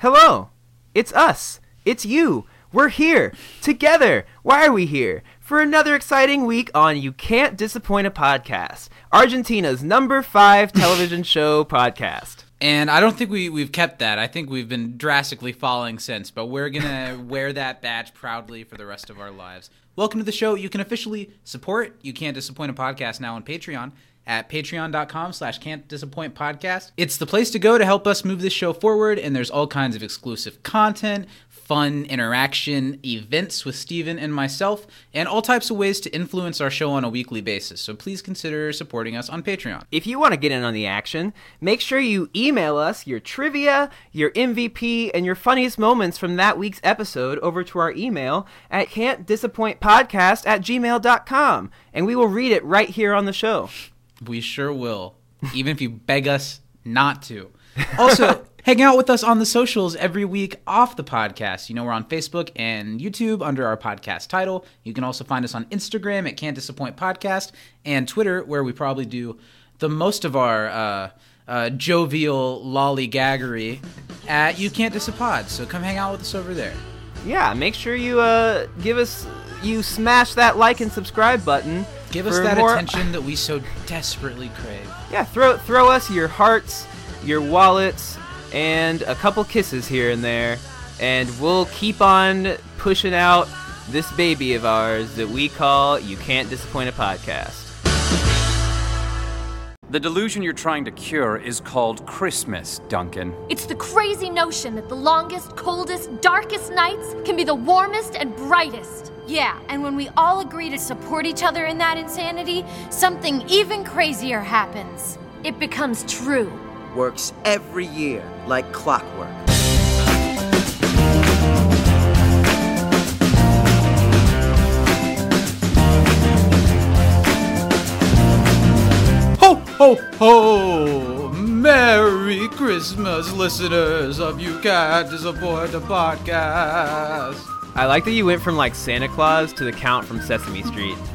Hello. It's us. It's you. We're here. Together. Why are we here? For another exciting week on You Can't Disappoint a Podcast, Argentina's number five television show podcast. And I don't think we, we've kept that. I think we've been drastically falling since, but we're going to wear that badge proudly for the rest of our lives. Welcome to the show. You can officially support You Can't Disappoint a Podcast now on Patreon at patreon.com slash can't disappoint podcast. It's the place to go to help us move this show forward, and there's all kinds of exclusive content, fun interaction, events with Steven and myself, and all types of ways to influence our show on a weekly basis. So please consider supporting us on Patreon. If you want to get in on the action, make sure you email us your trivia, your MVP, and your funniest moments from that week's episode over to our email at can'tdisappointpodcast at gmail.com, and we will read it right here on the show. We sure will, even if you beg us not to. Also, hang out with us on the socials every week off the podcast. You know, we're on Facebook and YouTube under our podcast title. You can also find us on Instagram at Can't Disappoint Podcast and Twitter, where we probably do the most of our uh, uh, jovial lollygaggery at You Can't Disappoint. So come hang out with us over there. Yeah, make sure you uh, give us, you smash that like and subscribe button. Give us that more- attention that we so desperately crave. Yeah, throw throw us your hearts, your wallets, and a couple kisses here and there, and we'll keep on pushing out this baby of ours that we call You Can't Disappoint a Podcast. The delusion you're trying to cure is called Christmas, Duncan. It's the crazy notion that the longest, coldest, darkest nights can be the warmest and brightest. Yeah, and when we all agree to support each other in that insanity, something even crazier happens. It becomes true. works every year like clockwork. Ho, ho, ho! Merry Christmas, listeners of You Can't Disappoint the Podcast. I like that you went from like Santa Claus to the Count from Sesame Street.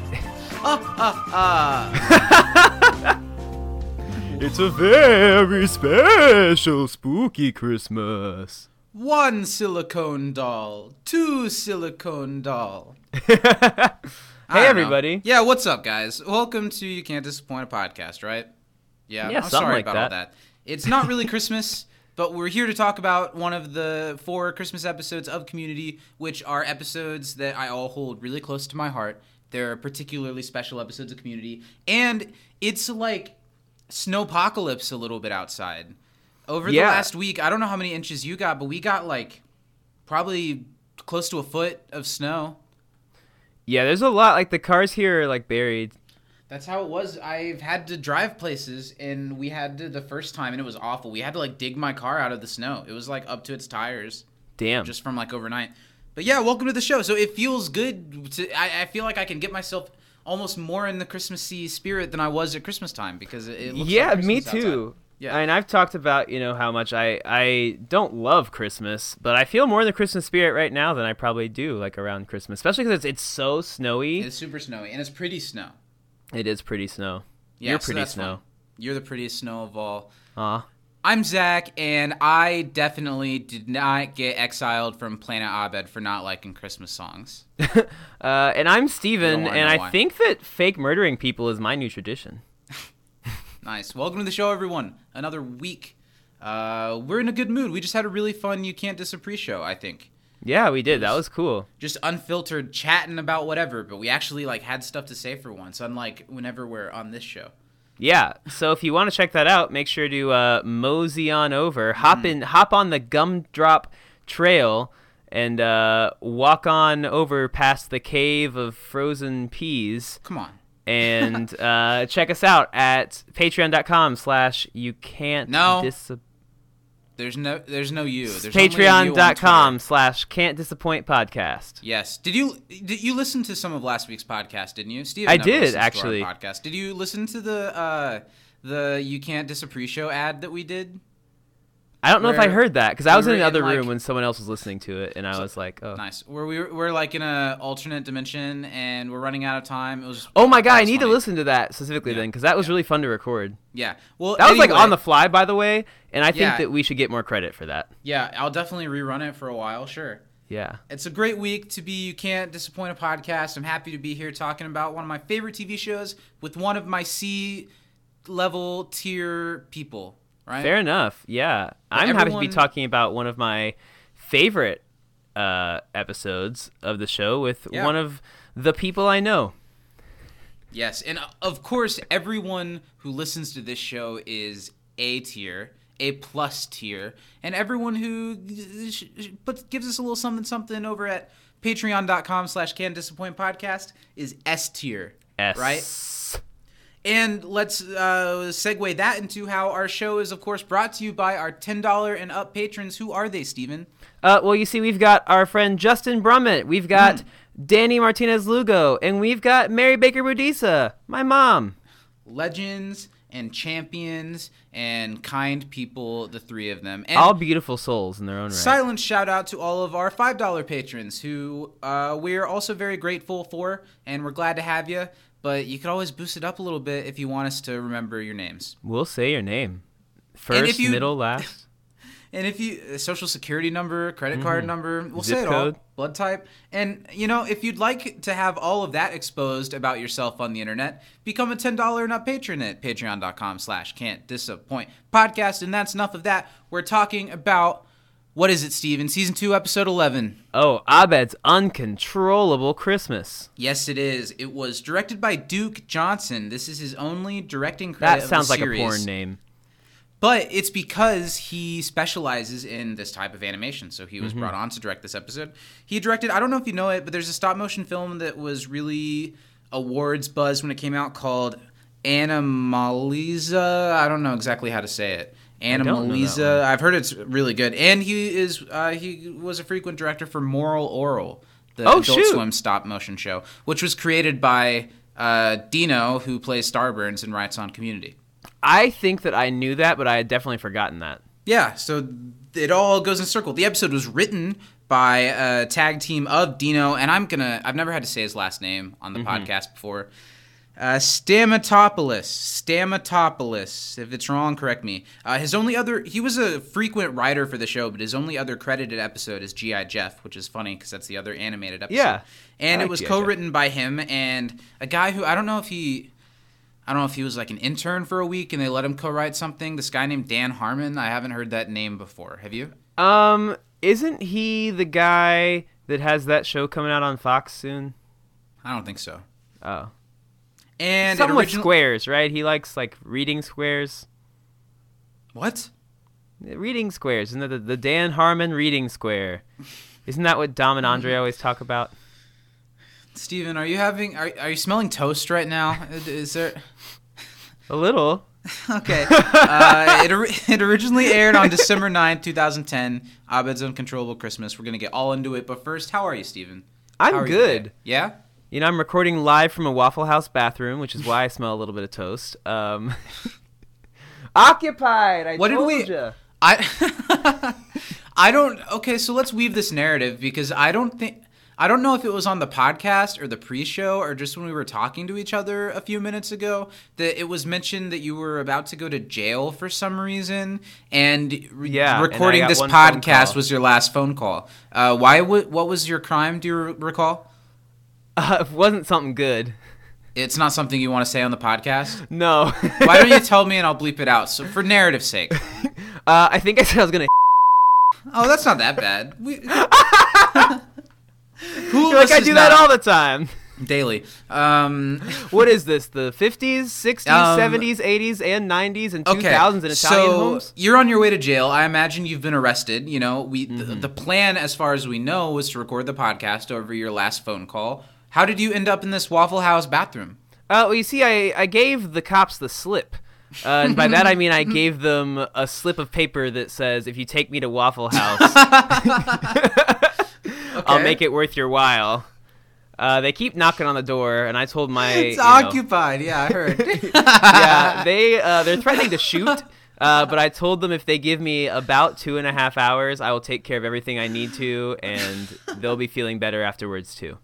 it's a very special, spooky Christmas. One silicone doll, two silicone doll. Hey, I don't know. everybody. Yeah, what's up, guys? Welcome to You Can't Disappoint a Podcast, right? Yeah, Yeah, I'm sorry like about all that. that. It's not really Christmas, but we're here to talk about one of the four Christmas episodes of Community, which are episodes that I all hold really close to my heart. They're particularly special episodes of Community, and it's like snowpocalypse a little bit outside. Over the last week, I don't know how many inches you got, but we got like probably close to a foot of snow. Yeah, there's a lot. Like the cars here are like buried. That's how it was. I've had to drive places, and we had to the first time, and it was awful. We had to like dig my car out of the snow. It was like up to its tires, Damn. just from like overnight. But yeah, welcome to the show. So it feels good. To, I, I feel like I can get myself almost more in the Christmassy spirit than I was at Christmas time because it, yeah, like me too. outside. Yeah. and I've talked about you know how much I I don't love Christmas, but I feel more in the Christmas spirit right now than I probably do like around Christmas, especially because it's, it's so snowy. It's super snowy, and it's pretty snow. It is pretty snow. Yeah, You're so pretty snow. fun. You're the prettiest snow of all. Aw. I'm Zach, and I definitely did not get exiled from Planet Abed for not liking Christmas songs. Uh, and I'm Steven, and I why. think that fake murdering people is my new tradition. Nice. Welcome to the show, everyone. Another week. Uh, we're in a good mood. We just had a really fun You Can't Disagree show, I think. Yeah, we did. That was cool. Just unfiltered chatting about whatever, but we actually like had stuff to say for once, unlike whenever we're on this show. Yeah. So if you want to check that out, make sure to uh, mosey on over, hop Mm-hmm. in, hop on the Gumdrop Trail, and uh, walk on over past the cave of frozen peas, Come on. and uh, check us out at Patreon.com/slash You Can't No. Dis- There's no there's no you. There's only a you on Patreon.com slash Can't Disappoint Podcast. Yes. Did you did you listen to some of last week's podcast, didn't you? Steve I did, listens to our actually. podcast. Did you listen to the uh the You Can't Disagree show ad that we did? I don't know if I heard that because I was we in were in, another like- room when someone else was listening to it, and I was like, oh. Nice. Where we were, we're like in a alternate dimension and we're running out of time. It was. Oh my god, I need to listen to that specifically Yeah. then because that was really fun to record. Yeah. Well, That was like on the fly, by the way, and I think Yeah. that we should get more credit for that. Yeah, I'll definitely rerun it for a while. Sure. Yeah. It's a great week to be You Can't Disappoint a podcast. I'm happy to be here talking about one of my favorite TV shows with one of my C level tier people, right? Fair enough. Yeah. I'm happy to be talking about one of my favorite uh, episodes of the show with Yeah. one of the people I know. Yes, and uh, of course, everyone who listens to this show is A tier, A plus tier, and everyone who puts gives us a little something something over at patreon.com slash can disappoint podcast is S tier. S. Right? And let's uh, segue that into how our show is, of course, brought to you by our $10 and up patrons. Who are they, Steven? Uh, well, you see, we've got our friend Justin Brummett, we've got Danny Martinez Lugo, and we've got Mary Baker Budisa, my mom. Legends and champions and kind people, the three of them. And All beautiful souls in their own right. Silent shout out to all of our $5 patrons who uh, we're also very grateful for, and we're glad to have you. But you could always boost it up a little bit if you want us to remember your names. We'll say your name. First, you- middle, last. And if you uh, social security number, credit card number, we'll Mm-hmm. Zip say it code. all. Blood type, and you know if you'd like to have all of that exposed about yourself on the internet, become a ten dollar and up patron at Patreon.com/slash Can't Disappoint Podcast. And that's enough of that. We're talking about what is it, Steven? Season two, episode eleven. Oh, Abed's Uncontrollable Christmas. Yes, it is. It was directed by Duke Johnson. This is his only directing That credit. the sounds like a porn name. But it's because he specializes in this type of animation. So he was Mm-hmm. brought on to direct this episode. He directed, I don't know if you know it, but there's a stop motion film that was really awards buzz when it came out called Anomalisa. I don't know exactly how to say it. That Anomalisa. I've heard it's really good. And he is uh, he was a frequent director for Moral Orel, the Oh, Adult shoot. Swim stop motion show, which was created by uh, Dino, who plays Starburns and writes on Community. I think that I knew that, but I had definitely forgotten that. Yeah, so it all goes in a circle. The episode was written by a tag team of Dino, and I'm gonna, I've never had to say his last name on the podcast before. Uh, Stamatopoulos. Stamatopoulos. If it's wrong, correct me. Uh, his only other, he was a frequent writer for the show, but his only other credited episode is G.I. Jeff, which is funny because that's the other animated episode. Yeah, And it was G.I. co written by him and a guy who, I don't know if he, I don't know if he was like an intern for a week and they let him co-write something. This guy named Dan Harmon. I haven't heard that name before. Have you? Um, isn't he the guy that has that show coming out on Fox soon? I don't think so. Oh, And with original- squares, right? He likes like reading squares. What? Reading squares, isn't that the, the Dan Harmon reading square? Isn't that what Dom and Andre always talk about? Steven, are you having? Are, are you smelling toast right now? Is there? A little. Okay. uh, it, it originally aired on December 9th, 2010. Abed's Uncontrollable Christmas. We're gonna get all into it, but first, how are you, Steven? I'm are you good. today? Yeah. You know, I'm recording live from a Waffle House bathroom, which is why I smell a little bit of toast. Um, occupied. I What did told we- ya. I I don't okay, so let's weave this narrative because I don't think I don't know if it was on the podcast or the pre-show or just when we were talking to each other a few minutes ago that it was mentioned that you were about to go to jail for some reason and re- Yeah, recording got this podcast was your last phone call. Uh, why w- what was your crime do you re- recall? Uh, it wasn't something good. It's not something you want to say on the podcast. No. Why don't you tell me and I'll bleep it out? So for narrative sake. Uh, I think I said I was gonna. Oh, that's not that bad. We, who like I do that all the time. daily. Um, What is this? The 50s, 60s, Um, 70s, 80s, and 90s and 2000s okay, in Italian so homes? you're on your way to jail. I imagine you've been arrested. You know, we the, Mm-hmm. the plan, as far as we know, was to record the podcast over your last phone call. How did you end up in this Waffle House bathroom? Uh, well, you see, I, I gave the cops the slip. Uh, and by that I mean I gave them a slip of paper that says, if you take me to Waffle House, I'll make it worth your while. Uh, they keep knocking on the door, and I told my. It's you know- occupied. Yeah, I heard. yeah, they uh, they're threatening to shoot. Uh, but I told them if they give me about two and a half hours, I will take care of everything I need to, and they'll be feeling better afterwards too.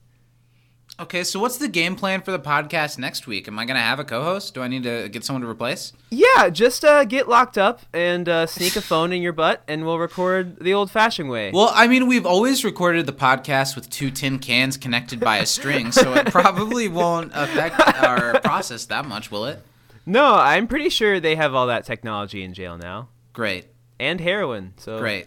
Okay, so what's the game plan for the podcast next week? Am I going to have a co-host? Do I need to get someone to replace? Yeah, just uh, get locked up and uh, sneak a phone in your butt, and we'll record the old-fashioned way. Well, I mean, we've always recorded the podcast with two tin cans connected by a string, so it probably won't affect our process that much, will it? no, I'm pretty sure they have all that technology in jail now, Great. and heroin. So Great.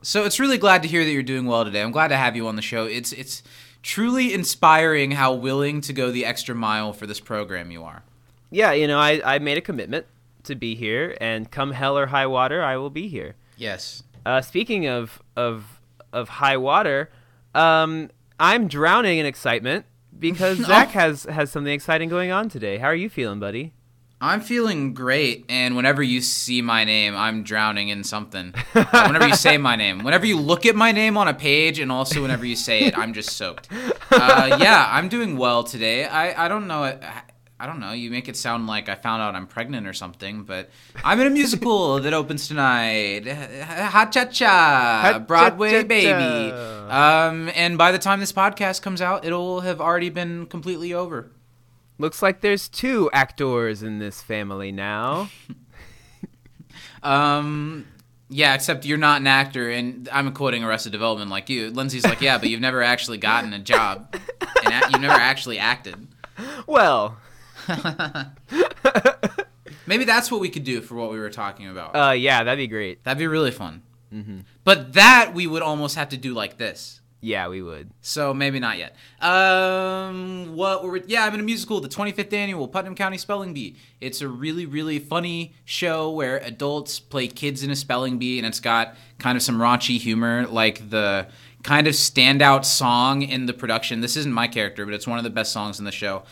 So it's really glad to hear that you're doing well today. I'm glad to have you on the show. It's it's truly inspiring how willing to go the extra mile for this program you are. Yeah, you know, I, I made a commitment to be here, and come hell or high water, I will be here. Yes. Uh, speaking of of of high water, um, I'm drowning in excitement because Zach has has something exciting going on today. How are you feeling, buddy? I'm feeling great, and whenever you see my name, I'm drowning in something. Uh, whenever you say my name, whenever you look at my name on a page, and also whenever you say it, I'm just soaked. Uh, yeah, I'm doing well today. I, I don't know. I don't know. You make it sound like I found out I'm pregnant or something, but I'm in a musical that opens tonight. Ha cha cha, Broadway baby. Um, and by the time this podcast comes out, it'll have already been completely over. Looks like there's two actors in this family now. Um, yeah, except you're not an actor, and I'm quoting Arrested Development like you. Lindsay's like, yeah, but you've never actually gotten a job, and a- you've never actually acted. well, Maybe that's what we could do for what we were talking about. uh, yeah, that'd be great. That'd be really fun. But that we would almost have to do like this. Yeah, we would. So maybe not yet. Um, what were we, yeah? I'm in a musical, the 25th annual Putnam County Spelling Bee. It's a really, really funny show where adults play kids in a spelling bee, and it's got kind of some raunchy humor, like the kind of standout song in the production. This isn't my character, but it's one of the best songs in the show.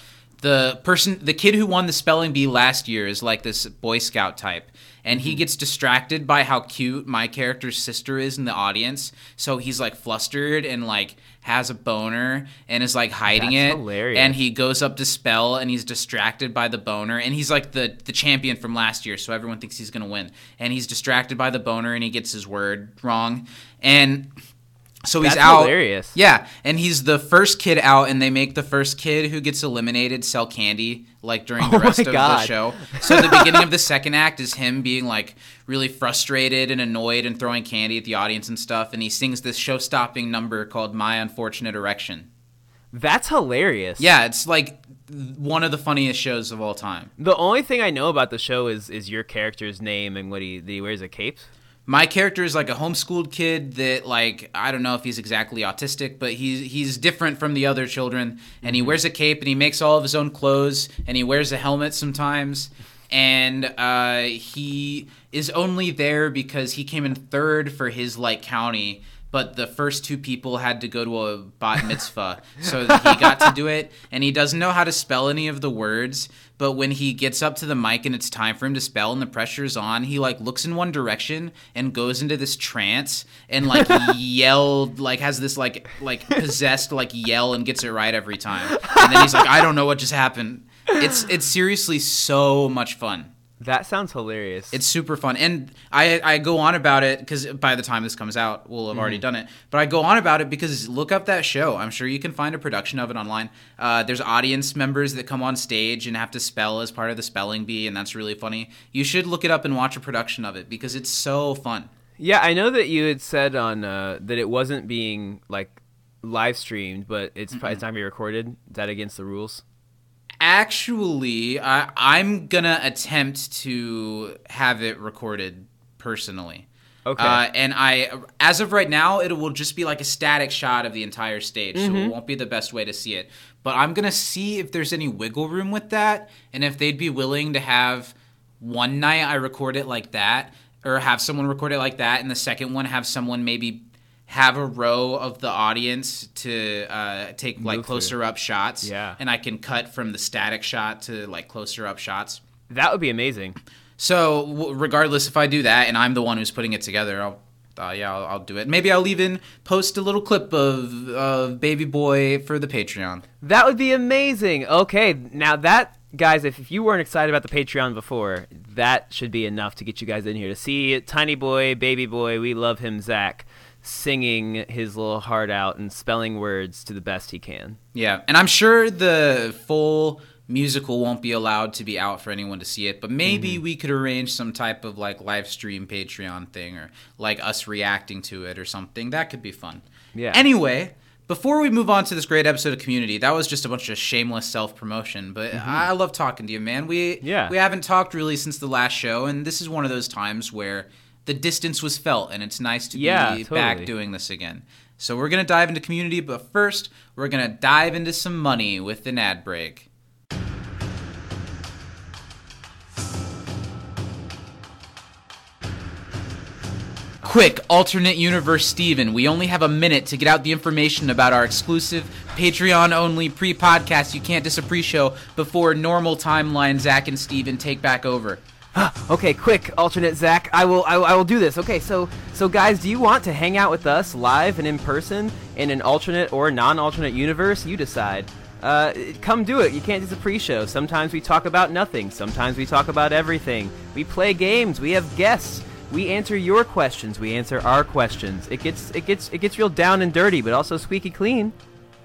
The person, the kid who won the spelling bee last year is like this Boy Scout type, and he mm-hmm. gets distracted by how cute my character's sister is in the audience. So he's like flustered and like has a boner and is like hiding That's it. hilarious. And he goes up to spell and he's distracted by the boner and he's like the the champion from last year, so everyone thinks he's gonna win. And he's distracted by the boner and he gets his word wrong. And so he's That's out. hilarious. Yeah, and he's the first kid out, and they make the first kid who gets eliminated sell candy like during the Oh rest of the God. show. So the beginning of the second act is him being like really frustrated and annoyed and throwing candy at the audience and stuff, and he sings this show-stopping number called "My Unfortunate Erection." That's hilarious. Yeah, it's like one of the funniest shows of all time. The only thing I know about the show is is your character's name and what he he wears a cape. My character is like a homeschooled kid that like I don't know if he's exactly autistic, but he's he's different from the other children. And he wears a cape and he makes all of his own clothes and he wears a helmet sometimes. And uh, he is only there because he came in third for his like county but the first two people had to go to a bat mitzvah. So he got to do it and he doesn't know how to spell any of the words but when he gets up to the mic and it's time for him to spell and the pressure's on he like looks in one direction and goes into this trance and like yelled like has this like like possessed like yell and gets it right every time. And then he's like i don't know what just happened. It's it's seriously so much fun That sounds hilarious. it's super fun, and I I go on about it because by the time this comes out, we'll have already done it. But I go on about it because look up that show. I'm sure you can find a production of it online. Uh, there's audience members that come on stage and have to spell as part of the spelling bee, and that's really funny. You should look it up and watch a production of it because it's so fun. yeah, I know that you had said on uh, that it wasn't being like live streamed, but it's it's not gonna be recorded. Is that against the rules? Actually, I, I'm gonna attempt to have it recorded personally. Okay. Uh, and I, as of right now, it will just be like a static shot of the entire stage, so Mm-hmm. it won't be the best way to see it. But I'm gonna see if there's any wiggle room with that, and if they'd be willing to have one night I record it like that, or have someone record it like that, and the second one have someone maybe have a row of the audience to uh, take like Move through. closer up shots, Yeah. and I can cut from the static shot to like closer up shots. That would be amazing. So w- regardless if I do that and I'm the one who's putting it together, I'll uh, yeah I'll, I'll do it. Maybe I'll even post a little clip of of Baby Boy for the Patreon. That would be amazing. Okay, now that guys, if, if you weren't excited about the Patreon before, that should be enough to get you guys in here to see Tiny Boy, Baby Boy, we love him, Zach, singing his little heart out and spelling words to the best he can. Yeah, and I'm sure the full musical won't be allowed to be out for anyone to see it, but maybe Mm-hmm. we could arrange some type of like live stream Patreon thing or like us reacting to it or something. That could be fun. Yeah. Anyway, before we move on to this great episode of Community, that was just a bunch of shameless self promotion, but I love talking to you, man. We Mm-hmm. Yeah. we haven't talked really since the last show, and this is one of those times where the distance was felt, and it's nice to Yeah, be back doing this again. So we're gonna dive into community, but first we're gonna dive into some money with an ad break. Quick, alternate universe Steven, we only have a minute to get out the information about our exclusive Patreon only pre podcast You Can't Disappre show before normal timeline Zach and Steven take back over. Okay, quick, alternate Zach. I will, I will, I will do this. Okay, so, so guys, do you want to hang out with us live and in person in an alternate or non-alternate universe? You decide. Uh, come do it. You can't do the pre-show. Sometimes we talk about nothing. Sometimes we talk about everything. We play games. We have guests. We answer your questions. We answer our questions. It gets, it gets, it gets real down and dirty, but also squeaky clean.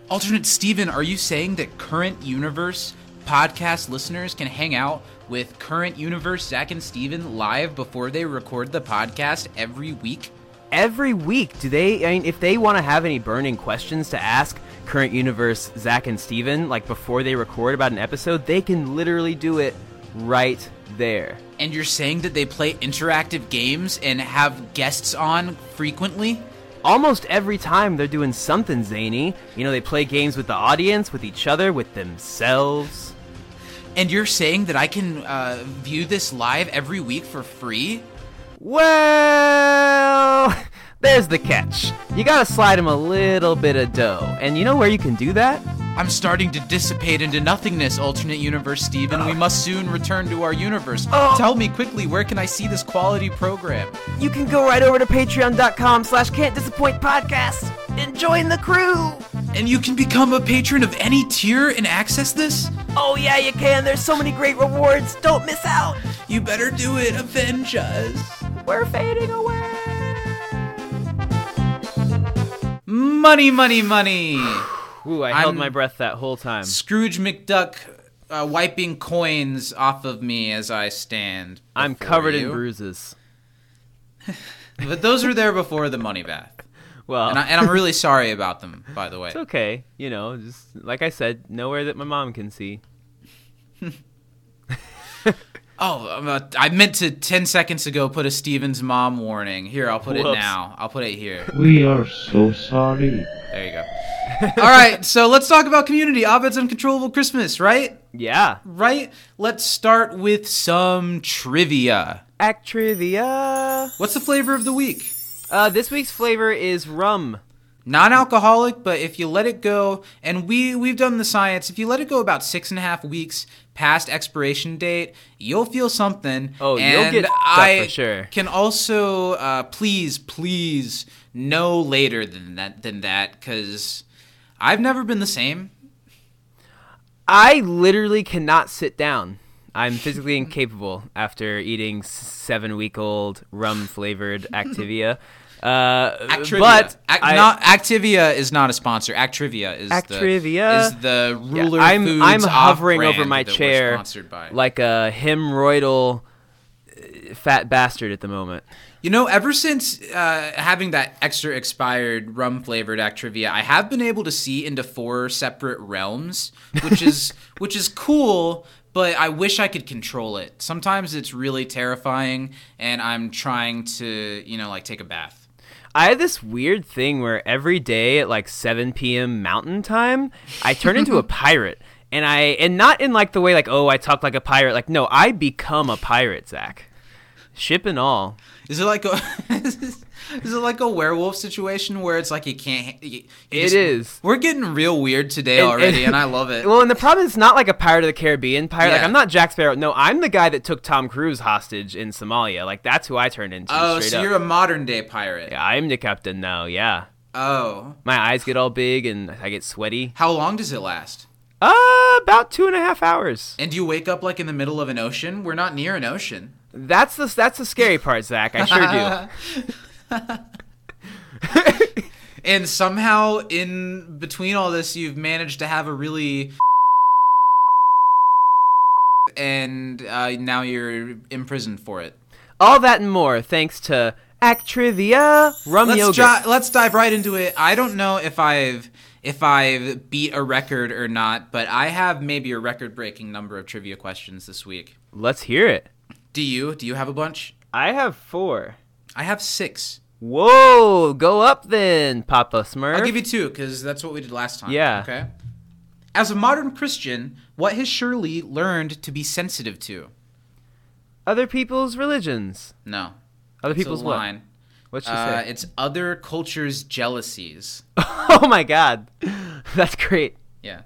Alternate Steven, are you saying that current universe podcast listeners can hang out with current universe Zach and Steven live before they record the podcast every week? every week do they i mean if they want to have any burning questions to ask current universe zach and steven like before they record about an episode they can literally do it right there And you're saying that they play interactive games and have guests on frequently? almost every time they're doing something zany you know they play games with the audience with each other with themselves And you're saying that I can uh, view this live every week for free? well there's the catch you gotta slide him a little bit of dough and you know where you can do that I'm starting to dissipate into nothingness, alternate universe Steven. We must soon return to our universe. Oh. Tell me quickly, where can I see this quality program? you can go right over to patreon.com slash can't disappoint podcast and join the crew And you can become a patron of any tier and access this? Oh yeah, you can. There's so many great rewards. Don't miss out. You better do it. Avenge us. We're fading away. Money, money, money. Ooh, I held I'm- my breath that whole time. Scrooge McDuck uh, wiping coins off of me as I stand. I'm before covered in bruises. But those were there before the money bath. Well, And, I, and I'm really sorry about them, by the way. it's okay. You know, just like I said, nowhere that my mom can see. Oh, uh, I meant to 10 seconds ago put a Steven's mom warning. Here, I'll put it now. I'll put it here. We are so sorry. There you go. All right, so let's talk about community. Abed's Uncontrollable Christmas, right? Yeah. Right? Let's start with some trivia. Act trivia. What's the flavor of the week? Uh, this week's flavor is rum. non-alcoholic but if you let it go and we we've done the science if you let it go about six and a half weeks past expiration date you'll feel something Oh, you'll get i for sure. can also uh, please please no later than that than that because i've never been the same I literally cannot sit down. I'm physically incapable after eating seven week old rum flavored Activia. Uh, Actrivia. but Act, I- not Activia is not a sponsor. Actrivia is Actrivia? the is the Yeah, ruler. I'm Foods I'm hovering over my chair like a hemorrhoidal uh, fat bastard at the moment. You know, ever since uh, having that extra expired rum flavored Actrivia, I have been able to see into four separate realms, which is which is cool. But I wish I could control it. Sometimes it's really terrifying, and I'm trying to, you know, like take a bath. I have this weird thing where every day at like 7 p.m. Mountain Time, I turn into a pirate. And I and not in like the way like oh I talk like a pirate like no I become a pirate Zach, ship and all. Is it like a is it like a werewolf situation where it's like you can't? You, you It just- is. We're getting real weird today And- already, and, I love it. Well, and the problem is not like a Pirate of the Caribbean pirate. Like I'm not Jack Sparrow. No, I'm the guy that took Tom Cruise hostage in Somalia. Like that's who I turned into. oh, so up. you're a modern day pirate. Yeah, I'm the captain now. Yeah, Oh, my eyes get all big and I get sweaty. how long does it last? Uh, about two and a half hours. And do you wake up like in the middle of an ocean? We're not near an ocean. That's the that's the scary part, Zach. I sure do. And somehow in between all this, you've managed to have a really and uh, now you're imprisoned for it. All that and more, thanks to Actrivia Rum Let's Yogurt. let's dive right into it. I don't know if I've if I've beat a record or not, but I have maybe a record-breaking number of trivia questions this week. Let's hear it. Do you? Do you have a bunch? I have four. I have six. Whoa, go up then, Papa Smurf. I'll give you two because that's what we did last time. Yeah. Okay. As a modern Christian, what has Shirley learned to be sensitive to? other people's religions. No. Other people's what? line. What'd she Uh, say? it's other cultures' jealousies. oh my god, that's great. Yeah.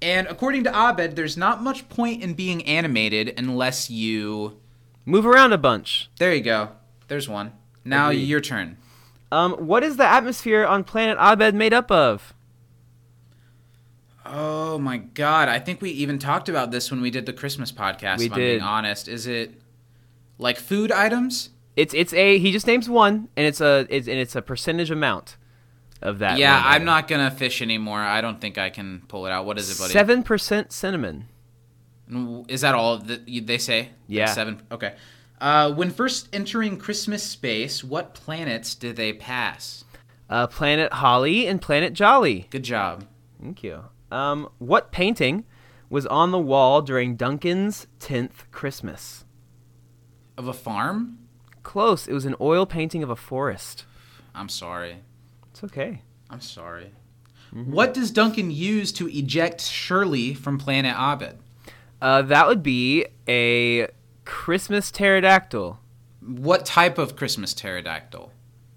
And according to Abed, there's not much point in being animated unless you. Move around a bunch. There you go. There's one. Now Agreed. your turn. Um, what is the atmosphere on planet Abed made up of? Oh my god! I think we even talked about this when we did the Christmas podcast. We if I'm did. being honest, is it like food items? It's it's a he just names one, and it's a it's and it's a percentage amount of that. yeah, I'm item. not gonna fish anymore. I don't think I can pull it out. What is it, buddy? Seven percent cinnamon. Is that all that they say? Like Yeah. seven. Okay. Uh, when first entering Christmas space, what planets did they pass? Uh, Planet Holly and Planet Jolly. Good job. Thank you. Um, what painting was on the wall during Duncan's tenth Christmas? Of a farm? Close. It was an oil painting of a forest. I'm sorry. It's okay. I'm sorry. Mm-hmm. What does Duncan use to eject Shirley from Planet Abed? Uh, that would be a Christmas pterodactyl. What type of Christmas pterodactyl?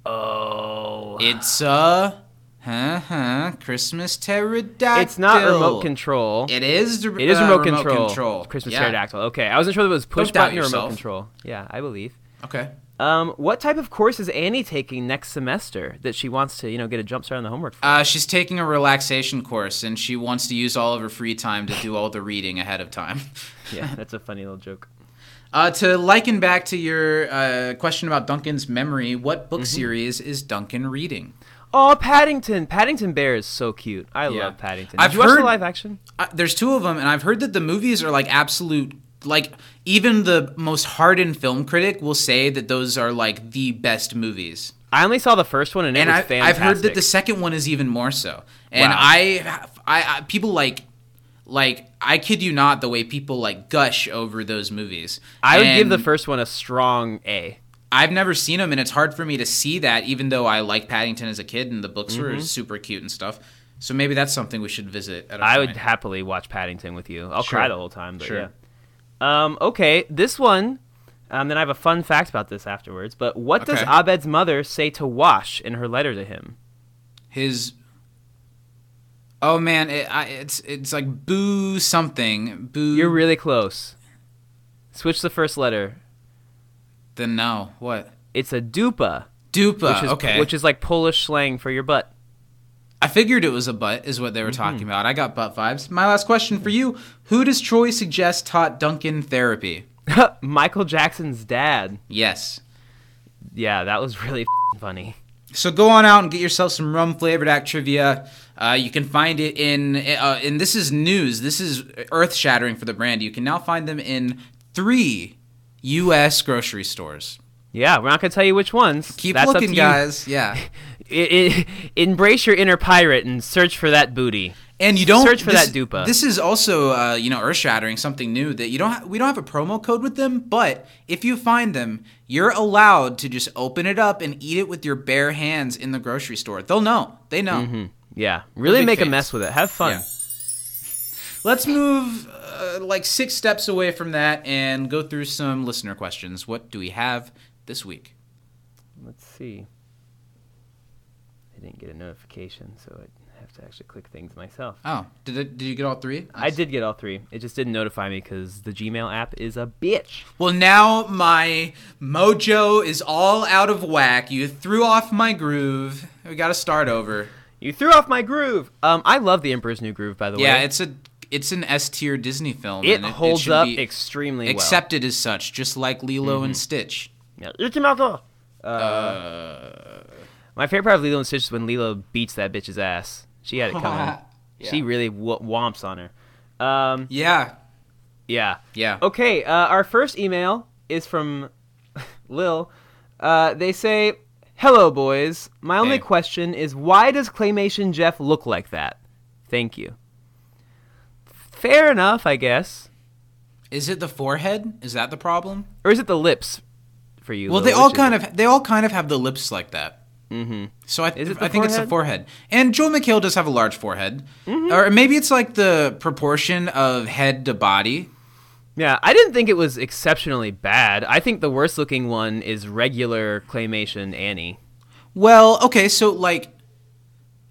Oh. It's a huh huh Christmas pterodactyl. It's not remote control. It is. It is uh, remote, control. Christmas Yeah. pterodactyl. Okay, I wasn't sure if it was push doubt button or remote control. Yeah, I believe. Okay. Um, what type of course is Annie taking next semester that she wants to, you know, get a jump start on the homework for? Uh, she's taking a relaxation course, and she wants to use all of her free time to do all the reading ahead of time. yeah, that's a funny little joke. Uh, to liken back to your uh, question about Duncan's memory, what Mm-hmm. book series is Duncan reading? Oh, Paddington! Paddington Bear is so cute. I Yeah. love Paddington. I've Did you watch heard- the live action? Uh, there's two of them, and I've heard that the movies are like absolute. Like even the most hardened film critic will say that those are like the best movies. I only saw the first one and it and was I, fantastic. I've heard that the second one is even more so. And Wow. I, I, I, people like, like I kid you not, the way people like gush over those movies. I would give the first one a strong A. I've never seen them, and it's hard for me to see that, even though I liked Paddington as a kid, and the books were super cute and stuff. So maybe that's something we should visit. At a I would happily watch Paddington with you. I'll Sure. cry the whole time, but Sure. yeah. Um, okay, this one. Um, then I have a fun fact about this afterwards. But what does Abed's mother say to Wash in her letter to him? his. Oh man, it, I, it's it's like boo something boo. You're really close. Switch the first letter. then no what It's a dupa, dupa. which is okay, which is like Polish slang for your butt. I figured it was a butt, is what they were Mm-hmm. talking about. I got butt vibes. My last question for you: Who does Troy suggest taught Duncan therapy? Michael Jackson's dad. Yes. Yeah, that was really funny. So go on out and get yourself some rum flavored act trivia. Uh, you can find it in, uh, and this is news. This is earth shattering for the brand. You can now find them in three U.S. grocery stores. Yeah, we're not gonna tell you which ones. Keep That's looking, you. guys. Yeah. Embrace your inner pirate and search for that booty. And you don't search for this, that dupa. This is also, uh, you know, earth shattering, something new that you don't. Ha- we don't have a promo code with them, but if you find them, you're allowed to just open it up and eat it with your bare hands in the grocery store. They'll know. They know. Yeah, really make a mess with it. Have fun. Yeah. Let's move uh, like six steps away from that and go through some listener questions. What do we have this week? Let's see. I didn't get a notification, so I have to actually click things myself. Oh, did it, did you get all three? I did get all three. It just didn't notify me because the Gmail app is a bitch. Well, now my mojo is all out of whack. You threw off my groove. We got to start over. You threw off my groove. Um, I love the Emperor's New Groove, by the way. Yeah, it's a it's an S tier Disney film. It and holds should up extremely well. Mm-hmm. accepted as such, just like Lilo and Stitch. Yeah. Uh, My favorite part of Lilo and Stitch is when Lilo beats that bitch's ass. She had it coming. She really w- womps on her. Um, Yeah, yeah. yeah. Okay, uh, our first email is from Lil. Uh, they say, "Hello, boys. My only Hey. question is why does Claymation Jeff look like that? Thank you." Fair enough, I guess. Is it the forehead? Is that the problem? Or is it the lips for you? Well, Lil? they all Which kind of they all kind of have the lips like that. Mm-hmm. So I, the I think it's the forehead? forehead. And Joel McHale does have a large forehead, Mm-hmm. or maybe it's like the proportion of head to body. Yeah, I didn't think it was exceptionally bad. I think the worst looking one is regular Claymation Annie. Well, okay, so like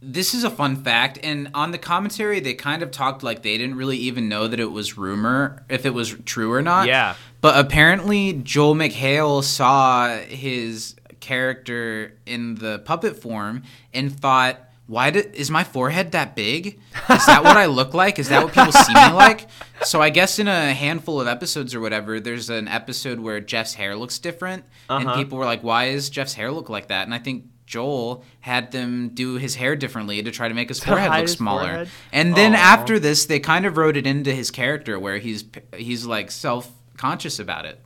this is a fun fact and on the commentary they kind of talked like they didn't really even know that it was rumor if it was true or not. Yeah. But apparently Joel McHale saw his character in the puppet form and thought why did, is my forehead that big? Is that what I look like? Is that what people see me like? So I guess in a handful of episodes or whatever, there's an episode where Jeff's hair looks different, and Uh-huh. people were like, "Why is Jeff's hair look like that?" And I think Joel had them do his hair differently to try to make his forehead look smaller. forehead? And then after this, they kind of wrote it into his character where he's he's like self conscious about it.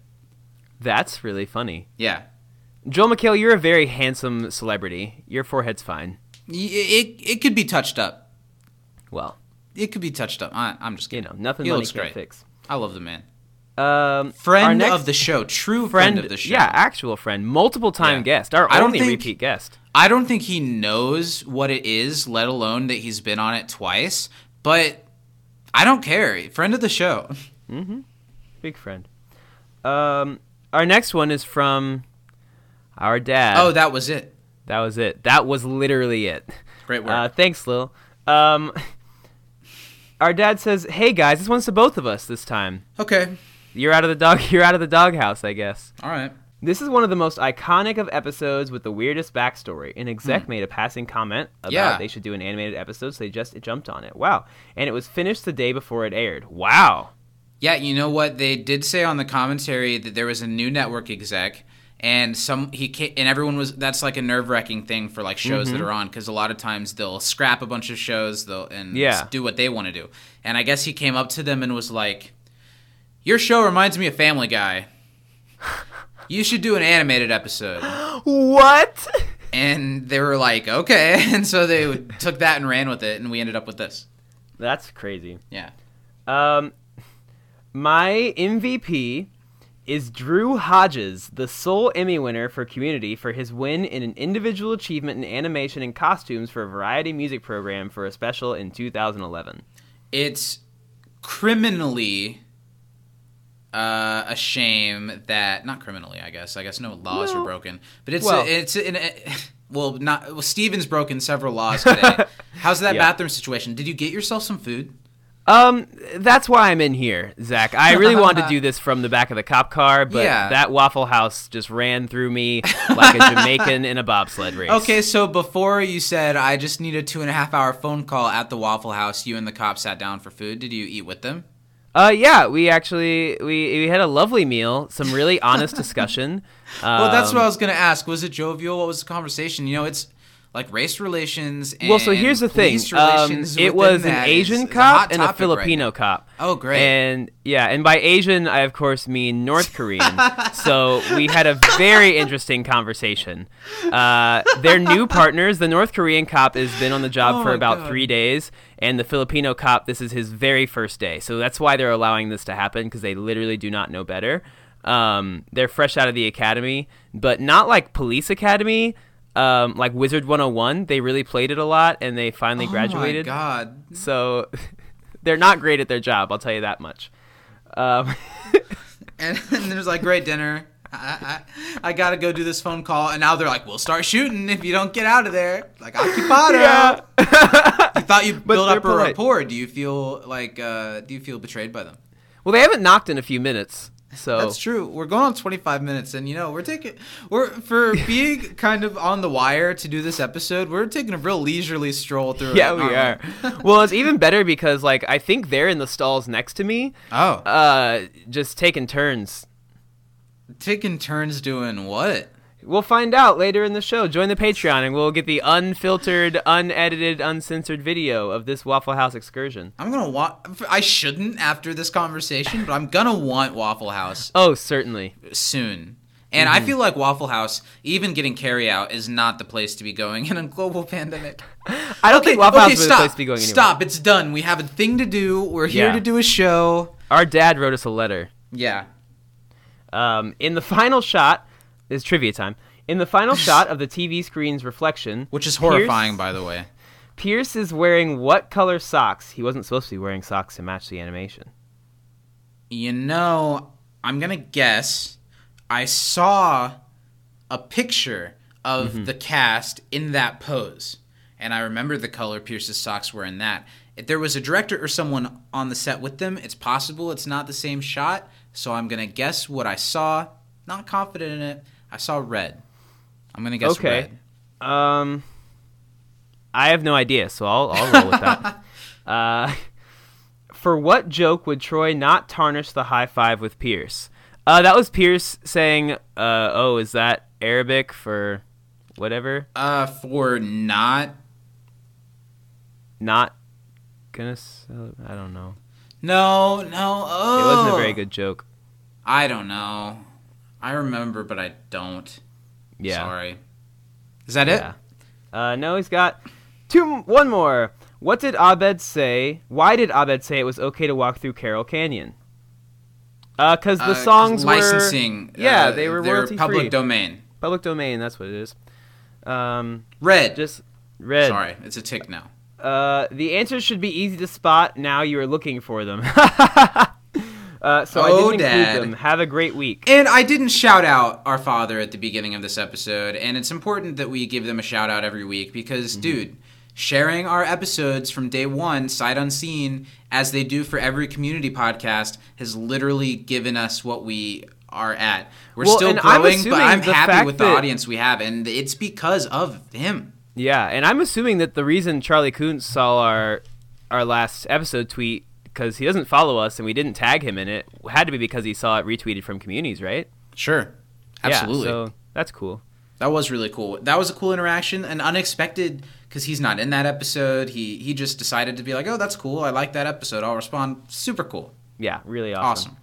That's really funny. Yeah. Joel McHale, you're a very handsome celebrity. Your forehead's fine. It, it could be touched up. Well, It could be touched up. I, I'm just kidding. you know, nothing He money looks great. fix. I love the man. Um, Friend next of the show, true friend, friend, of the show. yeah, actual friend, multiple time Yeah. guest, our I don't only think- repeat guest. I don't think he knows what it is, let alone that he's been on it twice. But I don't care. Friend of the show. Mm-hmm. Big friend. Um, our next one is from our dad. Oh, that was it. That was it. That was literally it. Great work. Uh, thanks, Lil. Um, our dad says, "Hey guys, this one's to both of us this time. okay. You're out of the dog. You're out of the doghouse, I guess." All right. This is one of the most iconic of episodes with the weirdest backstory. An exec made a passing comment about Hmm. Yeah. they should do an animated episode, so they just jumped on it. Wow. And it was finished the day before it aired. Wow. Yeah, you know what? They did say on the commentary that there was a new network exec, and some he and everyone was. That's like a nerve wracking thing for like shows Mm-hmm. that are on because a lot of times they'll scrap a bunch of shows, they'll and Yeah. do what they want to do. And I guess he came up to them and was like, "Your show reminds me of Family Guy. You should do an animated episode." What? And they were like, "Okay," and so they took that and ran with it, and we ended up with this. That's crazy. Yeah. Um, my MVP is Drew Hodges, the sole Emmy winner for Community for his win in an individual achievement in animation and costumes for a variety music program for a special in 2011. it's criminally uh, a shame that not criminally, I guess. I guess no laws Well- were broken, but it's well- it's in well not well. Steven's broken several laws today. How's that Yeah. bathroom situation? Did you get yourself some food? Um, that's why I'm in here, Zach. I really wanted to do this from the back of the cop car, but Yeah. that Waffle House just ran through me like a Jamaican in a bobsled race. Okay, so before you said I just need a two and a half hour phone call at the Waffle House, you and the cop sat down for food. Did you eat with them? Uh, yeah, we actually we we had a lovely meal, some really honest discussion. Well, that's Um, what I was gonna ask. Was it jovial? What was the conversation? You know, it's like race relations. And Well, so here's the thing. Um, it was an Asian a cop hot and a topic right Filipino cop. Oh, great. And yeah, and by Asian I of course mean North Korean. so we had a very interesting conversation. Uh, they're new partners. The North Korean cop has been on the job Oh for about God. three days, and the Filipino cop this is his very first day. So that's why they're allowing this to happen because they literally do not know better. Um, they're fresh out of the academy, but not like police academy. Um, like Wizard 101, they really played it a lot, and they finally graduated. Oh my god. So they're not great at their job, I'll tell you that much. Um, And, and there's like great dinner. I, I, I gotta go do this phone call, and now they're like, "We'll start shooting if you don't get out of there." Like occupado. Yeah. you thought you built up a polite. rapport. Do you feel like? Uh, do you feel betrayed by them? well, they haven't knocked in a few minutes. So That's true. We're going on 25 minutes, and you know we're taking we're for being kind of on the wire to do this episode. We're taking a real leisurely stroll through. Yeah, we aren't are. well, it's even better because like I think they're in the stalls next to me, Oh, uh, just taking turns. taking turns doing what? We'll find out later in the show. Join the Patreon, and we'll get the unfiltered, unedited, uncensored video of this Waffle House excursion. I'm gonna want. I shouldn't after this conversation, but I'm gonna want Waffle House Oh, certainly. soon. And Mm-hmm. I feel like Waffle House, even getting carry out, is not the place to be going in a global pandemic. I don't think Waffle okay, House is the place to be going anywhere. Stop. It's done. We have a thing to do. We're here Yeah. to do a show. Our dad wrote us a letter. Yeah. Um, in the final shot is trivia time. In the final shot of the TV screen's reflection, Which is Pierce- horrifying, by the way. Pierce is wearing what color socks? He wasn't supposed to be wearing socks to match the animation. You know, I'm gonna guess. I saw a picture of Mm-hmm. the cast in that pose, and I remember the color Pierce's socks were in that. If there was a director or someone on the set with them, it's possible it's not the same shot. So I'm gonna guess what I saw. Not confident in it. I saw red. I'm gonna guess Okay. red. Um, I have no idea, so I'll I'll roll with that. Uh, for what joke would Troy not tarnish the high five with Pierce? Uh, that was Pierce saying, uh, "Oh, is that Arabic for whatever? Uh, for not. Not gonna? Sell I don't know. No, no. Oh, It wasn't a very good joke. I don't know. I remember, but I don't. Yeah. Sorry. Is that it? Yeah. Uh, no, he's got two. One more. What did Abed say? Why did Abed say it was okay to walk through Carol Canyon? Uh, cause the Uh, songs licensing. were yeah, uh, they were royalty public free. domain. public domain. That's what it is. Um, Red. just red. Sorry, it's a tick now. Uh, the answers should be easy to spot. Now you are looking for them. uh, so I Oh, didn't Dad. include them. Have a great week. And I didn't shout out our father at the beginning of this episode, and it's important that we give them a shout out every week because, Mm-hmm. dude, sharing our episodes from day one, sight unseen, as they do for every community podcast, has literally given us what we are at. We're Well, still and I'm growing, but I'm happy with the audience we have, and it's because of him. Yeah, and I'm assuming that the reason Charley Koontz saw our our last episode tweet because he doesn't follow us and we didn't tag him in it had to be because he saw it retweeted from communities, right? Sure. Absolutely. Yeah, so that's cool. That was really cool. That was a cool interaction and unexpected because he's not in that episode. He he just decided to be like, oh, that's cool. I like that episode. I'll respond. Super cool. Yeah, really awesome.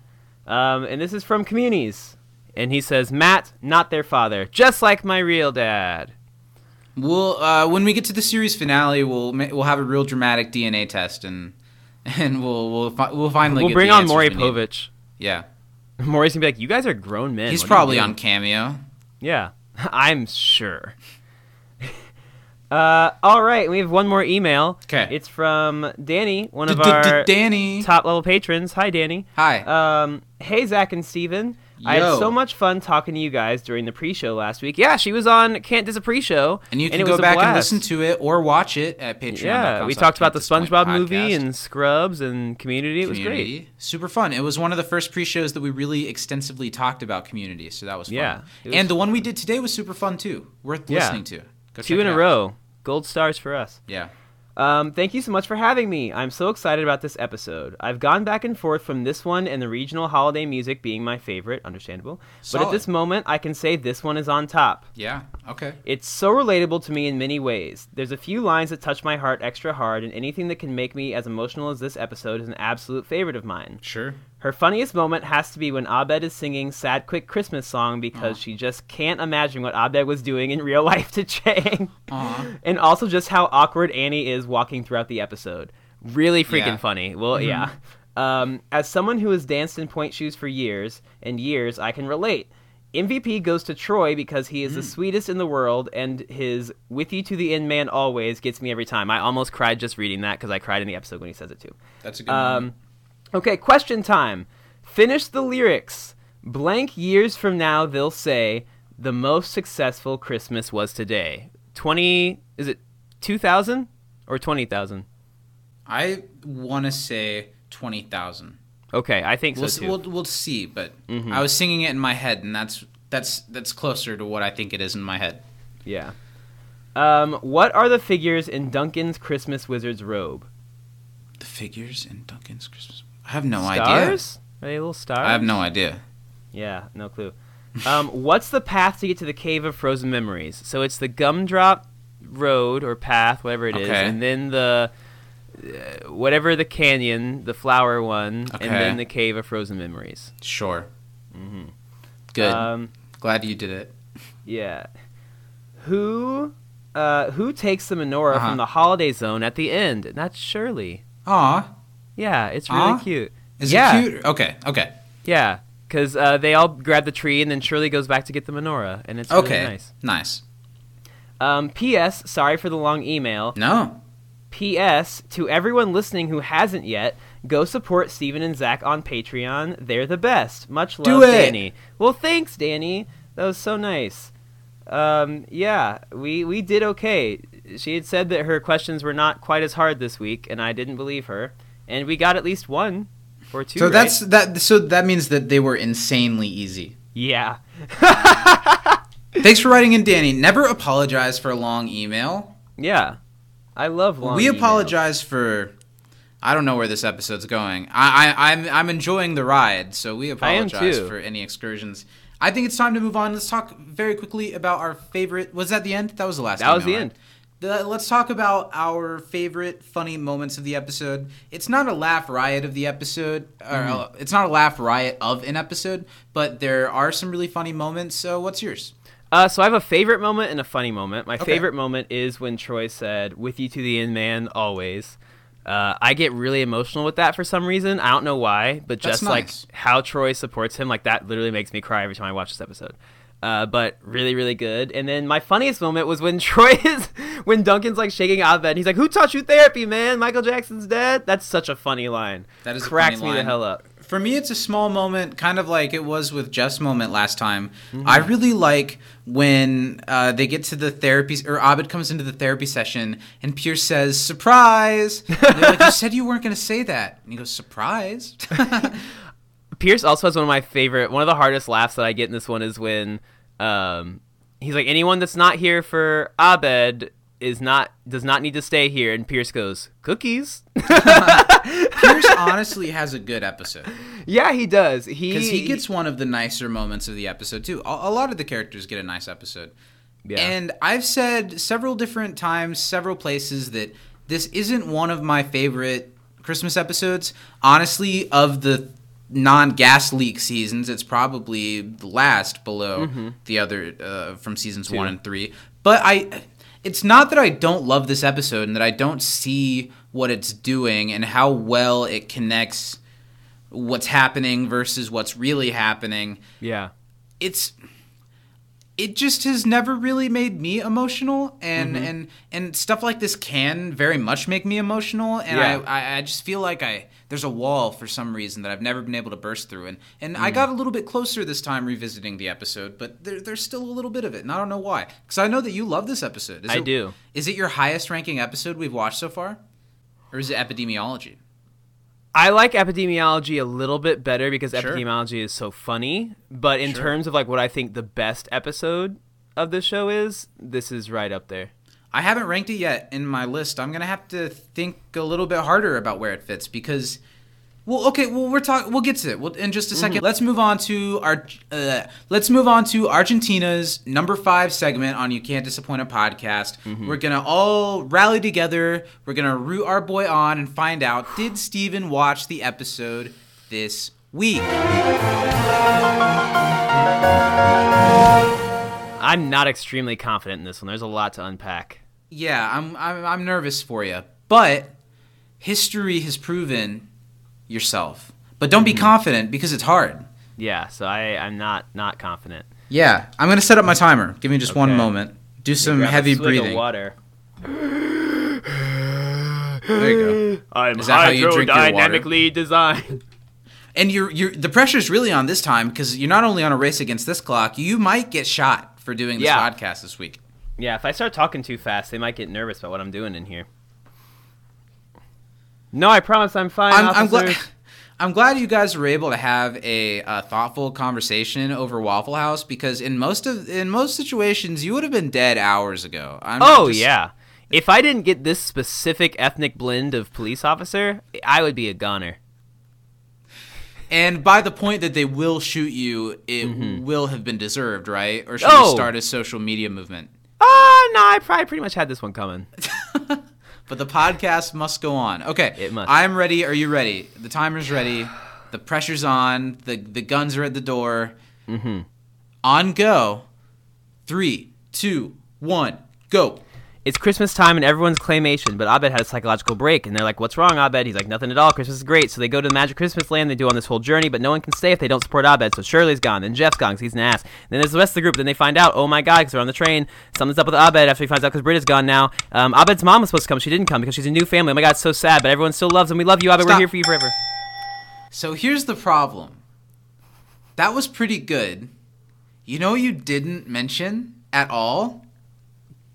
Awesome. Um, and this is from communities, and he says, "Matt, not their father, just like my real dad." We'll uh, when we get to the series finale, we'll we'll have a real dramatic DNA test and and we'll we'll fi- we'll finally we'll get bring the on Maury. Povich. Yeah, Maury's gonna be like, "You guys are grown men." he's What probably on Cameo. Yeah, I'm sure. uh, all right, we have one more email. 'Kay. It's from Danny, one of our Danny. top level patrons. Hi, Danny. Hi. Um, hey, Zach and Steven. I had so much fun talking to you guys during the pre-show last week. Yeah, she was on Can't Dis a Pre-Show, and you can it go back and listen to it or watch it at Patreon. Yeah, we talked about the SpongeBob movie and Scrubs and Community. It was great. Super fun. It was one of the first pre-shows that we really extensively talked about Community, so that was fun. Yeah, was- and the one we did today was super fun too. Worth Yeah. listening to. Go Two check in it a out. row, gold stars for us. Yeah. Um, thank you so much for having me. I'm so excited about this episode. I've gone back and forth from this one and the regional holiday music being my favorite, understandable. But at this moment, I can say this one is on top. Yeah. Okay. It's so relatable to me in many ways. There's a few lines that touch my heart extra hard, and anything that can make me as emotional as this episode is an absolute favorite of mine. Sure. Her funniest moment has to be when Abed is singing Sad Quick Christmas Song because she just can't imagine what Abed was doing in real life to Chang. And also just how awkward Annie is walking throughout the episode. Really freaking Yeah. funny. Well, yeah. Um, as someone who has danced in pointe shoes for years and years, I can relate. MVP goes to Troy because he is the sweetest in the world, and his "with you to the end, man, always" gets me every time. I almost cried just reading that because I cried in the episode when he says it too. That's a good one. Um, okay, question time. Finish the lyrics. Blank years from now, they'll say the most successful Christmas was today. Twenty is it two thousand or twenty thousand? I want to say 20,000. Okay, I think We'll, so too. we'll we'll see, but I was singing it in my head, and that's that's that's closer to what I think it is in my head. Yeah. Um, what are the figures in Duncan's Christmas wizard's robe? The figures in Duncan's Christmas. I have no idea. stars? Are they little stars? I have no idea. Yeah, no clue. Um, what's the path to get to the cave of frozen memories? So it's the gumdrop road or path, whatever it is, Okay. and then the uh, whatever the canyon, the flower one, Okay. and then the cave of frozen memories. Sure. Good. Um, Glad you did it. yeah. Who uh, who takes the menorah Uh-huh. from the holiday zone at the end? That's Shirley. Aw, Yeah, it's really Aw. cute. is Yeah. it cute? Okay, okay, Yeah, because uh, they all grab the tree, and then Shirley goes back to get the menorah, and it's okay. really nice. Nice. Um, P.S. Sorry for the long email. No. P.S. To everyone listening who hasn't yet, go support Steven and Zach on Patreon. They're the best. Much love. Danny. Well, thanks, Danny. That was so nice. Um, yeah, we we did okay. She had said that her questions were not quite as hard this week, and I didn't believe her. And we got at least one or two. So right? that's that. So that means that they were insanely easy. yeah. Thanks for writing in, Danny. Never apologize for a long email. Yeah, I love long. we emails. apologize for. I don't know where this episode's going. I, I I'm I'm enjoying the ride, so we apologize for any excursions. I think it's time to move on. Let's talk very quickly about our favorite. Was that the end? That was the last. That was the right? end. Let's talk about our favorite funny moments of the episode. It's not a laugh riot of the episode, or Mm-hmm. it's not a laugh riot of an episode, but there are some really funny moments. So, what's yours? Uh, so I have a favorite moment and a funny moment. My Okay. favorite moment is when Troy said, "With you to the end, man, always." Uh, I get really emotional with that for some reason. I don't know why, but That's just like how Troy supports him, like that literally makes me cry every time I watch this episode. Uh, but really, really good. And then my funniest moment was when Troy is when Duncan's like shaking Abed. And he's like, "Who taught you therapy, man? Michael Jackson's dead." That's such a funny line. That is a cracks me the hell up. For me, it's a small moment, kind of like it was with Jeff's moment last time. Mm-hmm. I really like when uh, they get to the therapy, or Abed comes into the therapy session, and Pierce says, "Surprise!" And they're like, "You said you weren't going to say that," and he goes, "Surprise." Pierce also has one of my favorite, one of the hardest laughs that I get in this one is when um, he's like, anyone that's not here for Abed is not does not need to stay here, and Pierce goes, cookies. Pierce honestly has a good episode yeah, he does. He because he gets one of the nicer moments of the episode too. A, a lot of the characters get a nice episode. yeah. And I've said several different times, several places that this isn't one of my favorite Christmas episodes. Honestly, of the non-gas leak seasons, it's probably the last below the other uh, from seasons one and three. But I, it's not that I don't love this episode and that I don't see what it's doing and how well it connects what's happening versus what's really happening yeah. it's it just has never really made me emotional and and and stuff like this can very much make me emotional and Yeah. I, I I just feel like I there's a wall for some reason that I've never been able to burst through and and I hmm. got a little bit closer this time revisiting the episode but there, there's still a little bit of it and I don't know why because I know that you love this episode is I it, do. is it your highest ranking episode we've watched so far or is it epidemiology I like epidemiology a little bit better because Sure. epidemiology is so funny. But in Sure. terms of like what I think the best episode of the show is, this is right up there. I haven't ranked it yet in my list. I'm gonna have to think a little bit harder about where it fits because, well, okay, well we're talking. We'll get to it we'll, in just a 2nd let Let's move on to our. Uh, let's move on to Argentina's number five segment on You Can't Disappoint a podcast. We're gonna all rally together. We're gonna root our boy on and find out did Steven watch the episode this week. I'm not extremely confident in this one. There's a lot to unpack. Yeah, I'm I'm, I'm nervous for you, but history has proven yourself. But don't be mm-hmm. confident because it's hard. Yeah, so I, I'm not not confident. Yeah, I'm gonna set up my timer. Give me just one moment. Do some heavy breathing. water. There you go. I'm Is that how you drink your water? designed. And you're you're the pressure's really on this time because you're not only on a race against this clock, you might get shot for doing this Yeah. podcast this week. Yeah, if I start talking too fast, they might get nervous about what I'm doing in here. No, I promise I'm fine. I'm, I'm glad. I'm glad you guys were able to have a, uh thoughtful conversation over Waffle House because in most of in most situations you would have been dead hours ago. I'm Oh just- yeah. If I didn't get this specific ethnic blend of police officer, I would be a goner. And by the point that they will shoot you, it will have been deserved, right? Or should Mm-hmm. Oh. we start a social media movement? Ah, no, I probably pretty much had this one coming. But the podcast must go on. Okay. It must. I'm ready. Are you ready? The timer's ready. The pressure's on. The the guns are at the door. Mm-hmm. On go. Three, two, one, go. It's Christmas time and everyone's claymation, but Abed had a psychological break, and they're like, "What's wrong, Abed?" He's like, "Nothing at all. Christmas is great." So they go to the Magic Christmas Land. They do on this whole journey, but no one can stay if they don't support Abed. So Shirley's gone, then Jeff's gone because he's an ass. And Then there's the rest of the group. Then they find out, oh my god, because they're on the train. Something's up with Abed after he finds out because Britta's gone now. Um, Abed's mom was supposed to come. She didn't come because she's a new family. Oh my god, it's so sad. But everyone still loves him. We love you, Abed. We're here for you forever. So here's the problem. That was pretty good. You know, you didn't mention at all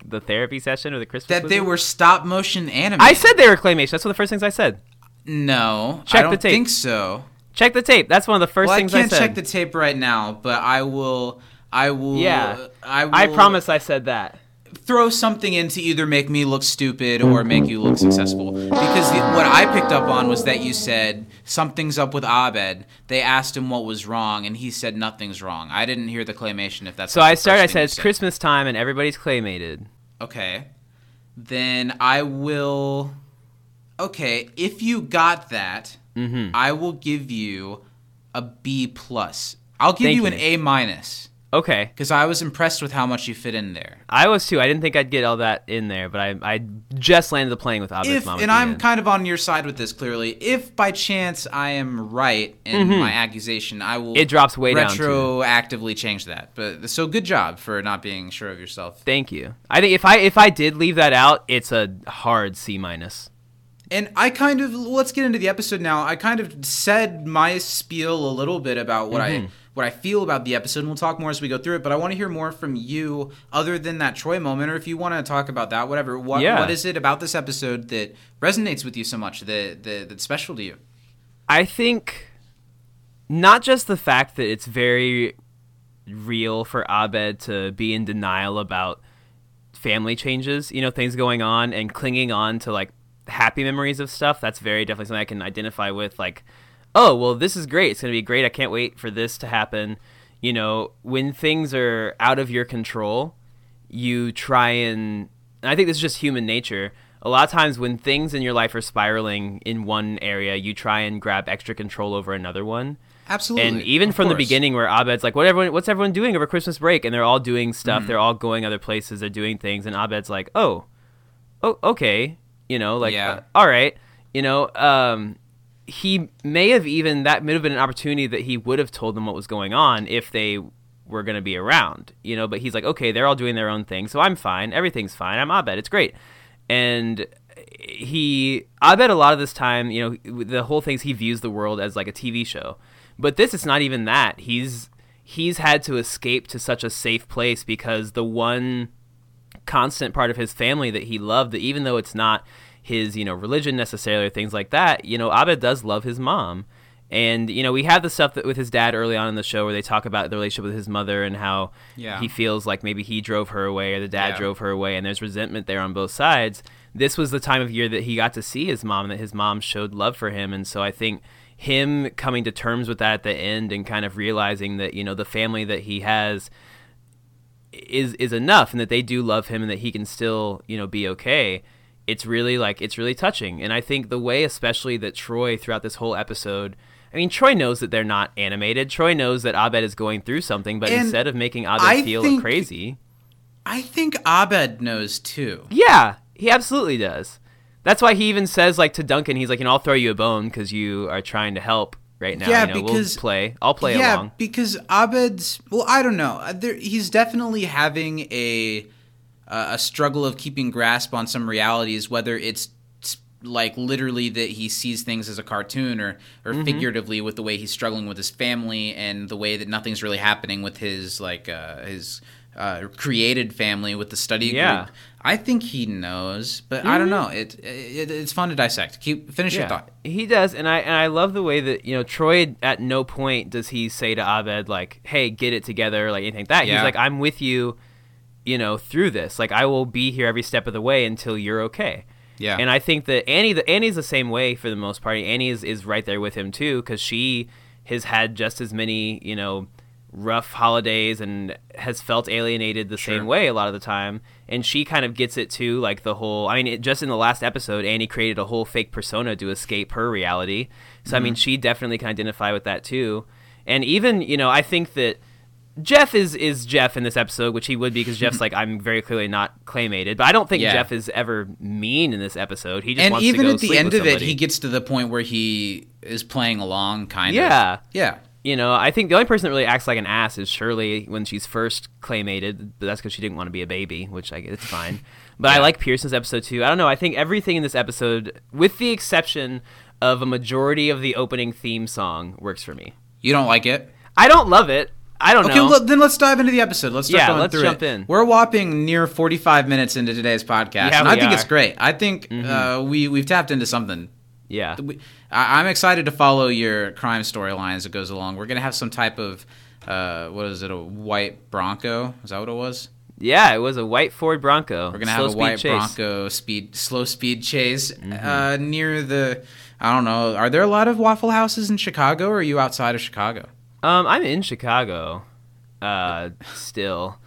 The therapy session or the Christmas. that they were stop motion anime. I said they were claymation. That's one of the first things I said. no. Check I the don't tape. think so. Check the tape. That's one of the first well, I things can't said. check the tape right now, but I will. I will. Yeah. I will. I promise I said that. Throw something in to either make me look stupid or make you look successful. Because the, what I picked up on was that you said something's up with Abed. They asked him what was wrong, and he said nothing's wrong. I didn't hear the claymation. If that's So I started. I said it's Christmas time and everybody's claymated. Okay, then I will. Okay, if you got that, Mm-hmm. I will give you a B plus. I'll give Thank you an you. A minus Okay, because I was impressed with how much you fit in there. I was too. I didn't think I'd get all that in there, but I I just landed the plane with Abed's mom. and I'm kind of on your side with this clearly. If by chance I am right in my accusation, I will Mm-hmm. It drops way down, retroactively change that. But so good job for not being sure of yourself. Thank you. I think if I if I did leave that out, it's a hard C minus. And I kind of let's get into the episode now. I kind of said my spiel a little bit about what Mm-hmm. I what I feel about the episode. and We'll talk more as we go through it. But I want to hear more from you, other than that Troy moment, or if you want to talk about that, whatever. What Yeah. what is it about this episode that resonates with you so much that, that that's special to you? I think not just the fact that it's very real for Abed to be in denial about family changes, you know, things going on and clinging on to like happy memories of stuff. That's very definitely something I can identify with. Like, oh, well, this is great. It's going to be great. I can't wait for this to happen. You know, when things are out of your control, you try and, and I think this is just human nature. A lot of times when things in your life are spiraling in one area, you try and grab extra control over another one. Absolutely. And even from the beginning, where Abed's like, "What everyone? What's everyone doing over Christmas break?" and they're all doing stuff. They're all going other places. They're doing things, and Abed's like, "Oh, oh, okay, you know, like, Yeah. uh, all right, you know." Um, he may have even that may have been an opportunity that he would have told them what was going on if they were going to be around, you know. But he's like, "Okay, they're all doing their own thing, so I'm fine. Everything's fine. I'm Abed. It's great." And he, Abed, a lot of this time, you know, the whole thing's he views the world as like a TV show. But this is not even that. He's he's had to escape to such a safe place because the one constant part of his family that he loved, that even though it's not his, you know, religion necessarily or things like that, you know, Abed does love his mom. And you know, we have the stuff that with his dad early on in the show where they talk about the relationship with his mother and how Yeah. he feels like maybe he drove her away or the dad Yeah. drove her away, and there's resentment there on both sides. This was the time of year that he got to see his mom, that his mom showed love for him, and so I think him coming to terms with that at the end and kind of realizing that you know the family that he has is is enough and that they do love him and that he can still you know be okay it's really like it's really touching and i think the way especially that troy throughout this whole episode i mean troy knows that they're not animated troy knows that abed is going through something but And instead of making abed I feel think- crazy I think Abed knows too. yeah he absolutely does that's why he even says like to duncan he's like you know i'll throw you a bone because you are trying to help right now Yeah, you know, because- we'll play i'll play yeah, along because Abed's well, I don't know. There, he's definitely having a uh, a struggle of keeping grasp on some realities, whether it's like literally that he sees things as a cartoon or or Mm-hmm. figuratively with the way he's struggling with his family and the way that nothing's really happening with his like uh, his uh, created family with the study Yeah. group. I think he knows, but I don't know. It, it it's fun to dissect. Keep finish your thought. He does, and I and I love the way that you know Troy. At no point does he say to Abed like, "Hey, get it together," like anything like that. Yeah. He's like, "I'm with you, you know, through this. Like, I will be here every step of the way until you're okay." Yeah. And I think that Annie, the Annie's the same way for the most part. Annie is, is right there with him too, because she has had just as many, you know, rough holidays and has felt alienated the Sure. same way a lot of the time. And she kind of gets it too, like the whole. I mean, it, just in the last episode, Annie created a whole fake persona to escape her reality. So I mean, mm-hmm. she definitely can identify with that too. And even, you know, I think that. Jeff is is Jeff in this episode, which he would be because Jeff's like I'm very clearly not claymated, but I don't think Yeah. Jeff is ever mean in this episode. He just and wants even to go at the end of it, he gets to the point where he is playing along, kind Yeah. of. Yeah. Yeah. You know, I think the only person that really acts like an ass is Shirley when she's first claymated, but that's because she didn't want to be a baby, which I it's fine. But I like Pierce's episode too. I don't know. I think everything in this episode, with the exception of a majority of the opening theme song, works for me. You don't like it? I don't love it. I don't know. Okay, know. well, then let's dive into the episode. Let's start Yeah, going let's through jump it. in. We're whopping near 45 minutes into today's podcast, Yeah, and I think are. it's great. I think uh, we we've tapped into something. yeah. We, I, I'm excited to follow your crime storyline as it goes along. We're gonna have some type of uh, what is it? A white Bronco? Is that what it was? Yeah, it was a white Ford Bronco. We're gonna Slow have a white chase. Bronco speed, slow speed chase Mm-hmm. uh, near the. I don't know. Are there a lot of Waffle Houses in Chicago, or are you outside of Chicago? Um, I'm in Chicago. Uh, still,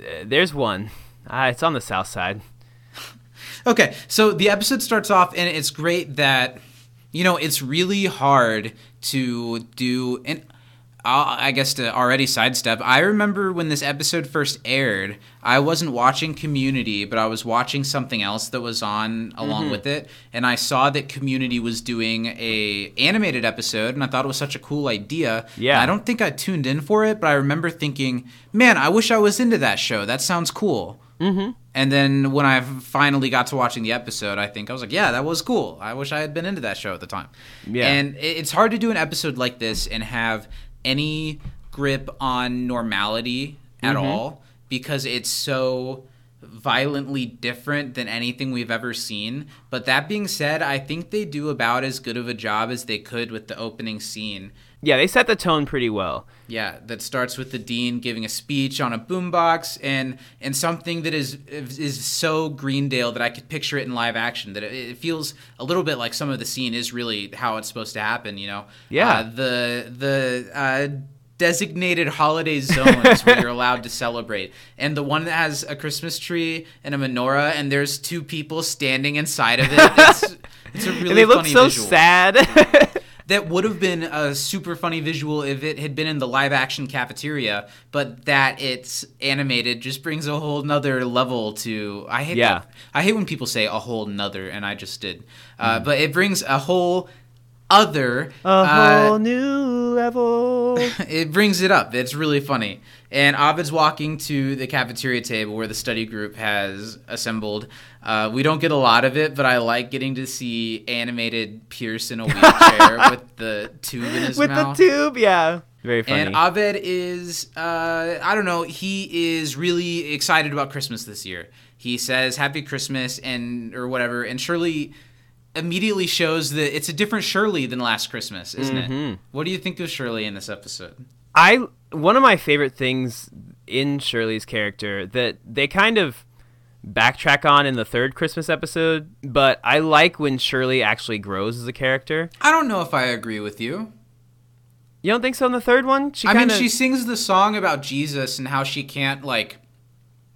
Uh, there's one. Uh, it's on the south side. Okay, so the episode starts off, and it's great that you know it's really hard to do. And uh, I guess to already sidestep, I remember when this episode first aired, I wasn't watching Community, but I was watching something else that was on along with it, and I saw that Community was doing a animated episode, and I thought it was such a cool idea. Yeah. I don't think I tuned in for it, but I remember thinking, man, I wish I was into that show. That sounds cool. And then when I finally got to watching the episode, I think I was like, yeah, that was cool. I wish I had been into that show at the time. Yeah. And it's hard to do an episode like this and have any grip on normality at mm-hmm. all because it's so violently different than anything we've ever seen. But that being said, I think they do about as good of a job as they could with the opening scene. Yeah, they set the tone pretty well. Yeah, that starts with the dean giving a speech on a boombox and and something that is is so Greendale that I could picture it in live action. That it, it feels a little bit like some of the scene is really how it's supposed to happen. You know, Yeah. Uh, the the uh, designated holiday zones where you're allowed to celebrate, and the one that has a Christmas tree and a menorah, and there's two people standing inside of it. It's, it's a really and they look funny so visual sad. that would have been a super funny visual if it had been in the live action cafeteria, but that it's animated just brings a whole nother level to I hate Yeah. that. I hate when people say a whole nother and I just did. Uh, but it brings a whole other a uh, whole new level. it brings it up. It's really funny. And Abed's walking to the cafeteria table where the study group has assembled. Uh, we don't get a lot of it, but I like getting to see animated Pierce in a wheelchair with the tube in his With mouth. the tube, yeah. Very funny. And Abed is, uh, I don't know, he is really excited about Christmas this year. He says Happy Christmas and or whatever, and Shirley immediately shows that it's a different Shirley than last Christmas, isn't Mm-hmm. it? What do you think of Shirley in this episode? I one of my favorite things in Shirley's character that they kind of backtrack on in the third Christmas episode, but I like when Shirley actually grows as a character. I don't know if I agree with you. You don't think so in the third one? She I mean, she sings the song about Jesus and how she can't like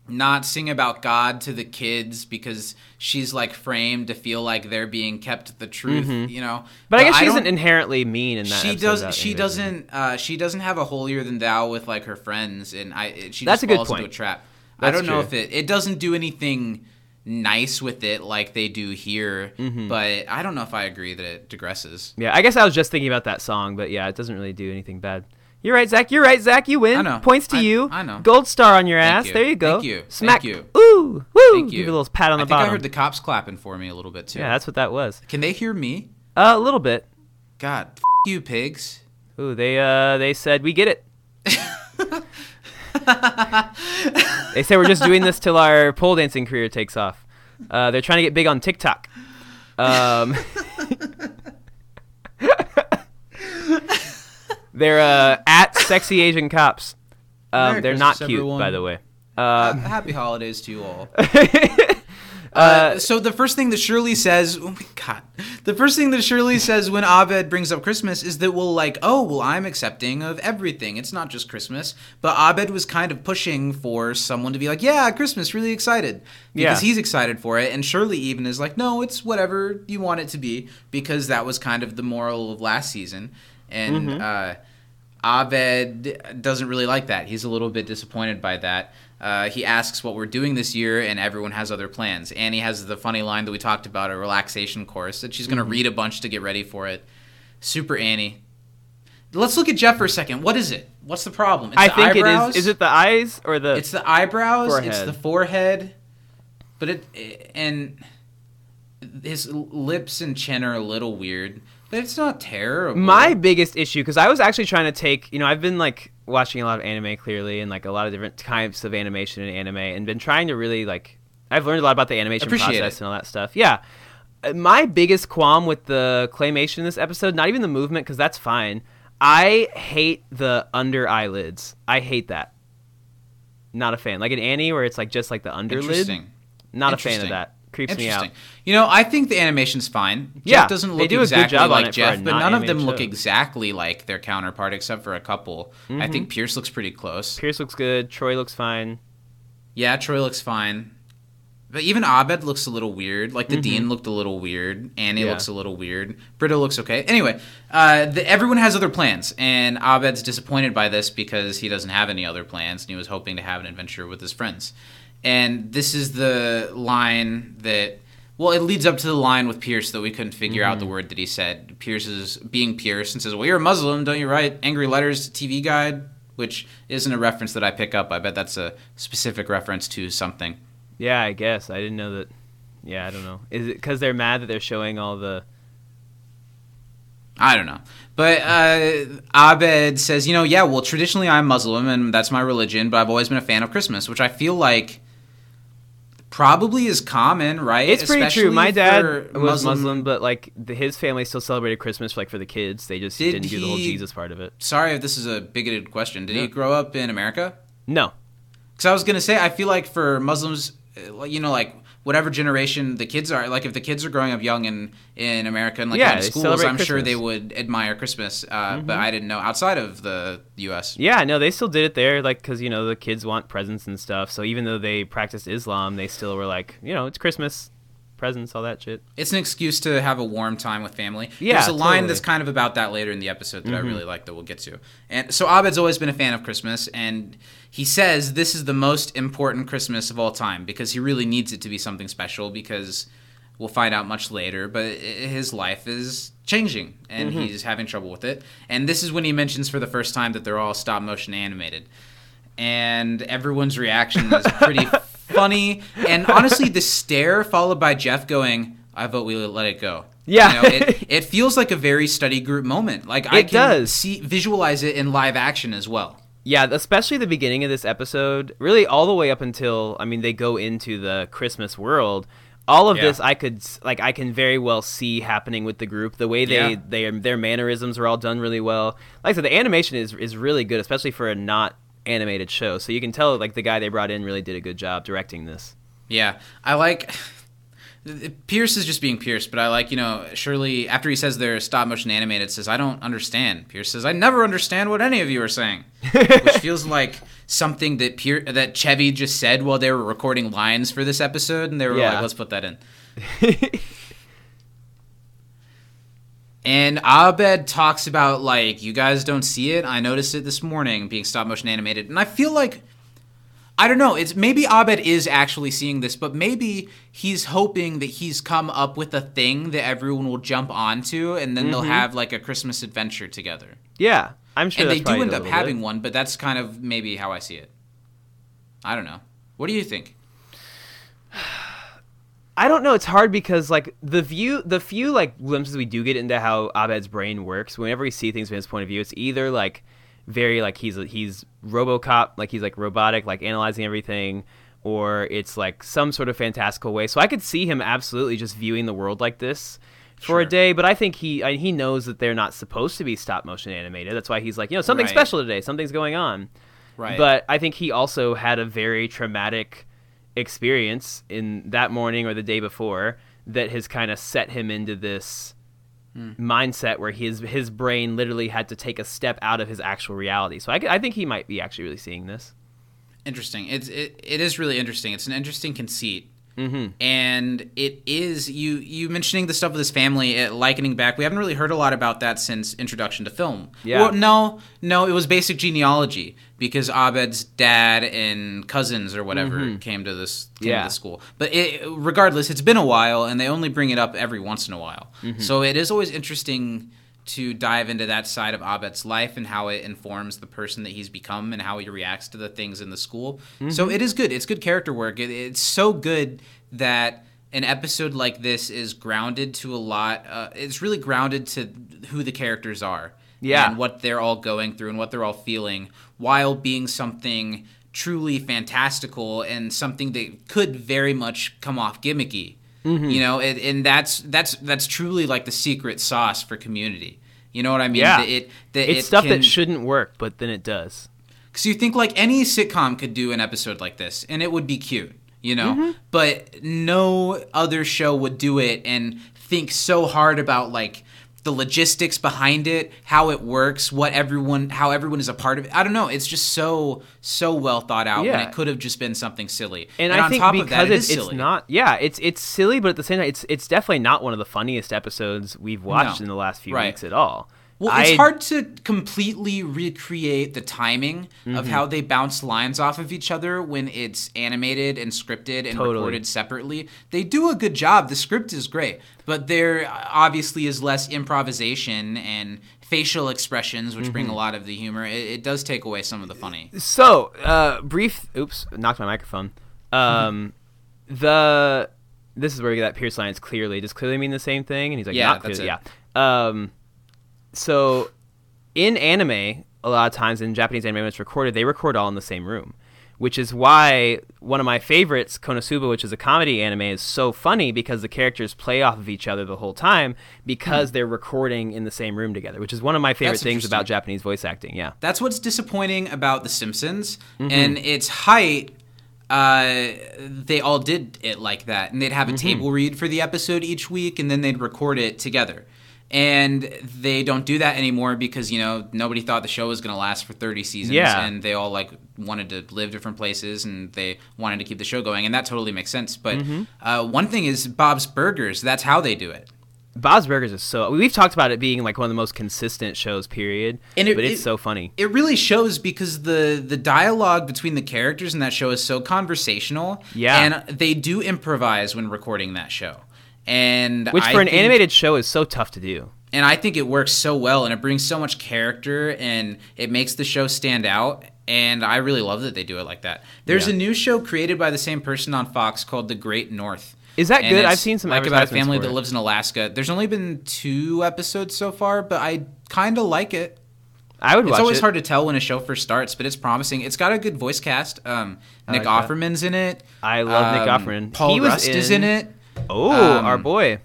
not sing about God to the kids because she's like framed to feel like they're being kept the truth, you know. Mm-hmm. But I guess she don't- isn't inherently mean in that. she does without she doesn't uh, she doesn't have a holier than thou with like her friends and I it- she That's just a falls into a trap. I don't know if it it doesn't do anything nice with it like they do here, Mm-hmm. but I don't know if I agree that it digresses. Yeah, I guess I was just thinking about that song, but yeah, it doesn't really do anything bad. You're right, Zach. You're right, Zach. You win. I know. Points to I- you. I know. Gold star on your Thank ass. you. There you go. Thank you. Smack. Thank you. Ooh, woo. Thank you. Give you a little pat on the I think bottom. I heard the cops clapping for me a little bit too. yeah, that's what that was. Can they hear me? Uh, a little bit. God, f- you pigs. Ooh, they uh they said we get it. they say we're just doing this till our pole dancing career takes off. Uh, they're trying to get big on TikTok. Um, they're uh, at sexy Asian cops. Um, they're not cute, everyone. by the way. Uh, happy holidays to you all. Uh, so the first thing that Shirley says, oh my god, the first thing that Shirley says when Abed brings up Christmas is that well, like, oh, well, I'm accepting of everything. It's not just Christmas. But Abed was kind of pushing for someone to be like, yeah, Christmas, really excited because Yeah. he's excited for it. And Shirley even is like, no, it's whatever you want it to be because that was kind of the moral of last season. And uh, Abed doesn't really like that. He's a little bit disappointed by that. Uh, he asks what we're doing this year, and everyone has other plans. Annie has the funny line that we talked about, a relaxation course, that she's going to read a bunch to get ready for it. Super Annie. Let's look at Jeff for a second. What is it? What's the problem? It's I the think eyebrows? it is. Is it the eyes or the? It's the eyebrows. It's the forehead. But it and his lips and chin are a little weird, it's not terrible. My biggest issue, because I was actually trying to take, you know, I've been like watching a lot of anime clearly, and like a lot of different types of animation and anime, and been trying to really like, I've learned a lot about the animation Appreciate process it. and all that stuff. Yeah, Uh, my biggest qualm with the claymation in this episode, not even the movement, because that's fine. I hate the under eyelids. I hate that. Not a fan. Like in Annie, where it's like just like the underlid. Interesting. Not a fan of that. Creeps me out. Interesting. You know, I think the animation's fine. Yeah, Jeff doesn't they look do a good exactly job like it for a Jeff, but none of them non-animated look exactly like their counterpart, except for a couple. Mm-hmm. I think Pierce looks pretty close. Pierce looks good. Troy looks fine. Yeah, Troy looks fine. But even Abed looks a little weird. Like the Dean looked a little weird. Annie Mm-hmm. Yeah. looks a little weird. Britta looks okay. Anyway, uh, the, everyone has other plans, and Abed's disappointed by this because he doesn't have any other plans, and he was hoping to have an adventure with his friends. And this is the line that, well, it leads up to the line with Pierce that we couldn't figure out the Mm-hmm. word that he said. Pierce is being Pierce and says, "Well, you're a Muslim, don't you write angry letters to TV Guide?" Which isn't a reference that I pick up. I bet that's a specific reference to something. Yeah, I guess I didn't know that. Yeah, I don't know. Is it because they're mad that they're showing all the? I don't know. But uh, Abed says, you know, yeah, well, traditionally I'm Muslim and that's my religion, but I've always been a fan of Christmas, which I feel like probably is common, right? It's pretty true. My dad was Muslim, but like the, his family still celebrated Christmas like for the kids. They just Did didn't do the whole he- Jesus part of it. Sorry if this is a bigoted question. Did he grow up in America? No. Because I was gonna say, I feel like for Muslims, uh, like, you know, like whatever generation the kids are, like if the kids are growing up young in in America and like Yeah, to schools, I'm sure they would admire Christmas. Uh, But I didn't know outside of the U.S. Yeah, no, they still did it there, like because you know the kids want presents and stuff. So even though they practiced Islam, they still were like, you know, it's Christmas, presents, all that shit. It's an excuse to have a warm time with family. Yeah, There's a line totally. Mm-hmm. that's kind of about that later in the episode that I really like that we'll get to. And so Abed's always been a fan of Christmas, and he says this is the most important Christmas of all time because he really needs it to be something special because we'll find out much later, but his life is changing and Mm-hmm. he's having trouble with it. And this is when he mentions for the first time that they're all stop motion animated. And everyone's reaction is pretty funny. And honestly, the stare followed by Jeff going, I vote we let it go. Yeah. You know, it, it feels like a very study group moment. Like I can does. see visualize it in live action as well. Yeah, especially the beginning of this episode, really all the way up until I mean they go into the Christmas world. All of Yeah. this I could like I can very well see happening with the group. The way they Yeah. they their mannerisms are all done really well. Like I said, the animation is is really good, especially for a not animated show. So you can tell like the guy they brought in really did a good job directing this. Yeah, I like. Pierce is just being Pierce, but I like, you know, Shirley, after he says they're stop motion animated, says, I don't understand. Pierce says, I never understand what any of you are saying. Which feels like something that Pier- that Chevy just said while they were recording lines for this episode, and they were Yeah. like, let's put that in. And Abed talks about, like, you guys don't see it. I noticed it this morning being stop motion animated. And I feel like I don't know. It's maybe Abed is actually seeing this, but maybe he's hoping that he's come up with a thing that everyone will jump onto, and then they'll mm-hmm. have like a Christmas adventure together. Yeah, I'm sure and they do end up little bit. having one, but that's kind of maybe how I see it. I don't know. What do you think? I don't know. It's hard because like the view, the few like glimpses we do get into how Abed's brain works. Whenever we see things from his point of view, it's either like very like he's he's RoboCop, like he's like robotic, like analyzing everything, or it's like some sort of fantastical way. So I could see him absolutely just viewing the world like this for a day. But I think he I, he knows that they're not supposed to be stop motion animated. That's why he's like, you know, something Right. special today, something's going on. Right. But I think he also had a very traumatic experience in that morning or the day before that has kind of set him into this hmm. mindset where his his brain literally had to take a step out of his actual reality. So I, I think he might be actually really seeing this. interesting. It's it, it is really interesting. It's an interesting conceit. Mm-hmm. And it is you you mentioning the stuff with his family, it likening back. We haven't really heard a lot about that since introduction to film. Yeah. Well, no, no, it was basic genealogy because Abed's dad and cousins or whatever came to this came Yeah. to the school. But it, regardless, it's been a while, and they only bring it up every once in a while. So it is always interesting to dive into that side of Abed's life and how it informs the person that he's become and how he reacts to the things in the school. So it is good. It's good character work. It, it's so good that an episode like this is grounded to a lot. Uh, it's really grounded to who the characters are. Yeah. And what they're all going through and what they're all feeling while being something truly fantastical and something that could very much come off gimmicky. Mm-hmm. You know, it, and that's that's that's truly like the secret sauce for community. You know what I mean? Yeah. That it, that It's it stuff can- that shouldn't work, but then it does. because you think like any sitcom could do an episode like this, and it would be cute, you know. Mm-hmm. But no other show would do it and think so hard about like the logistics behind it, how it works, what everyone, how everyone is a part of it. I don't know. It's just so so well thought out, Yeah. and it could have just been something silly. And, I on think top because of that, it it's, it's not, yeah, it's it's silly, but at the same time, it's it's definitely not one of the funniest episodes we've watched No. in the last few Right. weeks at all. Well, it's I- hard to completely recreate the timing of Mm-hmm. how they bounce lines off of each other when it's animated and scripted and Totally. recorded separately. They do a good job. The script is great, but there obviously is less improvisation and facial expressions, which Mm-hmm. bring a lot of the humor. It, it does take away some of the funny. So, uh, brief. Oops, knocked my microphone. Um, the this is where we get that Pierce line. It's clearly does clearly mean the same thing, and he's like, Yeah, not clearly. Yeah. Um, so in anime, a lot of times in Japanese anime when it's recorded, they record all in the same room, which is why one of my favorites, Konosuba, which is a comedy anime, is so funny because the characters play off of each other the whole time because they're recording in the same room together, which is one of my favorite That's things about. Japanese voice acting. Yeah. That's what's disappointing about The Simpsons. Mm-hmm. And its height, uh, they all did it like that. And they'd have a Mm-hmm. table read for the episode each week, and then they'd record it together. And they don't do that anymore because, you know, nobody thought the show was going to last for 30 seasons. Yeah. And they all, like, wanted to live different places and they wanted to keep the show going. And that totally makes sense. But Mm-hmm. uh, one thing is Bob's Burgers. That's how they do it. Bob's Burgers is so. We've talked about it being like one of the most consistent shows, period. And it- but it's it- so funny. It really shows because the the dialogue between the characters in that show is so conversational. Yeah. and they do improvise when recording that show. And Which I for an think- animated show is so tough to do. and I think it works so well, and it brings so much character, and it makes the show stand out. And I really love that they do it like that. There's Yeah. a new show created by the same person on Fox called The Great North. Is that And good? I've seen some like about a family that lives in Alaska. There's only been two episodes so far, but I kind of like it. I would It's always it. hard to tell when a show first starts, but it's promising. It's got a good voice cast. Um, Nick like that. Offerman's in it. I love Nick Um, Offerman. Paul He was Rust is in in- it. Oh, um, our boy.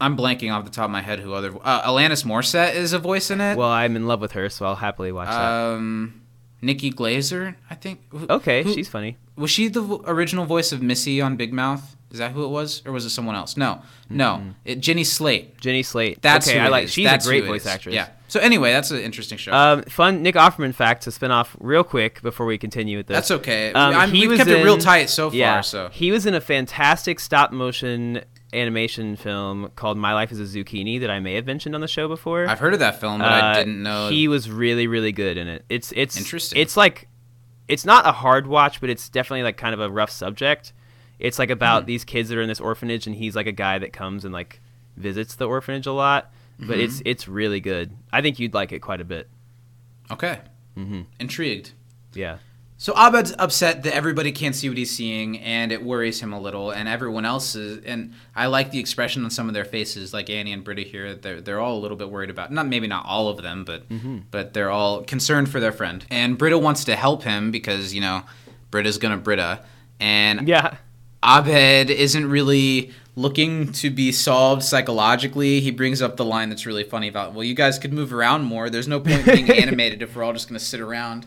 I'm blanking off the top of my head who other. Uh, Alanis Morissette is a voice in it. Well, I'm in love with her, so I'll happily watch that. um, Nikki Glazer, I think. Okay, who- she's funny. Was she the original voice of Missy on Big Mouth? Is that who it was, or was it someone else? No, no, it, Jenny Slate. Jenny Slate. That's okay. who I like. is. She's That's a great voice actress. Yeah. So anyway, that's an interesting show. Um, fun Nick Offerman fact to spin off real quick before we continue with this. That's okay. Um, I'm, he we've kept it real tight so far. Yeah, So he was in a fantastic stop motion animation film called My Life as a Zucchini that I may have mentioned on the show before. I've heard of that film, but I Uh, didn't know. he was really really good in it. It's it's Interesting. It's like it's not a hard watch, but it's definitely like kind of a rough subject. It's like about these kids that are in this orphanage, and he's like a guy that comes and like visits the orphanage a lot. But Mm-hmm. it's it's really good. I think you'd like it quite a bit. okay. Mm-hmm. Intrigued. Yeah. So Abed's upset that everybody can't see what he's seeing, and it worries him a little. And everyone else is, and I like the expression on some of their faces, like Annie and Britta here. They're they're all a little bit worried about, not maybe not all of them, but but they're all concerned for their friend. And Britta wants to help him because you know Britta's gonna Britta, and Yeah. Abed isn't really looking to be solved psychologically. He brings up the line that's really funny about, well, you guys could move around more. There's no point being animated if we're all just going to sit around,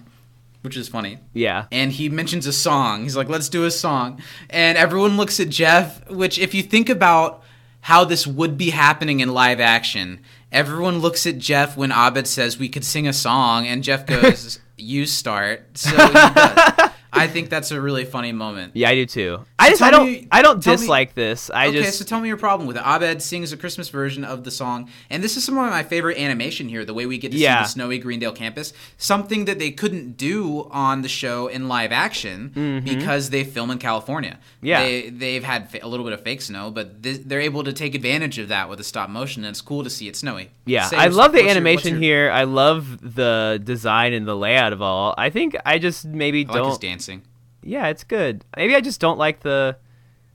which is funny. Yeah. And he mentions a song. He's like, let's do a song. And everyone looks at Jeff, which, if you think about how this would be happening in live action, everyone looks at Jeff when Abed says we could sing a song, and Jeff goes, you start. So he does. I think that's a really funny moment. Yeah, I do too. I just tell I don't me- I don't tell me- dislike this. I okay, just so tell me your problem with it. Abed sings a Christmas version of the song, and this is some of my favorite animation here. The way we get to Yeah. see the snowy Greendale campus, something that they couldn't do on the show in live action because they film in California. Mm-hmm. Yeah. they they've had a little bit of fake snow, but th- they're able to take advantage of that with a stop motion, and it's cool to see it snowy. yeah, Say I love the what's your- animation your- here. I love the design and the layout of all. I think I just maybe I like don't. Dancing. yeah, it's good. Maybe I just don't like the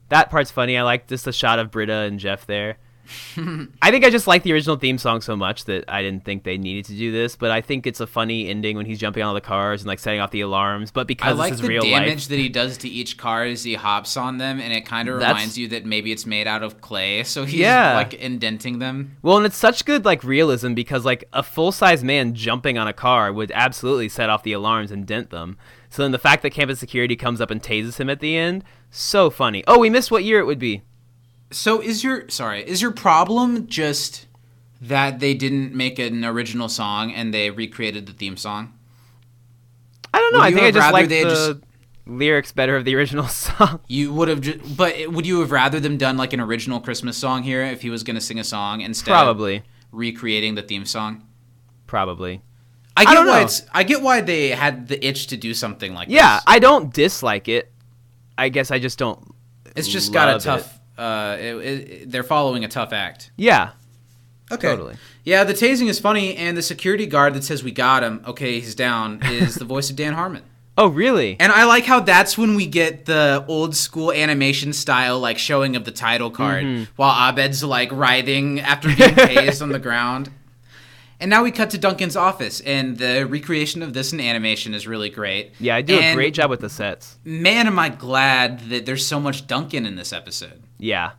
that part's funny. I like just the shot of Britta and Jeff there. I think I just like the original theme song so much that I didn't think they needed to do this, but I think it's a funny ending when he's jumping on all the cars and like setting off the alarms. But because I like this is the real damage life, that he does to each car as he hops on them, and it kind of reminds you that maybe it's made out of clay. So he's Yeah. like indenting them. Well, and it's such good like realism because like a full size man jumping on a car would absolutely set off the alarms and dent them. So then the fact that campus security comes up and tases him at the end, so funny. Oh, we missed what year it would be. So is your sorry, is your problem just that they didn't make an original song and they recreated the theme song? I don't know. Would I think I just like the just- lyrics better of the original song. You would have just, but would you have rather them done like an original Christmas song here if he was going to sing a song instead Probably. of recreating the theme song? Probably. I get don't why know. it's I get why they had the itch to do something like this. Yeah, this. I don't dislike it. I guess I just don't. it's just got a tough uh it, it, they're following a tough act. Yeah. Okay. Totally. Yeah, the tasing is funny and the security guard that says we got him, okay, he's down is the voice of Dan Harmon. Oh, really? And I like how that's when we get the old school animation style, like showing of the title card, Mm-hmm. while Abed's like writhing after being tased on the ground. And now we cut to Duncan's office, and the recreation of this in animation is really great. yeah, I do a great job with the sets. Man, am I glad that there's so much Duncan in this episode. Yeah.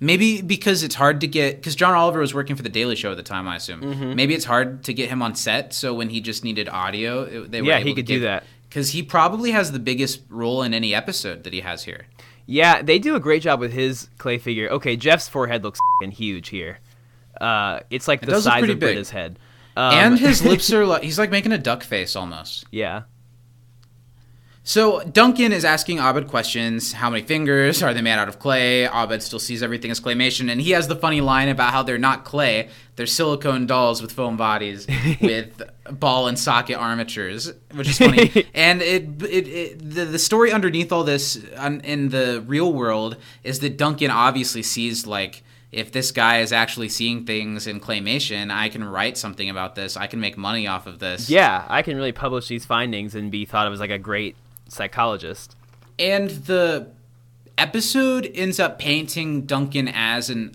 Maybe because it's hard to get because John Oliver was working for the Daily Show at the time. I assume Mm-hmm. maybe it's hard to get him on set. So when he just needed audio, it- they Yeah, able he could do that. because he probably has the biggest role in any episode that he has here. Yeah, they do a great job with his clay figure. Okay, Jeff's forehead looks huge here. Uh, it's like It the size of big. Britta's head. Um, and his lips are like he's like making a duck face almost. yeah. So Duncan is asking Abed questions. How many fingers are they made out of clay? Abed still sees everything as claymation, and he has the funny line about how they're not clay; they're silicone dolls with foam bodies with ball and socket armatures, which is funny. and it, it, it the, the story underneath all this on, in the real world is that Duncan obviously sees like. If this guy is actually seeing things in claymation, I can write something about this. I can make money off of this. Yeah, I can really publish these findings and be thought of as like a great psychologist. and the episode ends up painting Duncan as an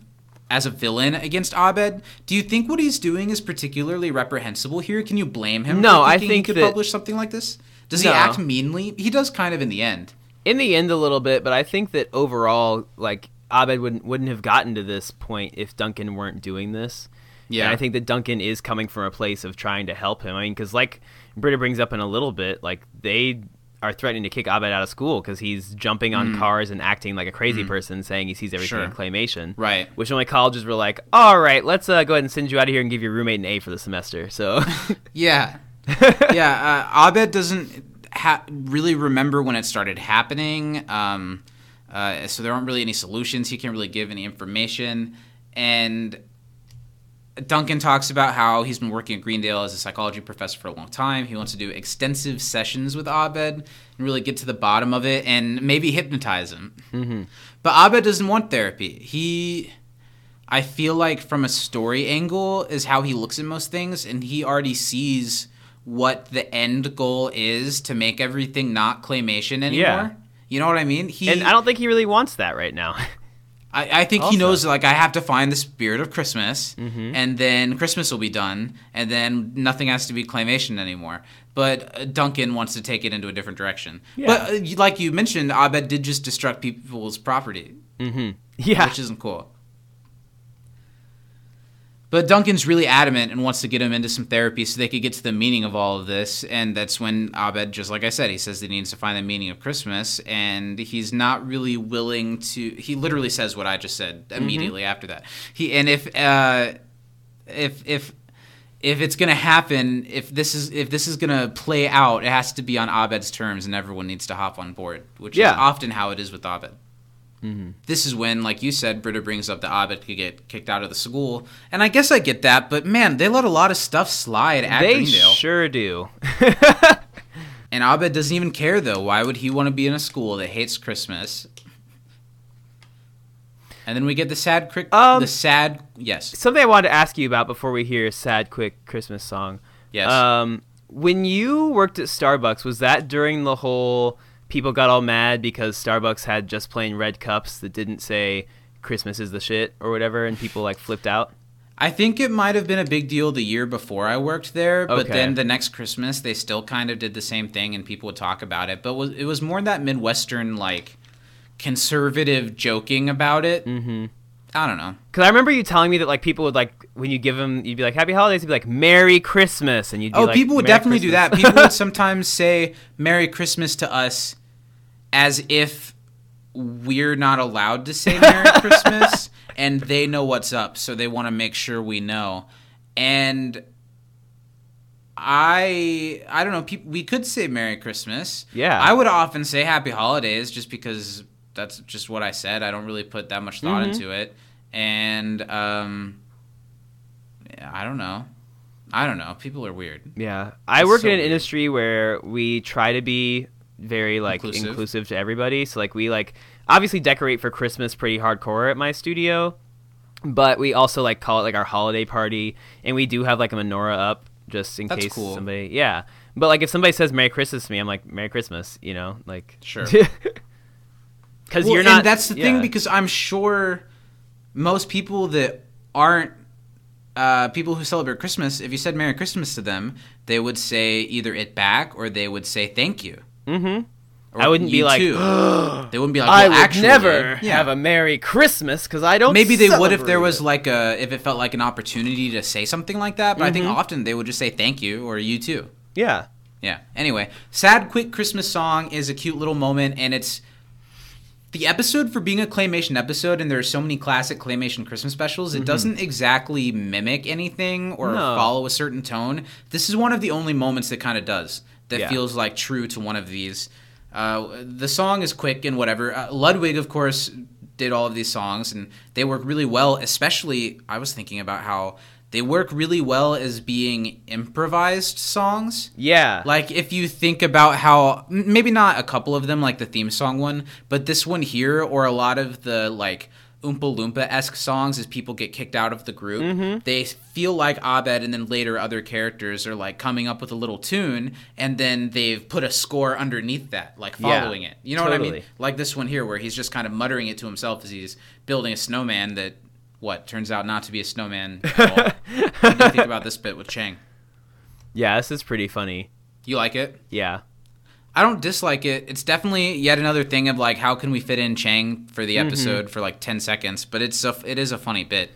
as a villain against Abed. Do you think what he's doing is particularly reprehensible here? Can you blame him? No, I think he could that- publish something like this. Does he act meanly? He does kind of in the end. In the end, a little bit, but I think that overall, like Abed wouldn't wouldn't have gotten to this point if Duncan weren't doing this. Yeah, And I think that Duncan is coming from a place of trying to help him. I mean, because like Britta brings up in a little bit, like they are threatening to kick Abed out of school because he's jumping on cars and acting like a crazy person, saying he sees everything in Mm. Claymation. Right. Which only colleges were like, all right, let's uh, go ahead and send you out of here and give your roommate an A for the semester. So, Yeah, yeah. Uh, Abed doesn't ha- really remember when it started happening, um, uh, so there aren't really any solutions. He can't really give any information, and Duncan talks about how he's been working at Greendale as a psychology professor for a long time. He wants to do extensive sessions with Abed and really get to the bottom of it and maybe hypnotize him. Mm-hmm. But Abed doesn't want therapy. He, I feel like, from a story angle, is how he looks at most things, and he already sees what the end goal is to make everything not claymation anymore. Yeah. You know what I mean? He And I don't think he really wants that right now. I, I think he knows like I have to find the spirit of Christmas, Mm-hmm. and then Christmas will be done, and then nothing has to be claymation anymore. But uh, Duncan wants to take it into a different direction. Yeah. But uh, like you mentioned, Abed did just destruct people's property, yeah. which isn't cool. But Duncan's really adamant and wants to get him into some therapy so they could get to the meaning of all of this. And that's when Abed, just like I said, he says that he needs to find the meaning of Christmas. And he's not really willing to. He literally says what I just said immediately after that. He and if uh, if if if it's gonna happen, if this is if this is gonna play out, it has to be on Abed's terms, and everyone needs to hop on board, which Yeah. is often how it is with Abed. This is when, like you said, Britta brings up that Abed could get kicked out of the school, and I guess I get that, but man, they let a lot of stuff slide at they Greendale, sure do. and Abed doesn't even care though. Why would he want to be in a school that hates Christmas? And then we get the sad, cri- Um, the sad, yes, Something I wanted to ask you about before we hear a sad, quick Christmas song. yes. Um, when you worked at Starbucks, was that during the whole people got all mad because Starbucks had just plain red cups that didn't say Christmas is the shit or whatever, and people like flipped out? I think it might have been a big deal the year before I worked there, but Okay. then the next Christmas they still kind of did the same thing and people would talk about it. But it was more that Midwestern like conservative joking about it. Mm-hmm. I don't know. Because I remember you telling me that like people would like when you give them, you'd be like Happy Holidays, you'd be like Merry Christmas, and you'd be Oh, like, people would "Merry definitely do that. People would sometimes say "Merry Christmas" to us as if we're not allowed to say "Merry Christmas," and they know what's up, so they want to make sure we know. And I, I don't know. People, we could say "Merry Christmas." Yeah. I would often say "Happy Holidays" just because that's just what I said. I don't really put that much thought Mm-hmm. into it, and um, I don't know. I don't know. People are weird. Yeah, I It's work so in an weird. industry where we try to be very like Inclusive. inclusive. to everybody. So like we like obviously decorate for Christmas pretty hardcore at my studio, but we also like call it like our holiday party, and we do have like a menorah up just in That's case cool. somebody. Yeah, but like if somebody says Merry Christmas to me, I'm like Merry Christmas, you know, like Sure. Because Well, you're not. And that's the thing because I'm sure most people that aren't uh, people who celebrate Christmas, if you said Merry Christmas to them, they would say either it back or they would say thank you. Mhm. Or I wouldn't be like, too. they wouldn't be like, I would actually, never yeah. have a Merry Christmas because I don't. Maybe they would if there was it. like a if it felt like an opportunity to say something like that. But I think Mm-hmm. often they would just say thank you or you too. yeah. Yeah. Anyway, sad quick Christmas song is a cute little moment, and it's the episode for being a claymation episode, and there are so many classic claymation Christmas specials. It doesn't exactly mimic anything or Mm-hmm. No. follow a certain tone. This is one of the only moments that kind of does that Yeah. feels like true to one of these. Uh, the song is quick and whatever. Uh, Ludwig, of course, did all of these songs, and they work really well. Especially, I was thinking about how they work really well as being improvised songs. Yeah. Like if you think about how maybe not a couple of them like the theme song one, but this one here or a lot of the like Oompa Loompa esque songs as people get kicked out of the group, Mm-hmm. they feel like Abed and then later other characters are like coming up with a little tune and then they've put a score underneath that, like Yeah, following it. You know what I mean? Like this one here where he's just kind of muttering it to himself as he's building a snowman that what turns out not to be a snowman at all. what do you think about this bit with Chang? yeah. This is pretty funny. You like it? Yeah. I don't dislike it. It's definitely yet another thing of like how can we fit in Chang for the mm-hmm. episode for like 10 seconds, but it's a it is a funny bit.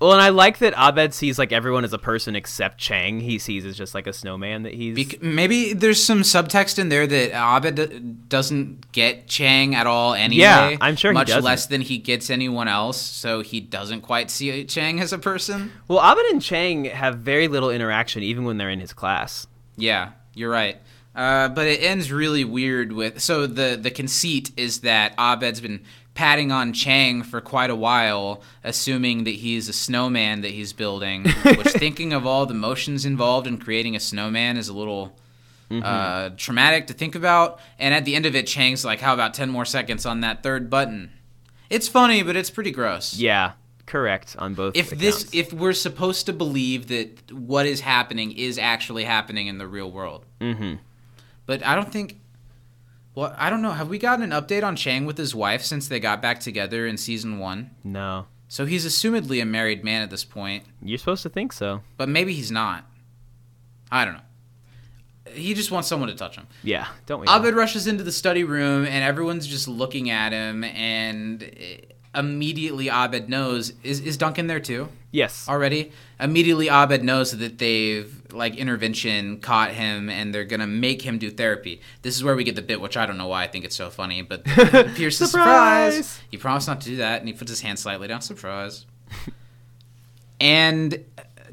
Well, and I like that Abed sees like everyone as a person except Chang. He sees as just like a snowman that he's. Maybe there's some subtext in there that Abed d- doesn't get Chang at all anyway. Yeah, I'm sure he much less than he gets anyone else, so he doesn't quite see Chang as a person. well, Abed and Chang have very little interaction, even when they're in his class. Yeah, you're right. Uh, but it ends really weird with so the the conceit is that Abed's been patting on Chang for quite a while, assuming that he's a snowman that he's building. which, thinking of all the motions involved in creating a snowman, is a little uh, traumatic to think about. And at the end of it, Chang's like, "How about ten more seconds on that third button?" It's funny, but it's pretty gross. Yeah, correct on both. if accounts. this if we're supposed to believe that what is happening is actually happening in the real world. Mhm. But I don't think. Well, I don't know. Have we gotten an update on Chang with his wife since they got back together in season one? no, So he's assumedly a married man at this point, you're supposed to think so. but maybe he's not. I don't know. He just wants someone to touch him. Yeah, don't we? Abed rushes into the study room and everyone's just looking at him and immediately Abed knows is is Duncan there too? yes. already. Immediately, Abed knows that they've like intervention caught him, and they're gonna make him do therapy. This is where we get the bit, which I don't know why I think it's so funny, but Pierce is Surprise! surprise. He promised not to do that, and he puts his hand slightly down. Surprise. and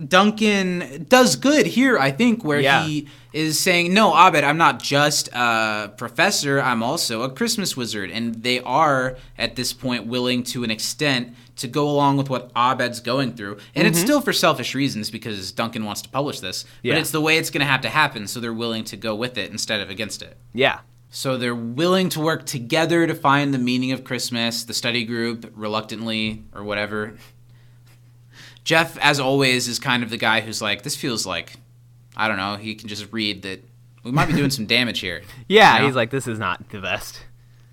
Duncan does good here, I think, where Yeah. he is saying, "No, Abed, I'm not just a professor. I'm also a Christmas wizard." And they are at this point willing, to an extent, to go along with what Abed's going through. And it's mm-hmm. still for selfish reasons because Duncan wants to publish this, Yeah. but it's the way it's going to have to happen. So they're willing to go with it instead of against it. Yeah. So they're willing to work together to find the meaning of Christmas. The study group, reluctantly or whatever. Jeff, as always, is kind of the guy who's like, this feels like, I don't know, he can just read that we might be doing some damage here. Yeah, You know? he's like, this is not the best.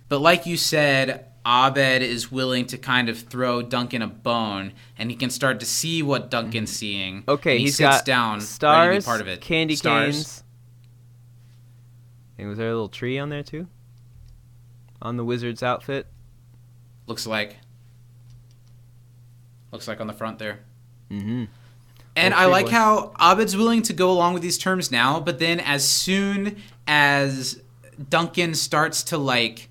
But like you said, Abed is willing to kind of throw Duncan a bone, and he can start to see what Duncan's mm-hmm. seeing. Okay, he he's sits got down, stars, part of it. candy Stars. canes. And was there a little tree on there too? On the wizard's outfit. Looks like. Looks like on the front there. Mm-hmm. And Oh, I like how Abed's willing to go along with these terms now, but then as soon as Duncan starts to like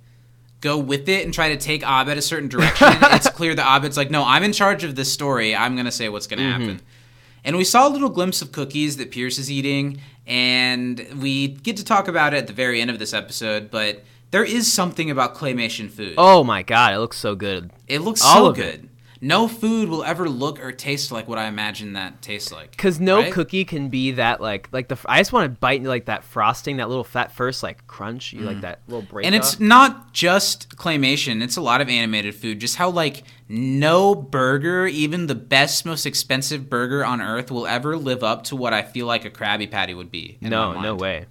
go with it and try to take Abed a certain direction, it's clear that Abed's like, no, I'm in charge of this story. I'm gonna say what's gonna Mm-hmm. happen. And we saw a little glimpse of cookies that Pierce is eating, and we get to talk about it at the very end of this episode, but there is something about claymation food. Oh my god, it looks so good. It looks All so good. it. No food will ever look or taste like what I imagine that tastes like. Cause no right? cookie can be that like like the I just want to bite into like that frosting, that little fat first like crunch, you like that little break. Mm. And it's not just claymation, it's a lot of animated food. Just how, like, no burger, even the best, most expensive burger on earth, will ever live up to what I feel like a Krabby Patty would be. in no no way.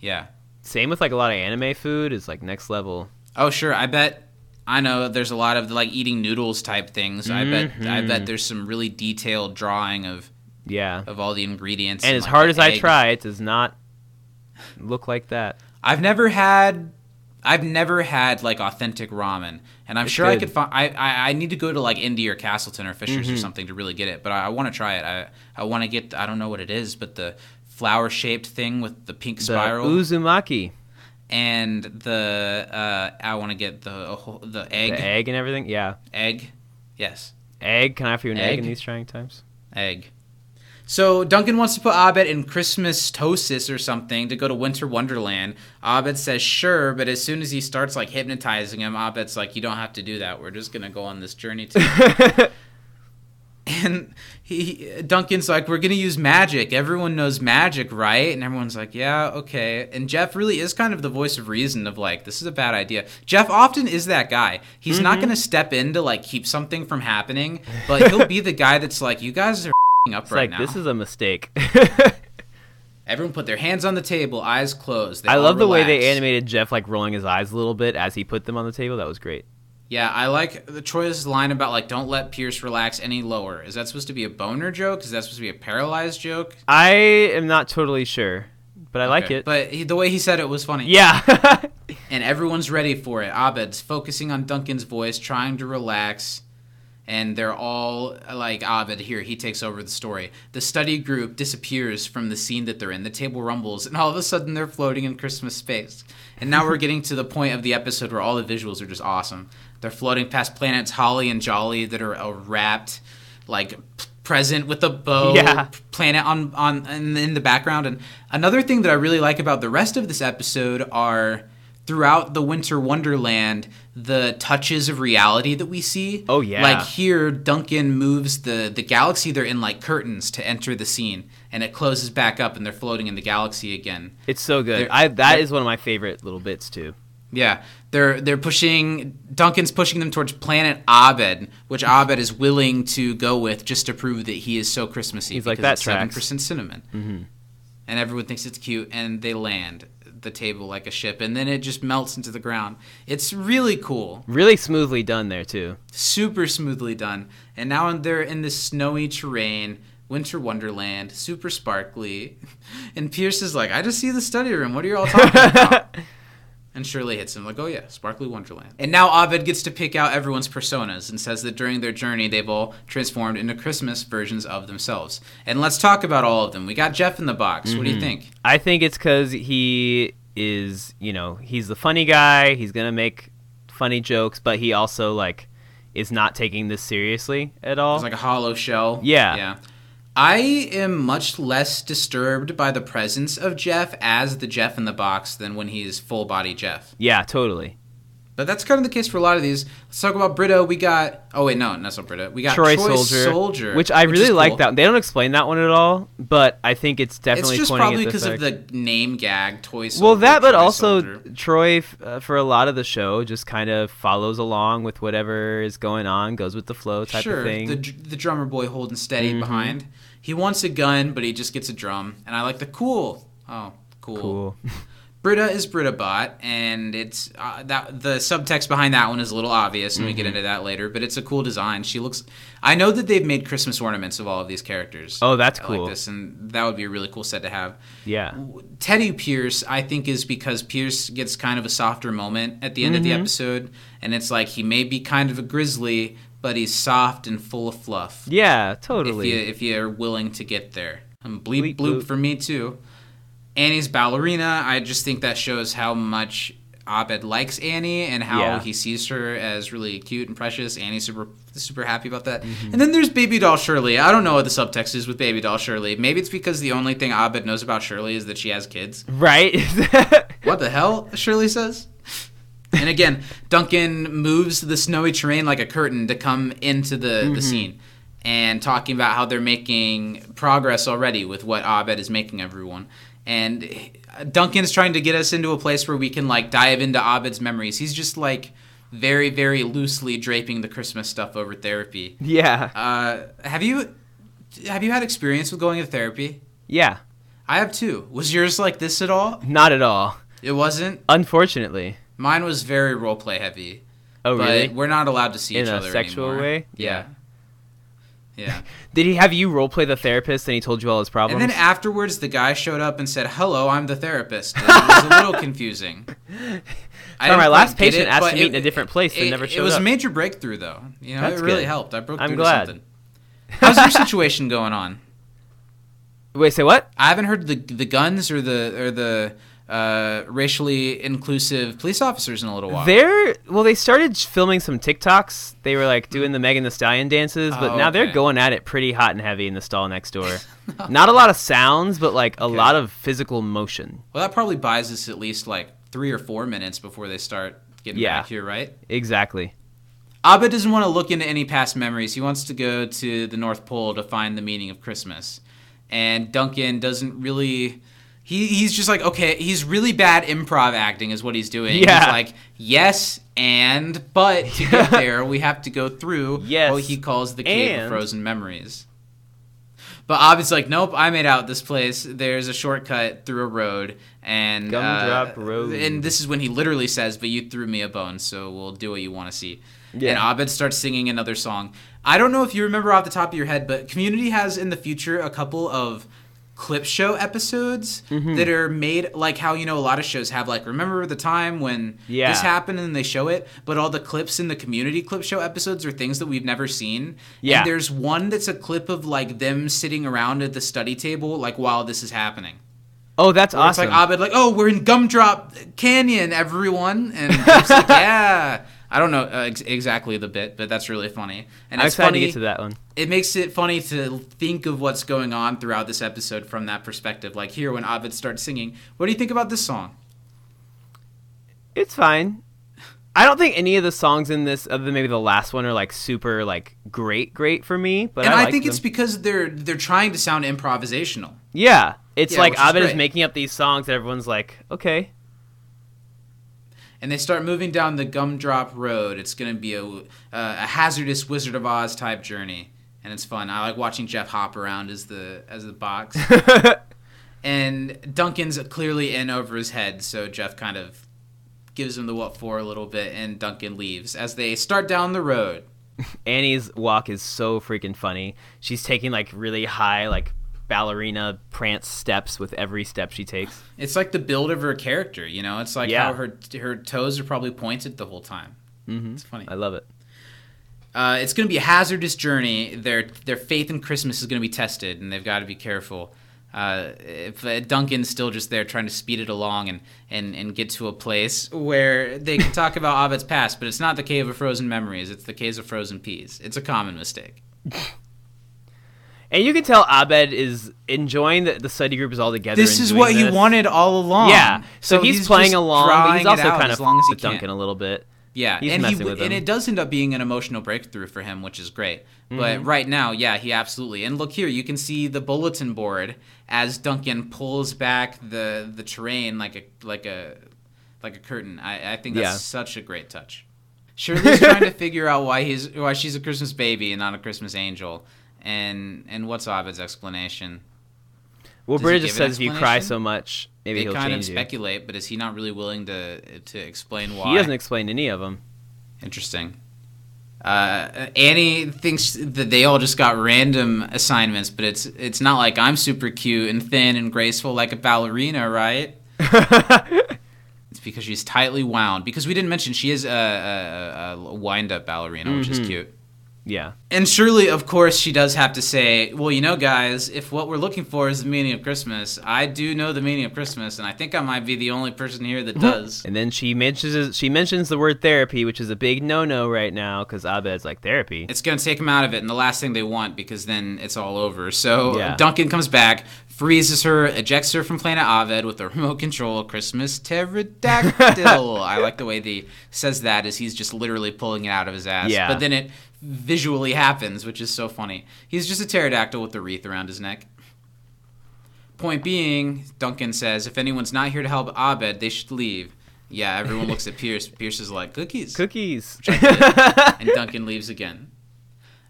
Yeah. Same with like a lot of anime food is like next level. Oh, sure. I bet. I know there's a lot of like eating noodles type things. I bet. I Mm-hmm. bet there's some really detailed drawing of Yeah. of all the ingredients. And as like, hard as I try, it does not look like that. I've never had I've never had like authentic ramen, and I'm It's sure I could find. I, I I need to go to like Indy or Castleton or Fishers Mm-hmm. or something to really get it. But I, I want to try it. I I want to get. I don't know what it is, but the flower shaped thing with the pink The spiral uzumaki, and the uh, I want to get the the egg the egg and everything. Yeah, egg. Yes, egg. Can I offer you an egg, Egg? in these trying times? egg. So Duncan wants to put Abed in Christmas Tosis or something to go to Winter Wonderland. Abed says sure, but as soon as he starts like hypnotizing him, Abed's like, "You don't have to do that. We're just gonna go on this journey." Together. and he Duncan's like, "We're gonna use magic. Everyone knows magic, right?" And everyone's like, "Yeah, okay." And Jeff really is kind of the voice of reason of like, "This is a bad idea." Jeff often is that guy. He's not mm-hmm. gonna step in to like keep something from happening, but he'll be the guy that's like, "You guys are." Up It's right like now. this is a mistake. Everyone put their hands on the table, eyes closed. I love the way they animated Jeff like rolling his eyes a little bit as he put them on the table. That was great. Yeah, I like the Troy's line about like don't let Pierce relax any lower. Is that supposed to be a boner joke? Is that supposed to be a paralyzed joke? I am not totally sure, but I like it. But he, the way he said it was funny. yeah. And everyone's ready for it. Abed's focusing on Duncan's voice, trying to relax. And they're all like Abed here. He takes over the story. The study group disappears from the scene that they're in. The table rumbles, and all of a sudden they're floating in Christmas space. And now we're getting to the point of the episode where all the visuals are just awesome. They're floating past planets Holly and Jolly that are uh, wrapped, like p- present with a bow. Yeah. Planet on on in, in the background. And another thing that I really like about the rest of this episode are throughout the winter wonderland the touches of reality that we see Oh, yeah. like here duncan moves the the galaxy they're in like curtains to enter the scene and it closes back up and they're floating in the galaxy again it's so good. They're- I that one of my favorite little bits too. Yeah, they're they're pushing. Duncan's pushing them towards Planet Abed, which Abed is willing to go with just to prove that he is so Christmassy. He's like, "That seven tracks." percent cinnamon, mm-hmm. and everyone thinks it's cute, and they land the table like a ship, and then it just melts into the ground. It's really cool, Really smoothly done there too. super smoothly done. And now they're in this snowy terrain. Winter Wonderland, super sparkly. And Pierce is like, I just see the study room. What are you all talking about? And Shirley hits him like, "Oh yeah, Sparkly Wonderland." And now Abed gets to pick out everyone's personas and says that during their journey, they've all transformed into Christmas versions of themselves. And let's talk about all of them. We got Jeff in the box. What do you mm-hmm. think? I think it's because he is, you know, he's the funny guy. He's gonna make funny jokes, but he also like is not taking this seriously at all. It's like a hollow shell. Yeah. Yeah. I am much less disturbed by the presence of Jeff as the Jeff in the box than when he's full body Jeff. yeah, totally. But that's kind of the case for a lot of these. Let's talk about Britta. We got. Oh wait, no, that's not Britta. We got Troy, Troy, Soldier, Soldier, which I is really like cool. that. They don't explain that one at all, but I think it's definitely It's just probably because of the name gag, toy. Soldier, well that but Troy also Soldier. troy uh, for a lot of the show just kind of follows along with whatever is going on goes with the flow type sure, of thing Mm-hmm. the the drummer boy holding steady behind. He wants a gun, but he just gets a drum, and I like the cool. Oh, cool. cool Britta is Britta Bot, and it's uh, that the subtext behind that one is a little obvious, and we Mm-hmm. get into that later. But it's a cool design. She looks. I know that they've made Christmas ornaments of all of these characters. Oh, that's I cool. Like this, and that would be a really cool set to have. yeah Teddy Pierce, I think, is because Pierce gets kind of a softer moment at the end of Mm-hmm. the episode, and it's like he may be kind of a grizzly, but he's soft and full of fluff. yeah If totally you if you're willing to get there, and bleep Bleep bloop bloop. for me too. Annie's ballerina, I just think that shows how much Abed likes Annie and how Yeah. he sees her as really cute and precious. Annie's super super happy about that. Mm-hmm. And then there's Baby Doll Shirley. I don't know what the subtext is with Baby Doll Shirley. Maybe it's because the only thing Abed knows about Shirley is that she has kids. right What the hell? Shirley says. And again, Duncan moves the snowy terrain like a curtain to come into the, the scene and talking about how they're making progress already with what Abed is making everyone. And Duncan's trying to get us into a place where we can like dive into Abed's memories. He's just like very, very loosely draping the Christmas stuff over therapy. yeah Uh, have you have you had experience with going to therapy? yeah I have too. Was yours like this at all? not at all It wasn't. unfortunately Mine was very role play heavy. oh but really we're not allowed to see In each a other sexual anymore. way? Yeah. Yeah. did he have you role play the therapist and he told you all his problems? and then afterwards, the guy showed up and said, "Hello, I'm the therapist." And it was a little confusing. I Sorry, my last patient it, asked to meet it- in a different place and never It was up. a major breakthrough, though. You know, That's it really good. helped. I broke I'm through glad. something. How's your situation going on? wait say what I haven't heard the the guns or the or the uh, racially inclusive police officers in a little while. They're well. They started filming some TikToks. They were like doing the Megan Thee Stallion dances, but Oh, now they're going at it pretty hot and heavy in the stall next door. Not a lot of sounds, but like a lot of physical motion. well, that probably buys us at least like three or four minutes before they start getting Yeah. back here, right? Exactly. Abed doesn't want to look into any past memories. He wants to go to the North Pole to find the meaning of Christmas. And Duncan doesn't really. He, he's just like, okay, he's really bad improv acting, is what he's doing. Yeah. He's like, yes, and, but to get there, we have to go through Yes, what he calls the Cave of Frozen Memories. But Abed's like, nope, I made out this place. There's a shortcut through a road, and Gumdrop uh, Road. And this is when he literally says, "But you threw me a bone, so we'll do what you want to see." Yeah. And Abed starts singing another song. I don't know if you remember off the top of your head, but Community has in the future a couple of clip show episodes Mm-hmm. that are made like how you know a lot of shows have like remember the time when Yeah. this happened and they show it but all the clips in the community clip show episodes are things that we've never seen Yeah. and there's one that's a clip of like them sitting around at the study table like while this is happening Oh, that's where awesome. It's like Abed, like, oh, we're in Gumdrop Canyon, everyone, and like, yeah. I don't know uh, ex- exactly the bit, but that's really funny. And I'm it's excited funny. to get to that one. It makes it funny to think of what's going on throughout this episode from that perspective. Like here, when Abed starts singing, what do you think about this song? It's fine. I don't think any of the songs in this, other than maybe the last one, are like super like great, great for me. But and I, I, think them. it's because they're they're trying to sound improvisational. yeah, it's Yeah, like which is Abed is making up these songs that everyone's like, okay, and they start moving down the Gumdrop Road. It's going to be a, uh, a hazardous Wizard of Oz type journey, and it's fun. I like watching Jeff hop around as the as the box. and Duncan's clearly in over his head, so Jeff kind of gives him the what for a little bit, and Duncan leaves as they start down the road. Annie's walk is so freaking funny. She's taking like really high, like ballerina prance steps with every step she takes. It's like the build of her character, you know. It's like Yeah. how her her toes are probably pointed the whole time. Mm-hmm. It's funny. I love it. Uh, it's going to be a hazardous journey. Their their faith in Christmas is going to be tested, and they've got to be careful. Uh, if uh, Duncan's still just there trying to speed it along and, and, and get to a place where they can talk about Abed's past, but it's not the Cave of Frozen Memories. It's the Cave of Frozen Peas. It's a common mistake. And you can tell Abed is enjoying that the study group is all together. This is what he wanted all along. Yeah. So, he's, playing along, but he's also kind as of long as he can. Duncan a little bit. Yeah, He's and he and it does end up being an emotional breakthrough for him, which is great. Mm-hmm. But right now, yeah, he absolutely. And look here, you can see the bulletin board as Duncan pulls back the the terrain like a like a like a curtain. I, I think that's Yeah. such a great touch. Shirley's trying to figure out why he's why she's a Christmas baby and not a Christmas angel. And and what's Abed's explanation? Well, Does just says if you cry so much, maybe they he'll kind of change you. speculate, but is he not really willing to to explain why? He doesn't explain any of them. Interesting. Uh, Annie thinks that they all just got random assignments, but it's it's not like I'm super cute and thin and graceful like a ballerina, right? it's because she's tightly wound. Because we didn't mention she is a, a, a wind-up ballerina, which is cute. Yeah. And Shirley, of course, she does have to say, well, you know, guys, if what we're looking for is the meaning of Christmas, I do know the meaning of Christmas, and I think I might be the only person here that does. And then she mentions she mentions the word therapy, which is a big no-no right now because Abed's like therapy. it's going to take him out of it, and the last thing they want because then it's all over. So Yeah. Duncan comes back, freezes her, ejects her from Planet Abed with a remote control Christmas pterodactyl. I like the way he says that as he's just literally pulling it out of his ass. Yeah. But then it visually happens, which is so funny. He's just a pterodactyl with a wreath around his neck. Point being, Duncan says, if anyone's not here to help Abed, they should leave. Yeah, everyone looks at Pierce. Pierce is like, cookies Cookies. and Duncan leaves again.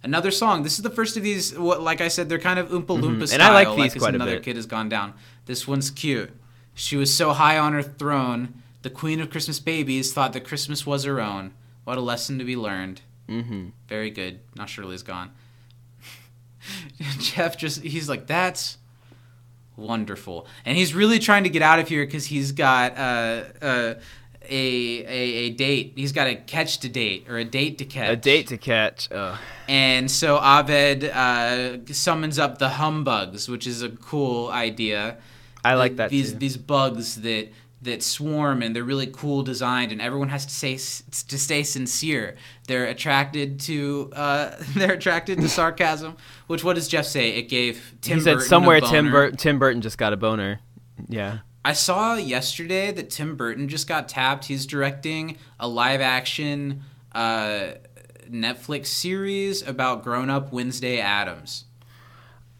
Another song. This is the first of these. What, like I said, they're kind of Oompa Loompa style. Mm-hmm. And I like these as quite a another kid has gone down. This one's cute. She was so high on her throne, the queen of Christmas babies thought that Christmas was her own. What a lesson to be learned. Mm-hmm. Very good. Now Shirley's gone. Jeff just, he's like, that's wonderful. And he's really trying to get out of here because he's got uh, uh, a, a, a date. He's got a catch to date or a date to catch. a date to catch. Ugh. And so Abed uh, summons up the humbugs, which is a cool idea. I like that These too. these bugs that that swarm and they're really cool designed, and everyone has to say to stay sincere. They're attracted to uh, they're attracted to sarcasm. Which what does Jeff say? It gave Tim. he said Burton somewhere Tim. Bur- Tim Burton just got a boner. Yeah. I saw yesterday that Tim Burton just got tapped. He's directing a live action uh, Netflix series about grown up Wednesday Addams.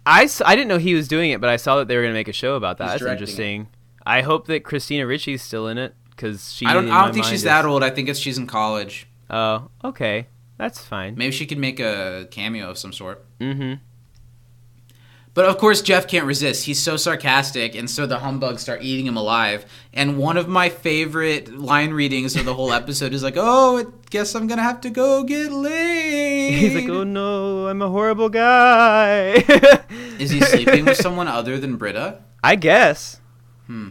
I didn't know he was doing it, but I saw that they were going to make a show about that. He's That's interesting. I hope that Christina Ricci's still in it because she. I don't. I don't think she's is- that old. I think it's she's in college. Oh, okay, that's fine. Maybe she could make a cameo of some sort. Mm-hmm. But of course, Jeff can't resist. He's so sarcastic, and so the humbugs start eating him alive. And one of my favorite line readings of the whole episode is like, "Oh, I guess I'm gonna have to go get laid." He's like, oh no, I'm a horrible guy. Is he sleeping with someone other than Britta? I guess. Hmm.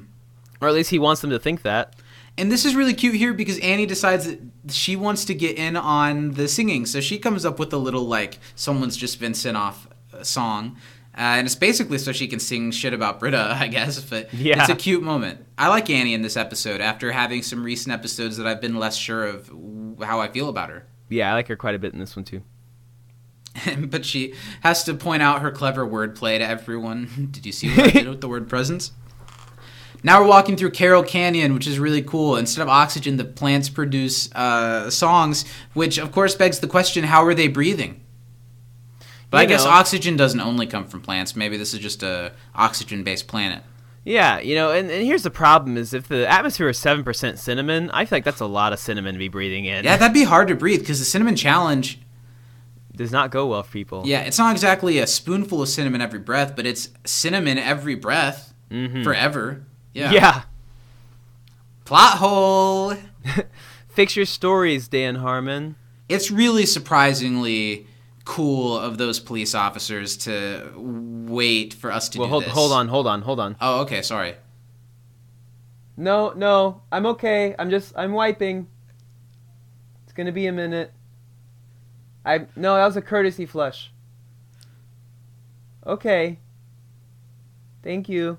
Or at least he wants them to think that. And this is really cute here because Annie decides that she wants to get in on the singing. So she comes up with a little, like, someone's just been sent off song. Uh, and it's basically so she can sing shit about Britta, I guess. But Yeah. it's a cute moment. I like Annie in this episode after having some recent episodes that I've been less sure of how I feel about her. Yeah, I like her quite a bit in this one too. but she has to point out her clever wordplay to everyone. Did you see what I did with the word presents? Now we're walking through Carol Canyon, which is really cool. Instead of oxygen, the plants produce uh, songs, which of course begs the question: How are they breathing? But I guess know. oxygen doesn't only come from plants. Maybe this is just a oxygen-based planet. Yeah, you know, and, and here's the problem: is if the atmosphere is seven percent cinnamon, I feel like that's a lot of cinnamon to be breathing in. Yeah, that'd be hard to breathe because the cinnamon challenge. does not go well for people. Yeah, it's not exactly a spoonful of cinnamon every breath, but it's cinnamon every breath forever. Yeah. Mm-hmm. yeah. Plot hole. Fix your stories, Dan Harmon. It's really surprisingly cool of those police officers to wait for us to Well, do hold this. hold on, hold on, hold on. Oh, okay. Sorry. No, no, I'm okay. I'm just I'm wiping. It's gonna be a minute. I no, that was a courtesy flush. Okay. Thank you.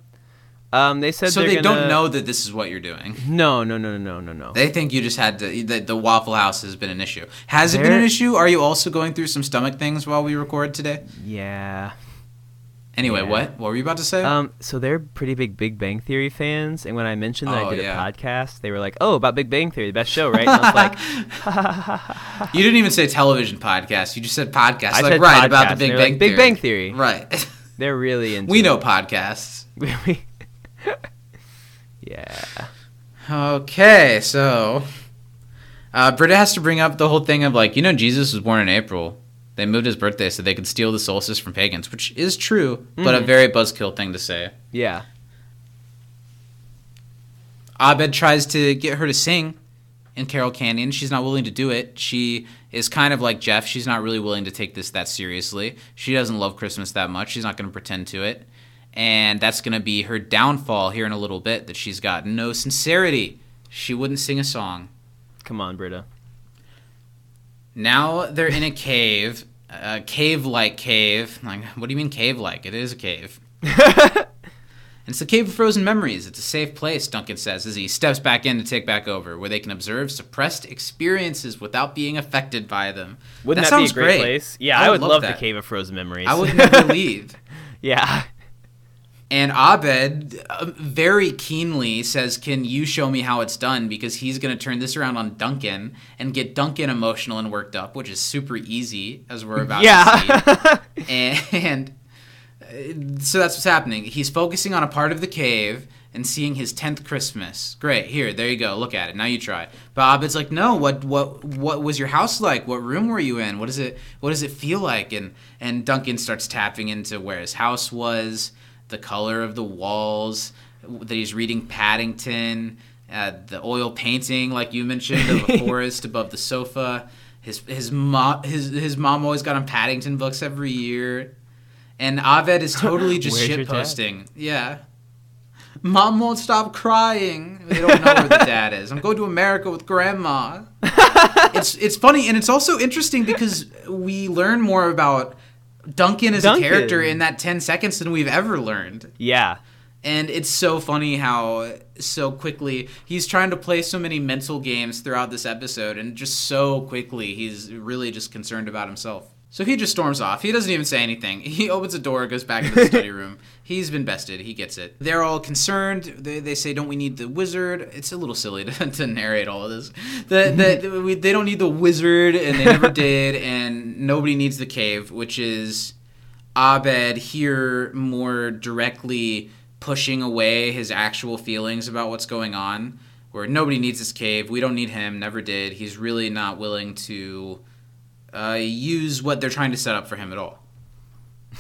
Um, they said So they're gonna- don't know that this is what you're doing. No, no, no, no, no, no. They think you just had to. That the Waffle House has been an issue. Has it been an issue? Are you also going through some stomach things while we record today? yeah. Anyway, Yeah. what? What were you about to say? Um, so they're pretty big Big Bang Theory fans, and when I mentioned that Oh, I did yeah. a podcast, they were like, "Oh, about Big Bang Theory, the best show, right?" And I was like, you didn't even say television podcast. You just said podcast. I like said right about the Big Bang like, Big Theory. Bang Theory. Right. "They're really into." we it." know podcasts. Yeah. Okay, so uh, Britta has to bring up the whole thing of like, you know, Jesus was born in April. They moved his birthday so they could steal the solstice from pagans, which is true, but a Mm-hmm. very buzzkill thing to say. Yeah. Abed tries to get her to sing in Carol Canyon. She's not willing to do it. She is kind of like Jeff. She's not really willing to take this that seriously. She doesn't love Christmas that much. She's not going to pretend to it. And that's going to be her downfall here in a little bit that she's got no sincerity. She wouldn't sing a song. Come on, Britta. Now they're in a cave, a cave-like cave. Like, what do you mean cave-like? It is a cave. it's the cave of frozen memories. It's a safe place, Duncan says as he steps back in to take back over, where they can observe suppressed experiences without being affected by them. Wouldn't that, sounds be a great, place? Yeah, I, would love, the. Cave of Frozen Memories. I would never leave. yeah. And Abed uh, very keenly says, Can you show me how it's done? Because he's going to turn this around on Duncan and get Duncan emotional and worked up, which is super easy, as we're about to Yeah. see. And uh, so that's what's happening. He's focusing on a part of the cave and seeing his 10th Christmas. Great. Here, there you go. Look at it. Now you try. But Abed's like, "No, what what what was your house like? What room were you in? What does it what does it feel like?" And and Duncan starts tapping into where his house was, the color of the walls, that he's reading Paddington, uh, the oil painting like you mentioned of a forest above the sofa. His his mom his his mom always got him Paddington books every year. And Abed is totally just shit posting. Yeah. Mom won't stop crying. They don't know where the dad is. I'm going to America with grandma. it's it's funny and it's also interesting because we learn more about Duncan is Duncan. a character in that 10 seconds than we've ever learned. yeah. And it's so funny how so quickly he's trying to play so many mental games throughout this episode, and just so quickly he's really just concerned about himself. So he just storms off. He doesn't even say anything. He opens a door, goes back into the study room. He's been bested. He gets it. They're all concerned. They, they say, "Don't we need the wizard?" It's a little silly to, to narrate all of this. The, the, we, they don't need the wizard, and they never did. And nobody needs the cave, which is Abed here more directly pushing away his actual feelings about what's going on. Where nobody needs this cave, we don't need him, never did. He's really not willing to uh, use what they're trying to set up for him at all.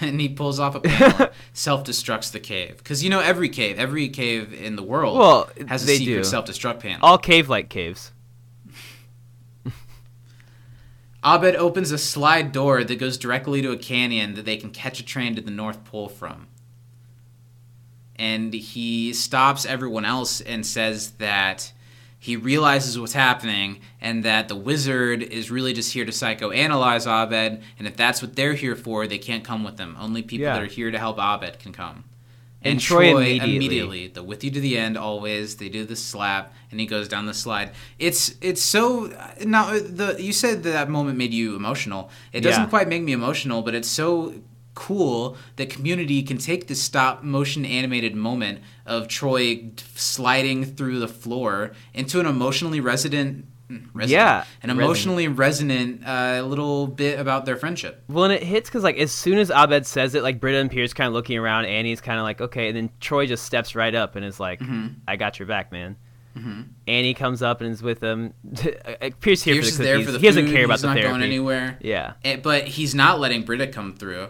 and he pulls off a panel, self destructs the cave. Because you know, every cave, every cave in the world Well, has a they secret do. self destruct panel. All cave-like caves. Abed opens a slide door that goes directly to a canyon that they can catch a train to the North Pole from. And he stops everyone else and says that he realizes what's happening and that the wizard is really just here to psychoanalyze Abed. And if that's what they're here for, they can't come with them. Only people Yeah. that are here to help Abed can come. And And, Troy Troy, immediately- immediately. the with you to the end always. They do the slap, and he goes down the slide. It's it's so now the you said that, that moment made you emotional. It doesn't Yeah. quite make me emotional, but it's so cool that Community can take this stop motion animated moment of Troy sliding through the floor into an emotionally resonant resonant, Yeah, an emotionally resonant uh, little bit about their friendship. Well, and it hits because like as soon as Abed says it, like Britta and Pierce kind of looking around, Annie's kind of like okay, and then Troy just steps right up and is like, Mm-hmm. "I got your back, man." Annie comes up and is with them. Pierce here Pierce for is the there for the he doesn't care about he's the not therapy. going anywhere. Yeah, And- but he's not letting Britta come through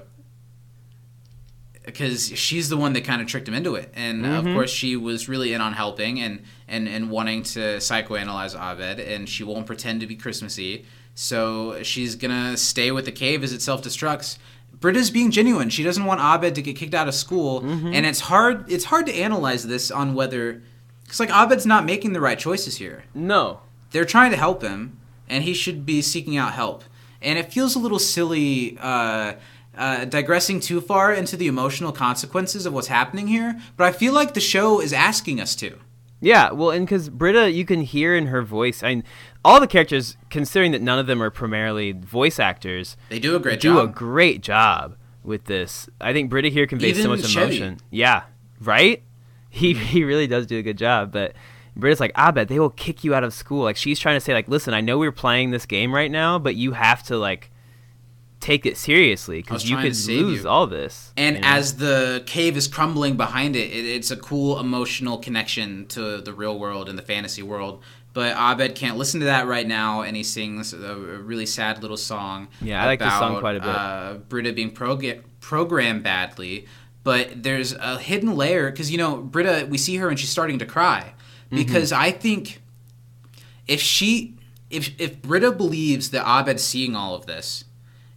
because she's the one that kind of tricked him into it, and Mm-hmm. of course she was really in on helping and and and wanting to psychoanalyze Abed, and she won't pretend to be Christmassy, so she's gonna stay with the cave as it self destructs. Britta's being genuine. She doesn't want Abed to get kicked out of school, Mm-hmm. and it's hard. It's hard to analyze this on whether, because like Abed's not making the right choices here no, they're trying to help him, and he should be seeking out help. And it feels a little silly uh, uh, digressing too far into the emotional consequences of what's happening here, but I feel like the show is asking us to. Yeah, well, and because Britta, you can hear in her voice. I mean, all the characters, considering that none of them are primarily voice actors, They do a great do job. a great job with this. I think Britta here conveys so much Chevy. emotion. Yeah, right. He he really does do a good job. But Britta's like, I bet they will kick you out of school. Like she's trying to say, like, listen, I know we're playing this game right now, but you have to like take it seriously because you could lose you. all this. And you know? as the cave is crumbling behind it, it, it's a cool emotional connection to the real world and the fantasy world. But Abed can't listen to that right now, and he sings a, really sad little song. Yeah, I like this song quite a bit. Uh, Britta being prog- programmed badly, but there's a hidden layer because you know Britta, we see her and she's starting to cry Mm-hmm. because I think if she, if if Britta believes that Abed's seeing all of this,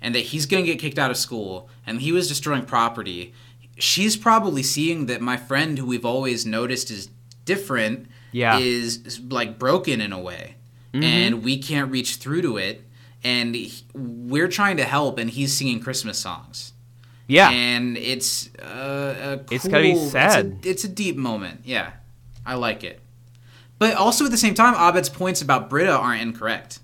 and that he's going to get kicked out of school and he was destroying property she's probably seeing that my friend who we've always noticed is different Yeah. is, is, like broken in a way and we can't reach through to it and he- we're trying to help and he's singing christmas songs yeah, and it's uh, a It's gotta be sad. It's a, it's a deep moment. Yeah, I like it. But also at the same time, Abed's points about Britta aren't incorrect.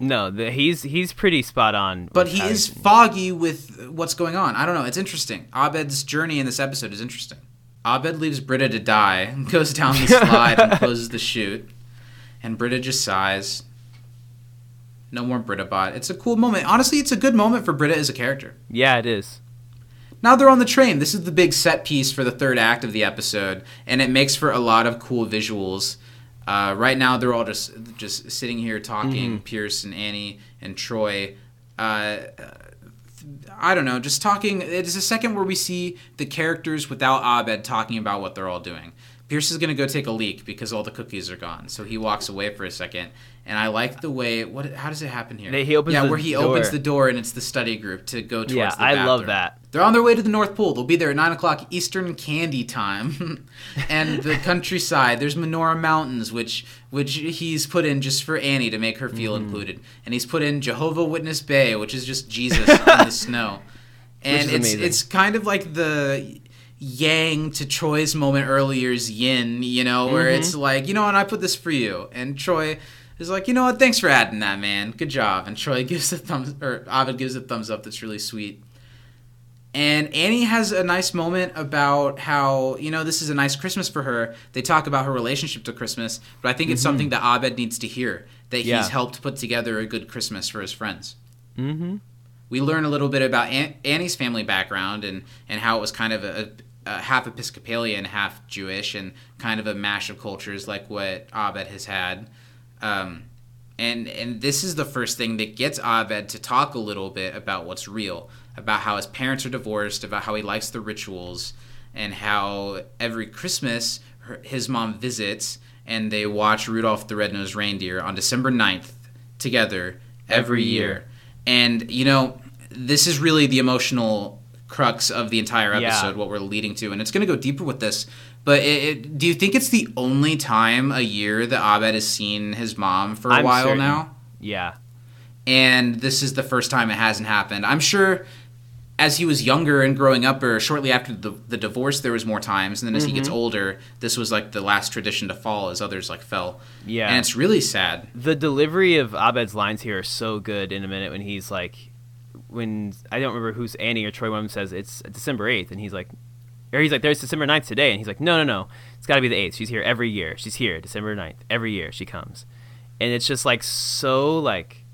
No, the, he's he's pretty spot on. But he is foggy with what's going on. I don't know. It's interesting. Abed's journey in this episode is interesting. Abed leaves Britta to die, goes down the slide and closes the chute, and Britta just sighs. No more Britta bot. It's a cool moment. Honestly, it's a good moment for Britta as a character. Yeah, it is. Now they're on the train. This is the big set piece for the third act of the episode, and it makes for a lot of cool visuals. Uh, right now, they're all just just sitting here talking. Pierce and Annie and Troy. Uh, I don't know, just talking. It is a second where we see the characters without Abed talking about what they're all doing. Pierce is gonna go take a leak because all the cookies are gone, so he walks away for a second. And I like the way what how does it happen here? He opens yeah, where he door. opens the door and it's the study group to go towards Yeah, I love that. They're on their way to the North Pole. They'll be there at nine o'clock Eastern Candy Time, and the countryside. There's Menorah Mountains, which which he's put in just for Annie to make her feel Mm-hmm. included, and he's put in Jehovah Witness Bay, which is just Jesus in the snow, and is it's amazing. it's kind of like the yang to Troy's moment earlier's yin, you know, where Mm-hmm. it's like, you know and I put this for you, and Troy. Is like, you know what? Thanks for adding that, man. Good job. And Troy gives a thumbs, or Abed gives a thumbs up. That's really sweet. And Annie has a nice moment about how, you know, this is a nice Christmas for her. They talk about her relationship to Christmas, but I think it's something that Abed needs to hear that Yeah. he's helped put together a good Christmas for his friends. Mm-hmm. We learn a little bit about An- Annie's family background and, and how it was kind of a, a half Episcopalian, half Jewish, and kind of a mash of cultures like what Abed has had. Um, and and this is the first thing that gets Abed to talk a little bit about what's real, about how his parents are divorced, about how he likes the rituals, and how every Christmas her, his mom visits and they watch Rudolph the Red-Nosed Reindeer on December 9th together every, Every year. year. And you know, this is really the emotional crux of the entire Yeah. episode, what we're leading to, and it's going to go deeper with this. But it, it, do you think it's the only time a year that Abed has seen his mom for a I'm while certain. now? Yeah. And this is the first time it hasn't happened. I'm sure as he was younger and growing up, or shortly after the, the divorce, there was more times. And then as he Mm-hmm. gets older, this was like the last tradition to fall as others like fell. Yeah. And it's really sad. the delivery of Abed's lines here are so good in a minute when he's like when I don't remember who's Annie or Troy one of them says it's December eighth and he's like or he's like there's December 9th today and he's like no no no it's got to be the eighth she's here every year she's here December 9th every year she comes and it's just like so like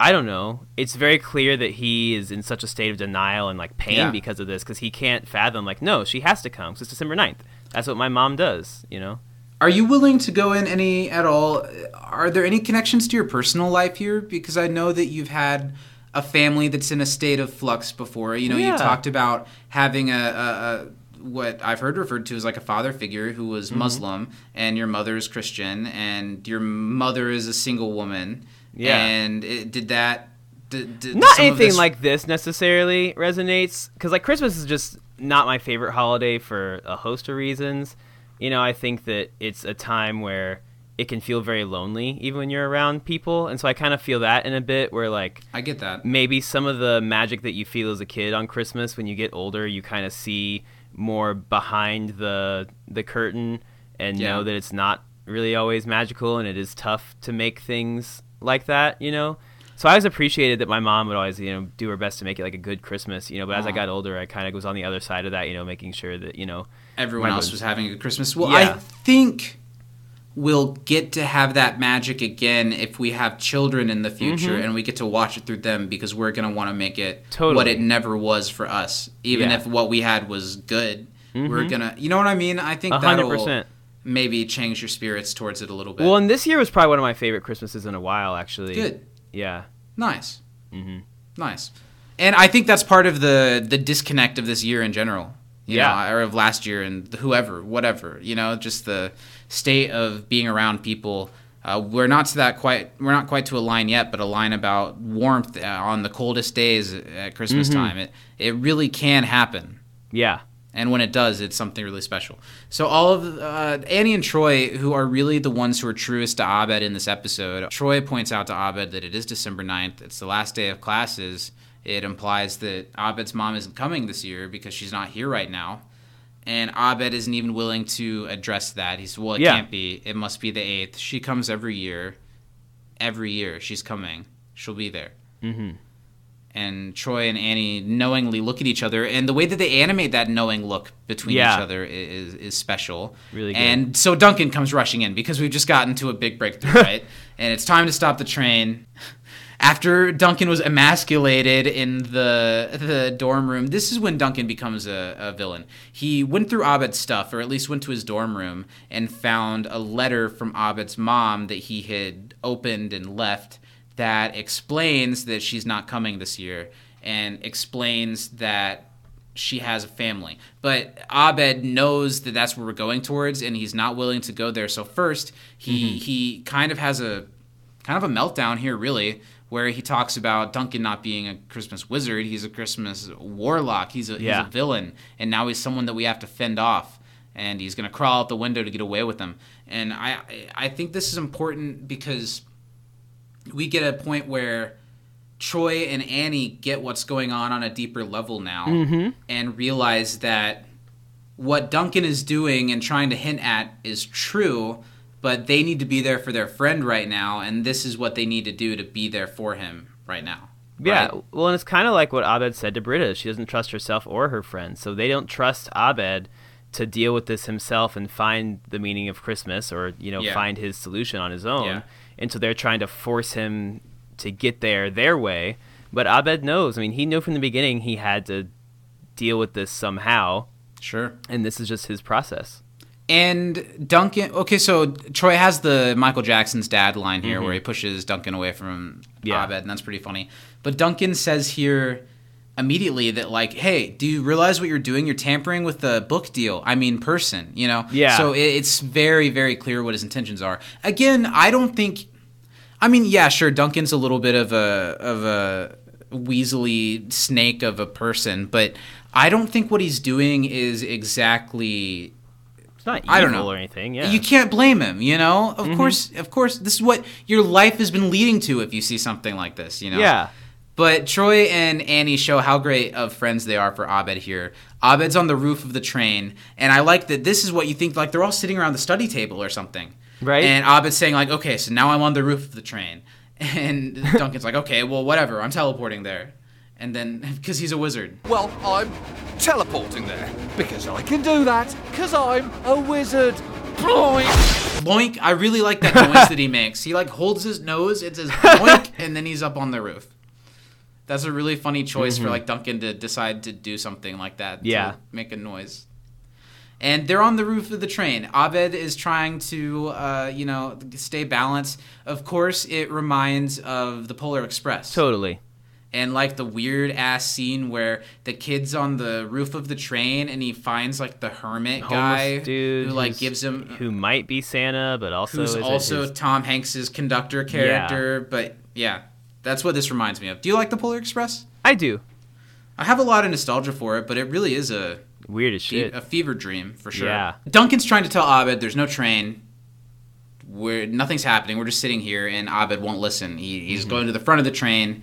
I don't know. It's very clear that he is in such a state of denial and like pain Yeah. because of this because he can't fathom like no, she has to come 'cause it's December 9th. That's what my mom does, you know. Are you willing to go in any at all? Are there any connections to your personal life here? Because I know that you've had a family that's in a state of flux before. You know, Yeah. you talked about having a, a, a what I've heard referred to as like a father figure who was Mm-hmm. Muslim, and your mother is Christian, and your mother is a single woman. Yeah. And it, did that? Did, did not some of anything this- like this necessarily resonates because like christmas is just not my favorite holiday for a host of reasons you know i think that it's a time where it can feel very lonely even when you're around people and so i kind of feel that in a bit where like I get that. maybe some of the magic that you feel as a kid on christmas when you get older you kind of see more behind the the curtain and Yeah. know that it's not really always magical and it is tough to make things like that you know so i always appreciated that my mom would always you know do her best to make it like a good christmas you know but as i ah. got older i kind of was on the other side of that you know making sure that you know everyone else good- was having a good Christmas. Well, Yeah. I think we'll get to have that magic again if we have children in the future mm-hmm. and we get to watch it through them because we're going to want to make it what it never was for us. Even Yeah. if what we had was good, we're mm-hmm. going to, you know what I mean? I think A that'll maybe change your spirits towards it a little bit. well and this year was probably one of my favorite christmases in a while actually good. yeah Nice. Mm-hmm. Nice. And I think that's part of the the disconnect of this year in general. You Yeah. know, or of last year and whoever, whatever. You know, just the state of being around people. Uh, we're not to that quite. We're not quite to a line yet, but a line about warmth uh, on the coldest days at Christmas time. It it really can happen. yeah And when it does, it's something really special. So all of uh, Annie and Troy, who are really the ones who are truest to Abed in this episode, Troy points out to Abed that it is December 9th. It's the last day of classes. It implies that Abed's mom isn't coming this year because she's not here right now. And Abed isn't even willing to address that. He's well, it Yeah. can't be. It must be the 8th. She comes every year. Every year she's coming. She'll be there mm-hmm. and Troy and Annie knowingly look at each other, and the way that they animate that knowing look between Yeah. each other is is special. Really good. And so Duncan comes rushing in because we've just gotten to a big breakthrough, right? And it's time to stop the train. After Duncan was emasculated in the the dorm room, this is when Duncan becomes a, a villain. He went through Abed's stuff, or at least went to his dorm room, and found a letter from Abed's mom that he had opened and left that explains that she's not coming this year and explains that she has a family. But Abed knows that that's where we're going towards, and he's not willing to go there. So first, he mm-hmm. he kind of has a kind of a meltdown here, really, where he talks about Duncan not being a Christmas wizard. He's a Christmas warlock. He's a, Yeah. he's a villain, and now he's someone that we have to fend off. And he's gonna crawl out the window to get away with them. And I I think this is important because we get a point where Troy and Annie get what's going on on a deeper level now mm-hmm. and realize that what Duncan is doing and trying to hint at is true, but they need to be there for their friend right now, and this is what they need to do to be there for him right now. Yeah, right? well, and it's kind of like what Abed said to Britta. She doesn't trust herself or her friends, so they don't trust Abed to deal with this himself and find the meaning of Christmas, or you know, Yeah. find his solution on his own. Yeah. And so they're trying to force him to get there their way. But Abed knows. I mean, he knew from the beginning he had to deal with this somehow, Sure. and this is just his process. And Duncan, okay, so Troy has the Michael Jackson's dad line here where mm-hmm. he pushes Duncan away from Yeah. Abed, and that's pretty funny. But Duncan says here immediately that, like, hey, do you realize what you're doing? You're tampering with the book deal. I mean, person, you know? Yeah. So it, it's very, very clear what his intentions are. Again, I don't think. I mean, yeah, sure. Duncan's a little bit of a of a weaselly snake of a person, but I don't think what he's doing is exactly not evil I don't know. or anything. Yeah. you can't blame him, you know? Mm-hmm. Of course, of course, this is what your life has been leading to if you see something like this, you know? Yeah. But Troy and Annie show how great of friends they are for Abed here. Abed's on the roof of the train, and I like that this is what you think like they're all sitting around the study table or something. Right. And Abed's saying like, "Okay, so now I'm on the roof of the train." And Duncan's like, "Okay, well, whatever. I'm teleporting there." And then cuz he's a wizard. Well, I'm teleporting there because I can do that because I'm a wizard. Boink. I really like that noise that he makes. He like holds his nose, it says boink, and then he's up on the roof. That's a really funny choice for like Duncan to decide to do something like that. Yeah. make a noise. And they're on the roof of the train. Abed is trying to, uh, you know, stay balanced. Of course, it reminds of the Polar Express Totally. And like the weird ass scene where the kid's on the roof of the train and he finds like the hermit guy dude who like gives him who might be Santa, but also who's also his- Tom Hanks's conductor character. But yeah, that's what this reminds me of. Do you like the Polar Express? I do. I have a lot of nostalgia for it, but it really is a Weird as shit. a fever dream for sure. Yeah. Duncan's trying to tell Abed there's no train. Where nothing's happening. We're just sitting here, and Abed won't listen. He, he's Mm-hmm. going to the front of the train,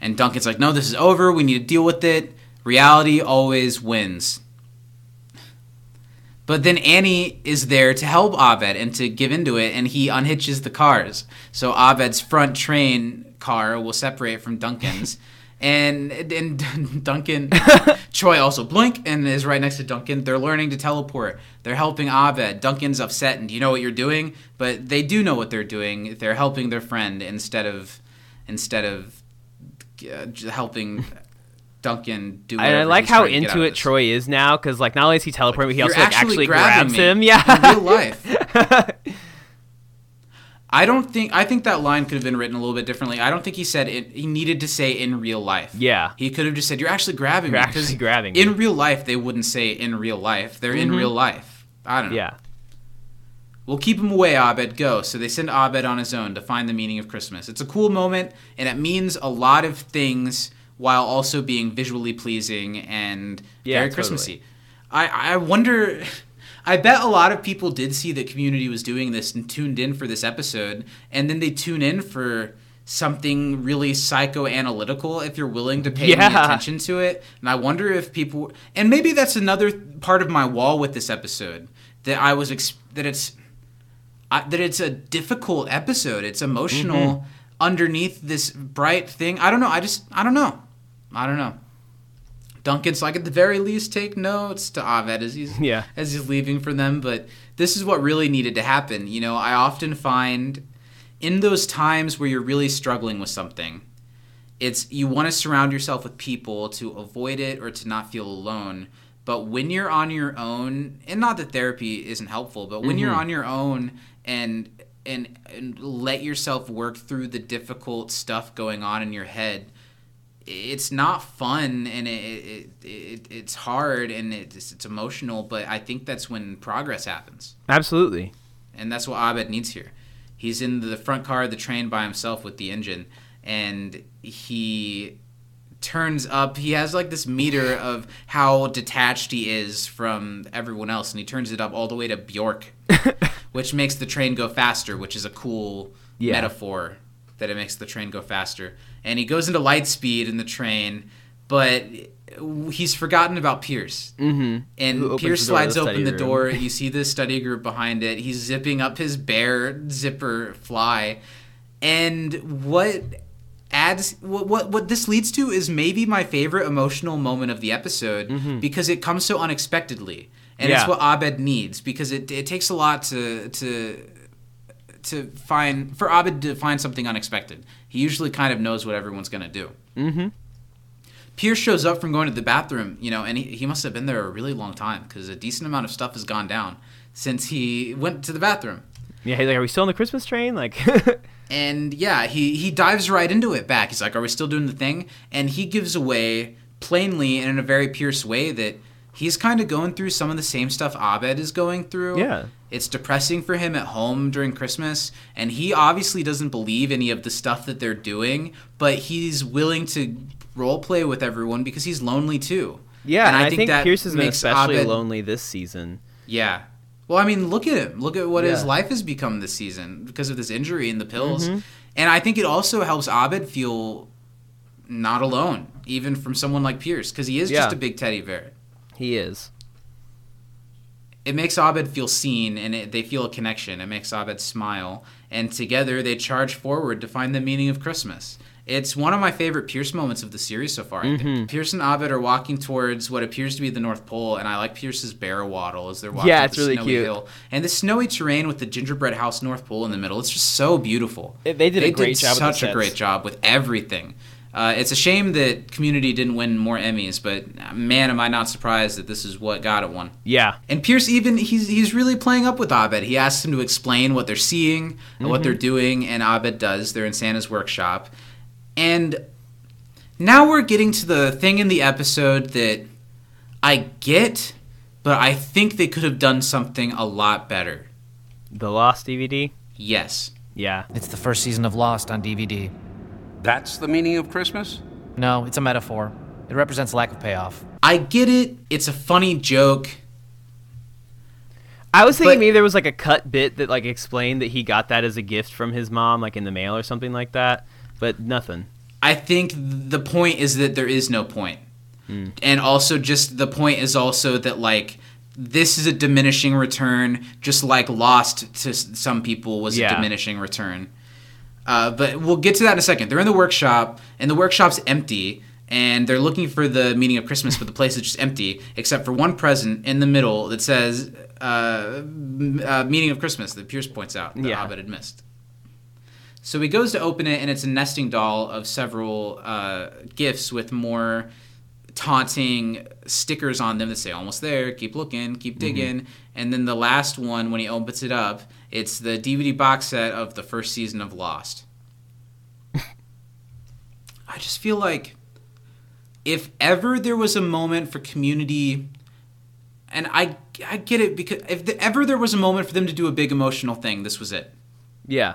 and Duncan's like, "No, this is over. We need to deal with it. Reality always wins." But then Annie is there to help Abed and to give into it, and he unhitches the cars. So Abed's front train car will separate from Duncan's. And and Duncan, Troy also blink and is right next to Duncan. They're learning to teleport. They're helping Abed. Duncan's upset, and do you know what you're doing? But they do know what they're doing. They're helping their friend instead of instead of uh, helping Duncan do. And I like how trying to get out into it. Troy is now, because like not only is he teleporting, but he also like actually grabs him. Yeah. in real life. I don't think I think that line could have been written a little bit differently. I don't think he said it. He needed to say in real life. Yeah. he could have just said you're actually grabbing You're me. actually grabbing me. In real life, they wouldn't say in real life. They're in Mhm. real life. I don't know. yeah. We'll keep him away, Abed. Go. So they send Abed on his own to find the meaning of Christmas. It's a cool moment, and it means a lot of things while also being visually pleasing and Yeah, very totally. Christmassy. I, I wonder. I bet a lot of people did see that Community was doing this and tuned in for this episode, and then they tune in for something really psychoanalytical if you're willing to pay any Yeah. attention to it. And I wonder if people, and maybe that's another part of my wall with this episode that I was that it's I, that it's a difficult episode. It's emotional Mm-hmm. underneath this bright thing. I don't know. I just I don't know. I don't know. Duncan's like at the very least take notes to Abed as he's Yeah. as he's leaving for them, but this is what really needed to happen. You know, I often find in those times where you're really struggling with something, it's you want to surround yourself with people to avoid it or to not feel alone. But when you're on your own, and not that therapy isn't helpful, but when you're on your own and and and let yourself work through the difficult stuff going on in your head, it's not fun and it, it, it it's hard and it's it's emotional. But I think that's when progress happens Absolutely. and that's what Abed needs here. He's in the front car of the train by himself with the engine, and he turns up. He has like this meter of how detached he is from everyone else, and he turns it up all the way to Bjork, which makes the train go faster, which is a cool Yeah. metaphor that it makes the train go faster. And he goes into light speed in the train, but he's forgotten about Pierce. Mm-hmm. And Pierce the door to slides open the room. door. You see the study group behind it. He's zipping up his bear zipper fly. And what adds what what, what this leads to is maybe my favorite emotional moment of the episode because it comes so unexpectedly. And it's Mm-hmm. What Abed needs because it, it takes a lot to to to find for Abed to find something unexpected. He usually kind of knows what everyone's gonna do. Mm-hmm. Pierce shows up from going to the bathroom, you know, and he, he must have been there a really long time because a decent amount of stuff has gone down since he went to the bathroom. Yeah, he's like, are we still on the Christmas train? Like, And yeah, he, he dives right into it back. He's like, Are we still doing the thing? And he gives away plainly and in a very Pierce way that he's kind of going through some of the same stuff Abed is going through. Yeah. It's depressing for him at home during Christmas, and he obviously doesn't believe any of the stuff that they're doing, but he's willing to role play with everyone because he's lonely too. yeah, and, I, think, that Pierce has been especially Abed- lonely this season. Yeah. Well, I mean, look at him. Look at what his life has become this season because of this injury and the pills. Mm-hmm. And I think it also helps Abed feel not alone, even from someone like Pierce, because he is just a big teddy bear. He is. It makes Abed feel seen, and it, they feel a connection. It makes Abed smile, and together they charge forward to find the meaning of Christmas. It's one of my favorite Pierce moments of the series so far. Mm-hmm. Pierce and Abed are walking towards what appears to be the North Pole, and I like Pierce's bear waddle as they're walking Yeah, it's the really snowy cute. hill. And the snowy terrain with the gingerbread house North Pole in the middle, it's just so beautiful. It- they did a great job with the Such a great job with everything. Uh, it's a shame that Community didn't win more Emmys, but man, am I not surprised that this is what got it one. Yeah. And Pierce even he's he's really playing up with Abed. He asks him to explain what they're seeing and what they're doing, and Abed does. They're in Santa's workshop, and now we're getting to the thing in the episode that I get, but I think they could have done something a lot better. The Lost DVD. Yes. Yeah. It's the first season of Lost on DVD. That's the meaning of Christmas? No, it's a metaphor. It represents lack of payoff. I get it. It's a funny joke. I was thinking But- maybe there was like a cut bit that like explained that he got that as a gift from his mom, like in the mail or something like that. But nothing. I think the point is that there is no point. And also just the point is also that like this is a diminishing return just like Lost to some people was Yeah. a diminishing return. Uh, but we'll get to that in a second. They're in the workshop and the workshop's empty and they're looking for the meaning of Christmas but the place is just empty except for one present in the middle that says uh, uh, meaning of Christmas that Pierce points out that Yeah. Abed had missed. So he goes to open it, and it's a nesting doll of several uh, gifts with more taunting stickers on them that say "almost there," "keep looking," "keep digging," and then the last one, when he opens it up, it's the DVD box set of the first season of Lost. I just feel like if ever there was a moment for Community, and I I get it because if the, ever there was a moment for them to do a big emotional thing, this was it Yeah.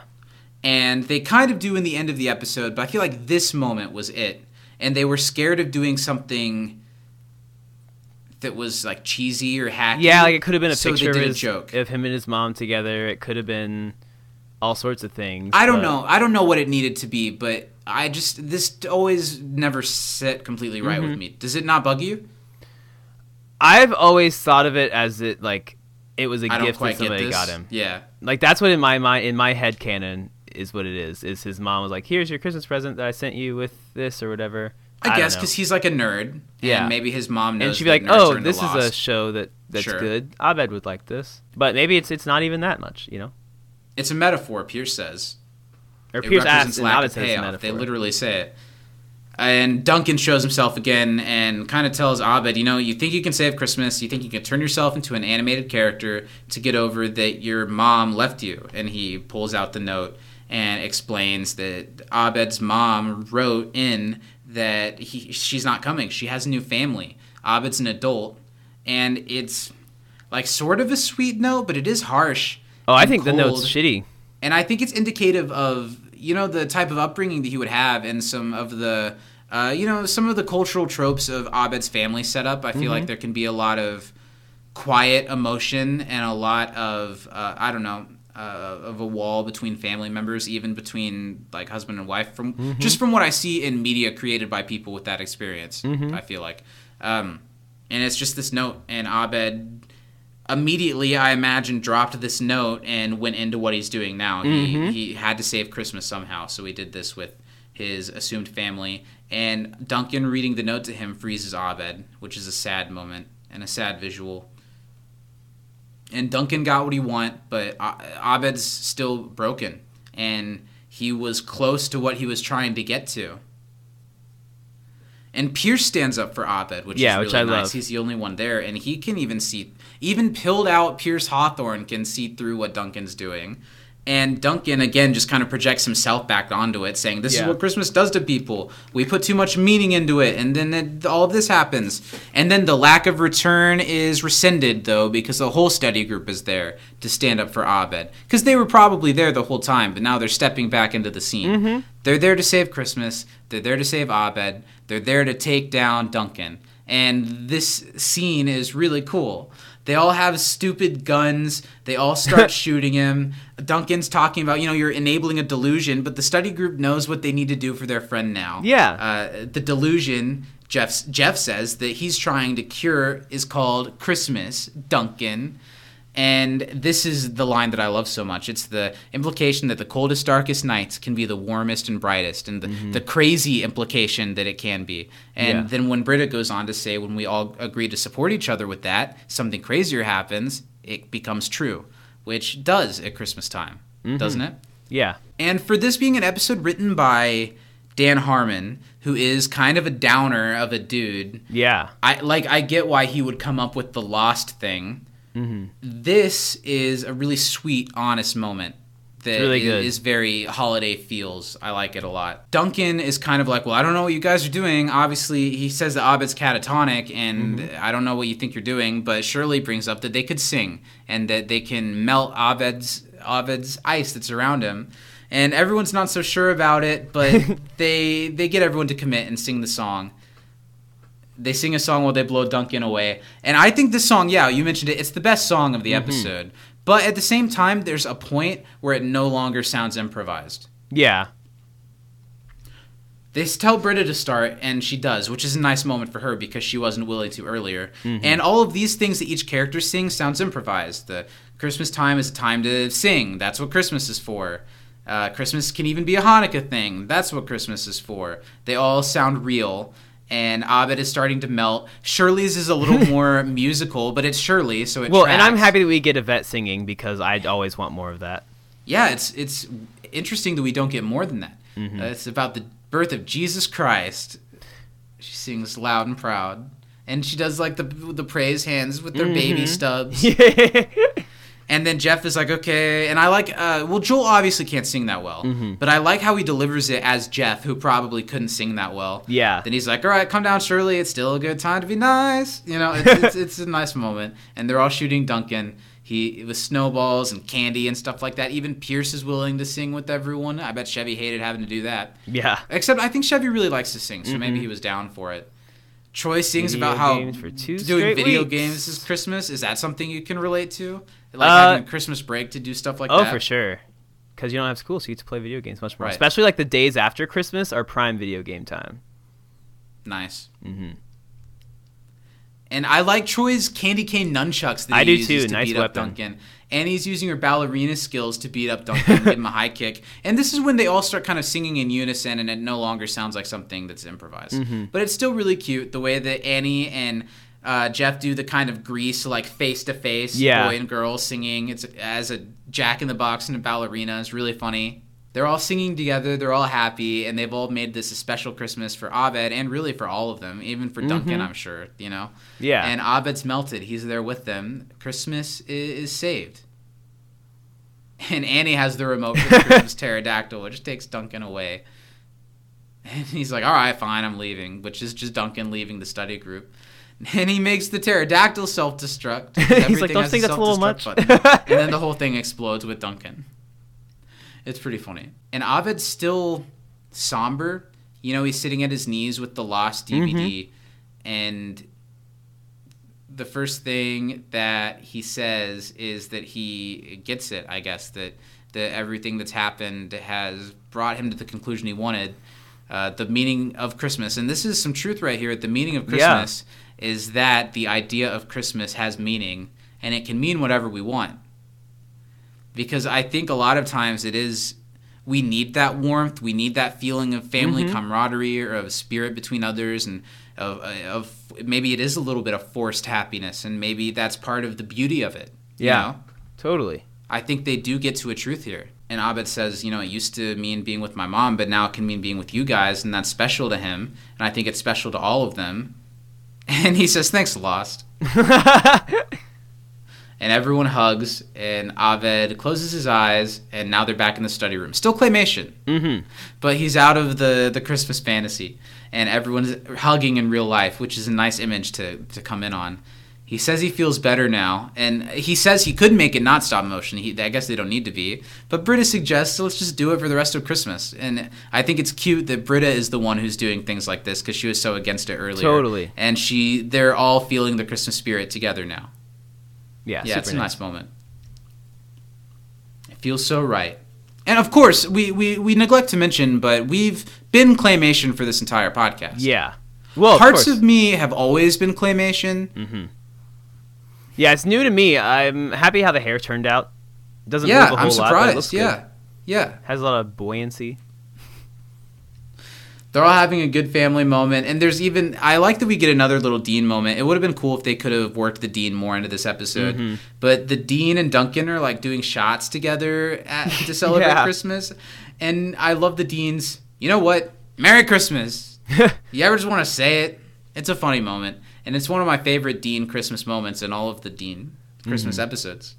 And they kind of do in the end of the episode but i feel like this moment was it and they were scared of doing something that was like cheesy or hacky Yeah, like it could have been a so picture of, his, a joke of him and his mom together. It could have been all sorts of things. i don't but- know i don't know what it needed to be but i just this always never set completely right Mm-hmm. with me does it not bug you I've always thought of it as it like it was a i gift that somebody got him. yeah Like that's what in my mind in my head canon is what it is. Is his mom was like, "Here's your Christmas present that I sent you with this or whatever." i, don't guess because he's like a nerd Yeah. and maybe his mom knows and she'd be like, "Oh, this is a show that that's Sure. good. Abed would like this." But maybe it's it's not even that much, you know. it's a metaphor pierce says Or Pierce asks, lack of says it's a payoff. They literally say it. And Duncan shows himself again and kind of tells Abed, you know, you think you can save Christmas, you think you can turn yourself into an animated character to get over that your mom left you. And he pulls out the note and explains that Abed's mom wrote in that he, she's not coming. She has a new family. Abed's an adult. And it's like sort of a sweet note, but it is harsh. Oh, I think the note's shitty. and I think it's indicative of you know the type of upbringing that he would have and some of the uh, you know some of the cultural tropes of Abed's family setup. I feel Mm-hmm. like there can be a lot of quiet emotion and a lot of uh, I don't know. Uh, of a wall between family members, even between like husband and wife, from Mm-hmm. just from what I see in media created by people with that experience, I feel like, um, and it's just this note, and Abed immediately I imagine dropped this note and went into what he's doing now. He he had to save Christmas somehow, so he did this with his assumed family. And Duncan reading the note to him freezes Abed, which is a sad moment and a sad visual. And Duncan got what he want, but Abed's still broken, and he was close to what he was trying to get to. And Pierce stands up for Abed, which Yeah, is which really I nice. love. He's the only one there, and he can even see, even pilled out Pierce Hawthorne can see through what Duncan's doing. And Duncan again just kind of projects himself back onto it, saying, "This Yeah. is what Christmas does to people. We put too much meaning into it, and then it, all of this happens. And then the lack of return is rescinded, though, because the whole study group is there to stand up for Abed, because they were probably there the whole time, but now they're stepping back into the scene. Mm-hmm. They're there to save Christmas. They're there to save Abed. They're there to take down Duncan. And this scene is really cool. They all have stupid guns. They all start shooting him. Duncan's talking about, you know, you're enabling a delusion, but the study group knows what they need to do for their friend now. Yeah. Uh, the delusion, Jeff, Jeff says, that he's trying to cure is called Christmas, Duncan. And this is the line that I love so much. It's the implication that the coldest, darkest nights can be the warmest and brightest, and the, mm-hmm. the crazy implication that it can be. And Yeah. then when Britta goes on to say, when we all agree to support each other with that, something crazier happens, it becomes true, which does at Christmas time, mm-hmm. doesn't it? Yeah. And for this being an episode written by Dan Harmon, who is kind of a downer of a dude, Yeah. I like I get why he would come up with the lost thing. Mm-hmm. This is a really sweet, honest moment that really is very holiday feels. I like it a lot. Duncan is kind of like, well, I don't know what you guys are doing. Obviously, he says that Abed's catatonic, and Mm-hmm. I don't know what you think you're doing. But Shirley brings up that they could sing and that they can melt Abed's Abed's ice that's around him. And everyone's not so sure about it, but they they get everyone to commit and sing the song they sing a song while they blow Duncan away. And I think this song, yeah, you mentioned it, it's the best song of the Mm-hmm. episode. But at the same time, there's a point where it no longer sounds improvised. Yeah. They tell Britta to start, and she does, which is a nice moment for her because she wasn't willing to earlier. And all of these things that each character sings sounds improvised. The Christmas time is a time to sing. That's what Christmas is for. Uh, Christmas can even be a Hanukkah thing. That's what Christmas is for. They all sound real. And Abed is starting to melt. Shirley's is a little more musical, but it's Shirley, so it Well, and I'm happy that we get Yvette singing because I always want more of that. Yeah, it's it's interesting that we don't get more than that. Mm-hmm. Uh, it's about the birth of Jesus Christ. She sings loud and proud, and she does like the the praise hands with their Mm-hmm. baby stubs. And then Jeff is like, okay, and I like. Uh, well, Joel obviously can't sing that well, Mm-hmm. but I like how he delivers it as Jeff, who probably couldn't sing that well. Yeah. Then he's like, all right, come down, Shirley. It's still a good time to be nice. You know, it's, it's, it's a nice moment, and they're all shooting Duncan. He with snowballs and candy and stuff like that. Even Pierce is willing to sing with everyone. I bet Chevy hated having to do that. Yeah. Except I think Chevy really likes to sing, so maybe he was down for it. Troy sings Mm-hmm. Video about how doing video weeks. games is Christmas. Is that something you can relate to? Like Uh, having a Christmas break to do stuff like Oh, that? Oh, for sure. Because you don't have school, so you get to play video games much more. Right. Especially like the days after Christmas are prime video game time. Nice. Mhm. And I like Troy's candy cane nunchucks that he I do uses too. to Nice beat weapon. up Duncan. And he's using her ballerina skills to beat up Duncan and give him a high kick. And this is when they all start kind of singing in unison and it no longer sounds like something that's improvised. Mm-hmm. But it's still really cute the way that Annie and uh, Jeff do the kind of grease, like face to face, Yeah. boy and girl singing. It's as a Jack in the Box and a ballerina. It's really funny. They're all singing together. They're all happy, and they've all made this a special Christmas for Abed, and really for all of them, even for Duncan, I'm sure. You know. Mm-hmm. Yeah. And Abed's melted. He's there with them. Christmas is, is saved. And Annie has the remote for the Christmas pterodactyl, which takes Duncan away. And he's like, "All right, fine, I'm leaving," which is just Duncan leaving the study group. And he makes the pterodactyl self-destruct. He's like, "Don't think that's a little much." and then the whole thing explodes with Duncan. It's pretty funny. And Abed's still somber. You know, he's sitting at his knees with the lost DVD, Mm-hmm. and the first thing that he says is that he gets it. I guess that that everything that's happened has brought him to the conclusion he wanted. Uh, the meaning of Christmas, and this is some truth right here. At the meaning of Yeah. Is that the idea of Christmas has meaning, and it can mean whatever we want because I think a lot of times it is we need that warmth, we need that feeling of family Mm-hmm. camaraderie or of spirit between others, and of, of maybe it is a little bit of forced happiness, and maybe that's part of the beauty of it. you Yeah. know? Totally. I think they do get to a truth here. And Abed says, you know, it used to mean being with my mom, but now it can mean being with you guys, and that's special to him. And I think it's special to all of them. And he says, thanks, Lost. and everyone hugs, and Abed closes his eyes, and now they're back in the study room. Still claymation, Mm-hmm. but he's out of the, the Christmas fantasy, and everyone's hugging in real life, which is a nice image to, to come in on. He says he feels better now, and he says he could make it not stop motion. He, I guess they don't need to be, but Britta suggests let's just do it for the rest of Christmas. And I think it's cute that Britta is the one who's doing things like this because she was so against it earlier. Totally. and she they're all feeling the Christmas spirit together now. Yeah. Yeah, it's a nice moment. It feels so right. And of course, we, we, we neglect to mention, but we've been claymation for this entire podcast. Yeah. Well, Parts of, of me have always been claymation. Mhm. Yeah, it's new to me. I'm happy how the hair turned out. Doesn't yeah, move a whole I'm lot, it surprised. looks yeah, good. yeah. Has a lot of buoyancy. They're all having a good family moment, and there's even I like that we get another little Dean moment. It would have been cool if they could have worked the Dean more into this episode, Mm-hmm. but the Dean and Duncan are like doing shots together at, to celebrate Yeah. Christmas, and I love the Deans. You know what? Merry Christmas. you ever just want to say it? It's a funny moment, and it's one of my favorite Dean Christmas moments in all of the Dean Christmas Mm-hmm. episodes.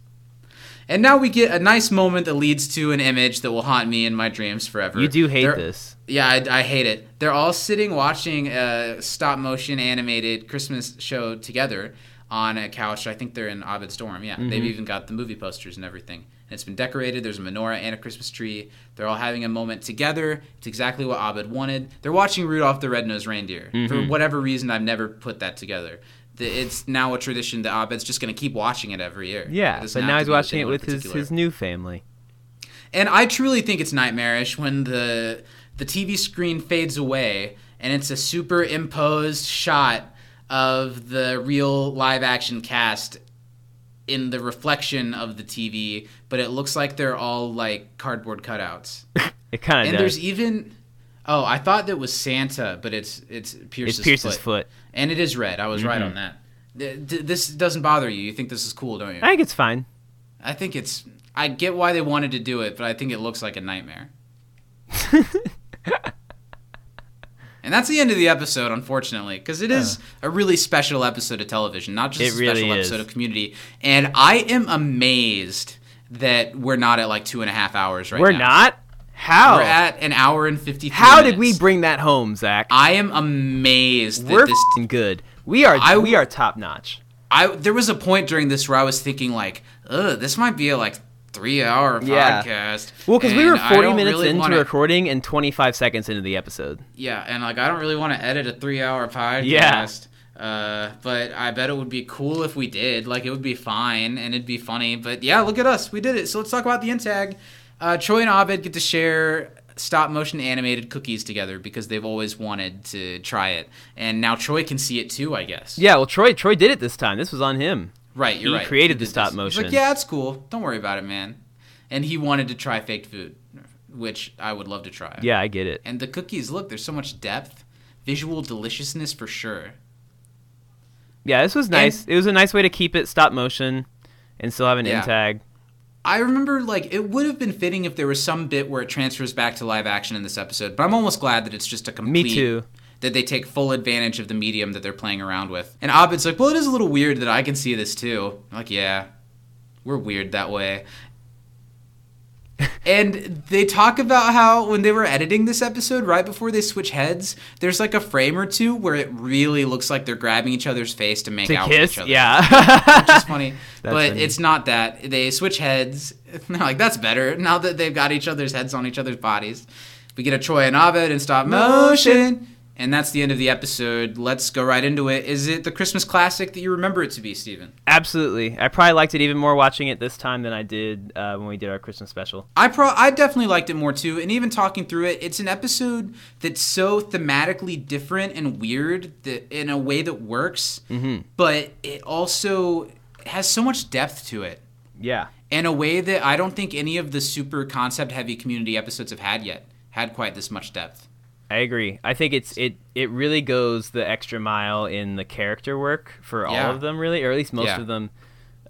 And now we get a nice moment that leads to an image that will haunt me in my dreams forever. You do hate They're- this. yeah, I, I hate it. They're all sitting watching a stop motion animated Christmas show together on a couch. I think they're in Abed's dorm. Yeah, they've even got the movie posters and everything. And it's been decorated. There's a menorah and a Christmas tree. They're all having a moment together. It's exactly what Abed wanted. They're watching Rudolph the Red-Nosed Reindeer. Mm-hmm. For whatever reason, I've never put that together. The- It's now a tradition that Abed's just going to keep watching it every year. Yeah, but now he's watching it with his, his new family. And I truly think it's nightmarish when the the TV screen fades away and it's a superimposed shot of the real live action cast in the reflection of the TV, but it looks like they're all like cardboard cutouts. It kind of and there's even oh, I thought that was Santa, but it's it's Pierce's, It's Pierce's foot. foot. and it is red. I was right mm-hmm. on that. Th- th- This doesn't bother you. You think this is cool, don't you? I think it's fine. I think it's. I get why they wanted to do it, but I think it looks like a nightmare. and that's the end of the episode, unfortunately, because it is uh. a really special episode of television, not just a really special is. episode of Community. And I am amazed that we're not at like two and a half hours right We're now. not? How? We're at an hour and fifty. How did we bring that home, Zach? I am amazed We're this good. We are I we are top notch. I there was a point during this where I was thinking like, ugh, this might be a like three hour Yeah. podcast. Well, because we were 40 minutes really into wanna- recording and 25 seconds into the episode. Yeah, and like I don't really want to edit a three hour podcast. Yeah. Uh, but I bet it would be cool if we did. Like it would be fine and it'd be funny. But yeah, look at us, we did it. So let's talk about the intag. Uh, Troy and Abed get to share stop motion animated cookies together because they've always wanted to try it, and now Troy can see it too. I guess. Yeah, well, Troy Troy did it this time. This was on him. Right, you're He right. created the stop this. He's motion. like, yeah, it's cool. Don't worry about it, man. And he wanted to try faked food, which I would love to try. Yeah, I get it. And the cookies, look, there's so much depth, visual deliciousness for sure. Yeah, this was nice. it was a nice way to keep it stop motion and still have an Yeah. intag. I remember like it would have been fitting if there was some bit where it transfers back to live action in this episode, but I'm almost glad that it's just a complete Me too. That they take full advantage of the medium that they're playing around with. And Abed's like, "Well, it is a little weird that I can see this too." I'm like, "Yeah. We're weird that way." and they talk about how when they were editing this episode right before they switch heads, there's like a frame or two where it really looks like they're grabbing each other's face to make To out kiss? with each other Yeah. which is funny. That's but funny. it's not that. They switch heads. They're like, that's better. Now that they've got each other's heads on each other's bodies. We get a Troy and Abed in stop motion. And that's the end of the episode. Let's go right into it. Is it the Christmas classic that you remember it to be, Steven? Absolutely. I probably liked it even more watching it this time than I did uh, when we did our Christmas special. I pro I definitely liked it more too, and even talking through it, it's an episode that's so thematically different and weird that in a way that works, Mm-hmm. but it also has so much depth to it. Yeah. in a way that I don't think any of the super concept heavy community episodes have had yet. Had quite this much depth. I agree. I think it's it it really goes the extra mile in the character work for all of them, really, or at least most Yeah. of them.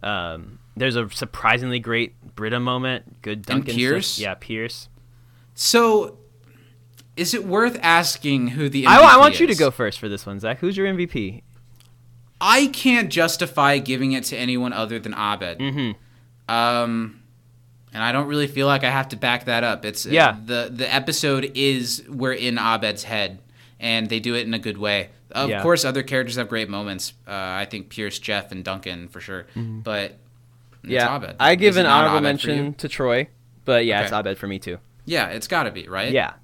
Um, there's a surprisingly great Britta moment. Good Duncan. stuff. Pierce? Yeah, Pierce. So, is it worth asking who the MVP I, I want you to go first for this one, Zach. Who's your MVP? I can't justify giving it to anyone other than Abed. Mm-hmm. Um, and I don't really feel like I have to back that up. It's Yeah. the the episode is we're in Abed's head, and they do it in a good way. Of Yeah. course, other characters have great moments. Uh, I think Pierce, Jeff, and Duncan for sure. But it's yeah, Abed. I give an honorable Abed mention to Troy, but yeah, it's Abed for me too. Yeah, it's got to be right. Yeah,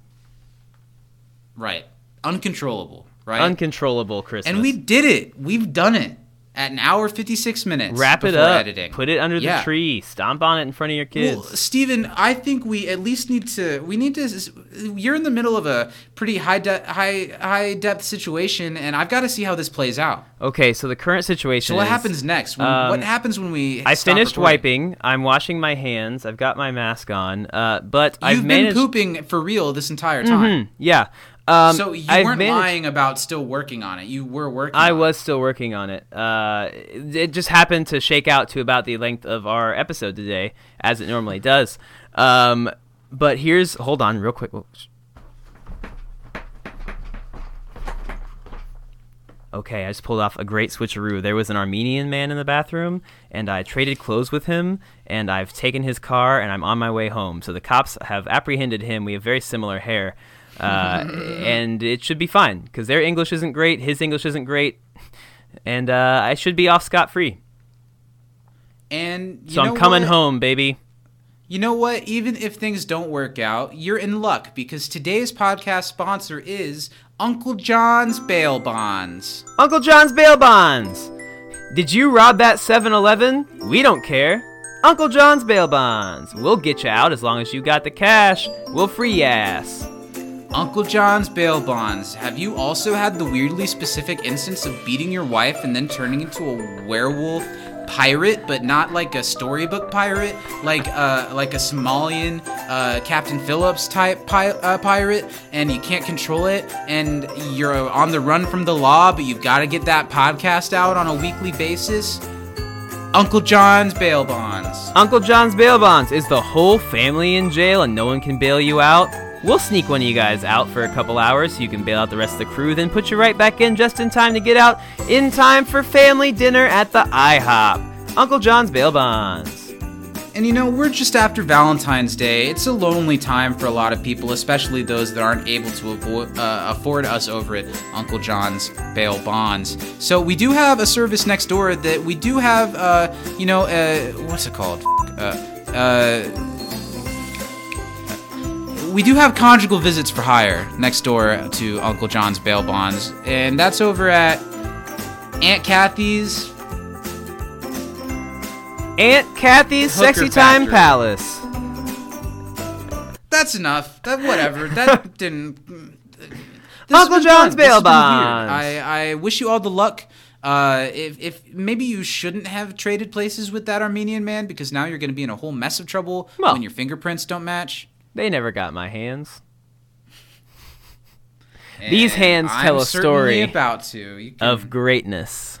right. Uncontrollable, right? uncontrollable Christmas. and we did it. We've done it. At an hour 56 minutes. Wrap it up. Editing. Put it under Yeah. the tree. Stomp on it in front of your kids. Well, Steven, I think we at least need to. We need to. You're in the middle of a pretty high de- high high depth situation, and I've got to see how this plays out. okay, so the current situation So what is, happens next? When, um, what happens when we? I finished recording? wiping. I'm washing my hands. I've got my mask on. Uh, but You've I've been managed. pooping for real this entire time. Mhm, yeah. Um, so you I've weren't managed- lying about still working on it. You were working. I was still working on it. Uh, it it just happened to shake out to about the length of our episode today, as it normally does. Um, but here's hold on, real quick. Okay, I just pulled off a great switcheroo. There was an Armenian man in the bathroom, and I traded clothes with him, and I've taken his car, and I'm on my way home. So the cops have apprehended him. We have very similar hair, uh, and it should be fine because their English isn't great, his English isn't great, and uh, I should be off scot free. And you So know I'm coming what? home, baby. You know what? Even if things don't work out, you're in luck because today's podcast sponsor is Uncle John's Bail Bonds. Uncle John's bail bonds. Did you rob that 7-Eleven? We don't care. Uncle John's bail bonds. We'll get you out as long as you got the cash. We'll free ass. Uncle John's Bail Bonds. Have you also had the weirdly specific instance of beating your wife and then turning into a werewolf pirate, but not like a storybook pirate, like uh, like a Somalian uh, Captain Phillips type pi- uh, pirate, and you can't control it, and you're on the run from the law, but you've got to get that podcast out on a weekly basis? Uncle John's Bail Bonds. Uncle John's bail bonds. Is the whole family in jail and no one can bail you out? We'll sneak one of you guys out for a couple hours so you can bail out the rest of the crew, then put you right back in just in time to get out in time for family dinner at the IHOP. Uncle John's bail bonds. And you know, we're just after Valentine's Day. It's a lonely time for a lot of people, especially those that aren't able to avo- uh, afford us over at Uncle John's Bail Bonds. So we do have a service next door that we do have, uh, you know, uh, what's it called? Uh, uh, we do have conjugal visits for hire next door to Uncle John's Bail Bonds, and that's over at Aunt Kathy's Aunt Kathy's Hooker Sexy Time Factory. Palace. That's enough. That whatever. That didn't. This Uncle John's. Bail bonds. I, I wish you all the luck. Uh, if, if maybe you shouldn't have traded places with that Armenian man because now you're going to be in a whole mess of trouble Well- when your fingerprints don't match. They never got my hands. These And hands I'm tell a story about to. Can- Of greatness.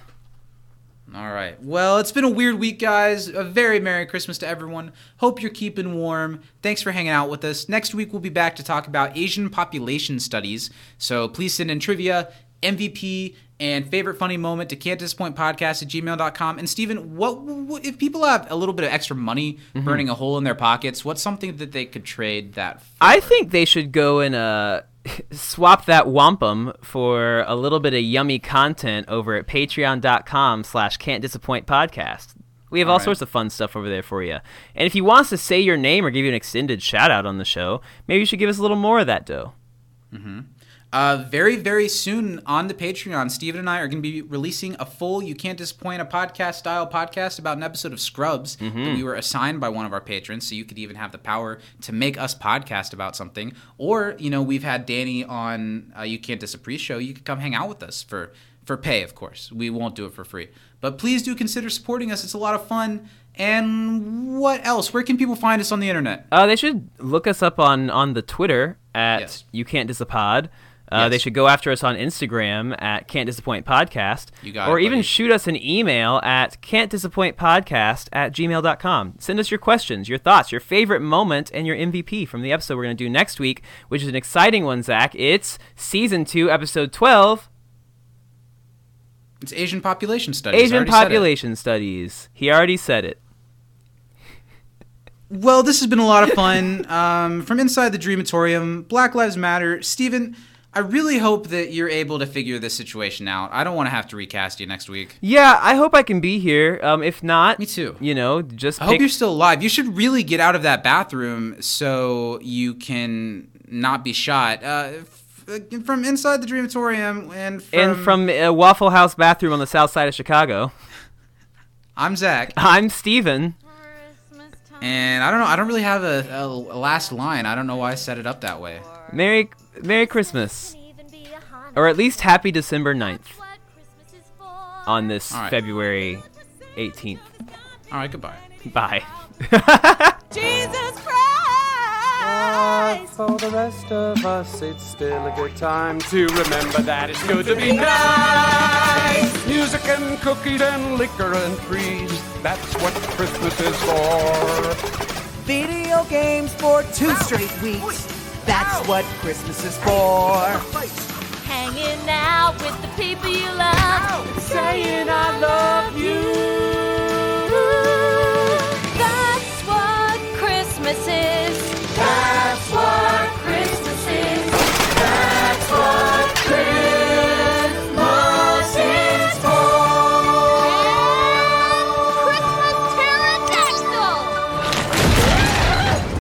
All right. Well, it's been a weird week, guys. A very Merry Christmas to everyone. Hope you're keeping warm. Thanks for hanging out with us. Next week, we'll be back to talk about Asian population studies. So please send in trivia, MVP, and favorite funny moment to can't disappoint podcast at gmail.com. And Steven, what, what if people have a little bit of extra money Mm-hmm. burning a hole in their pockets? What's something that they could trade that for? I think they should go and uh, swap that wampum for a little bit of yummy content over at patreon.com slash can't disappoint podcast. We have all, All right. sorts of fun stuff over there for you. And if you want us to say your name or give you an extended shout out on the show, maybe you should give us a little more of that dough. Uh, very, very soon on the Patreon, Steven and I are going to be releasing a full You Can't Disappoint a podcast style podcast about an episode of Scrubs that we were assigned by one of our patrons. So you could even have the power to make us podcast about something. Or, you know, we've had Danny on uh, You Can't Disapprove show. You could come hang out with us for, for pay, of course. We won't do it for free. But please do consider supporting us. It's a lot of fun. And what else? Where can people find us on the internet? Uh, they should look us up on, on the Twitter at Yes. You Can't Disapod. Uh, They should go after us on Instagram at Can't Disappoint Podcast. You got or it, even shoot us an email at can't disappoint podcast at gmail.com. Send us your questions, your thoughts, your favorite moment, and your MVP from the episode we're going to do next week, which is an exciting one, Zach. It's season two, episode 12 It's Asian population studies. Asian already said it. Population Studies. He already said it. Well, this has been a lot of fun. Um, from inside the Dreamatorium, Black Lives Matter. Steven, I really hope that you're able to figure this situation out. I don't want to have to recast you next week. Yeah, I hope I can be here. Um, if not, Me too. You know, just I pick hope you're still alive. You should really get out of that bathroom so you can not be shot. Uh, from inside the Dreamatorium and from, and from a Waffle House bathroom on the south side of Chicago, I'm Zach, I'm Steven. and I don't know. I don't really have a, a, a last line. I don't know why I set it up that way. Merry Merry Christmas. Or at least Happy December 9th on this All right. February 18th. All right, goodbye. Bye. Jesus Christ! For the rest of us, it's still a good time to remember that it's good to be nice. Music and cookies and liquor and trees. That's what Christmas is for. Video games for two straight weeks. That's what Christmas is for. Hanging out with the people you love. Saying I love you.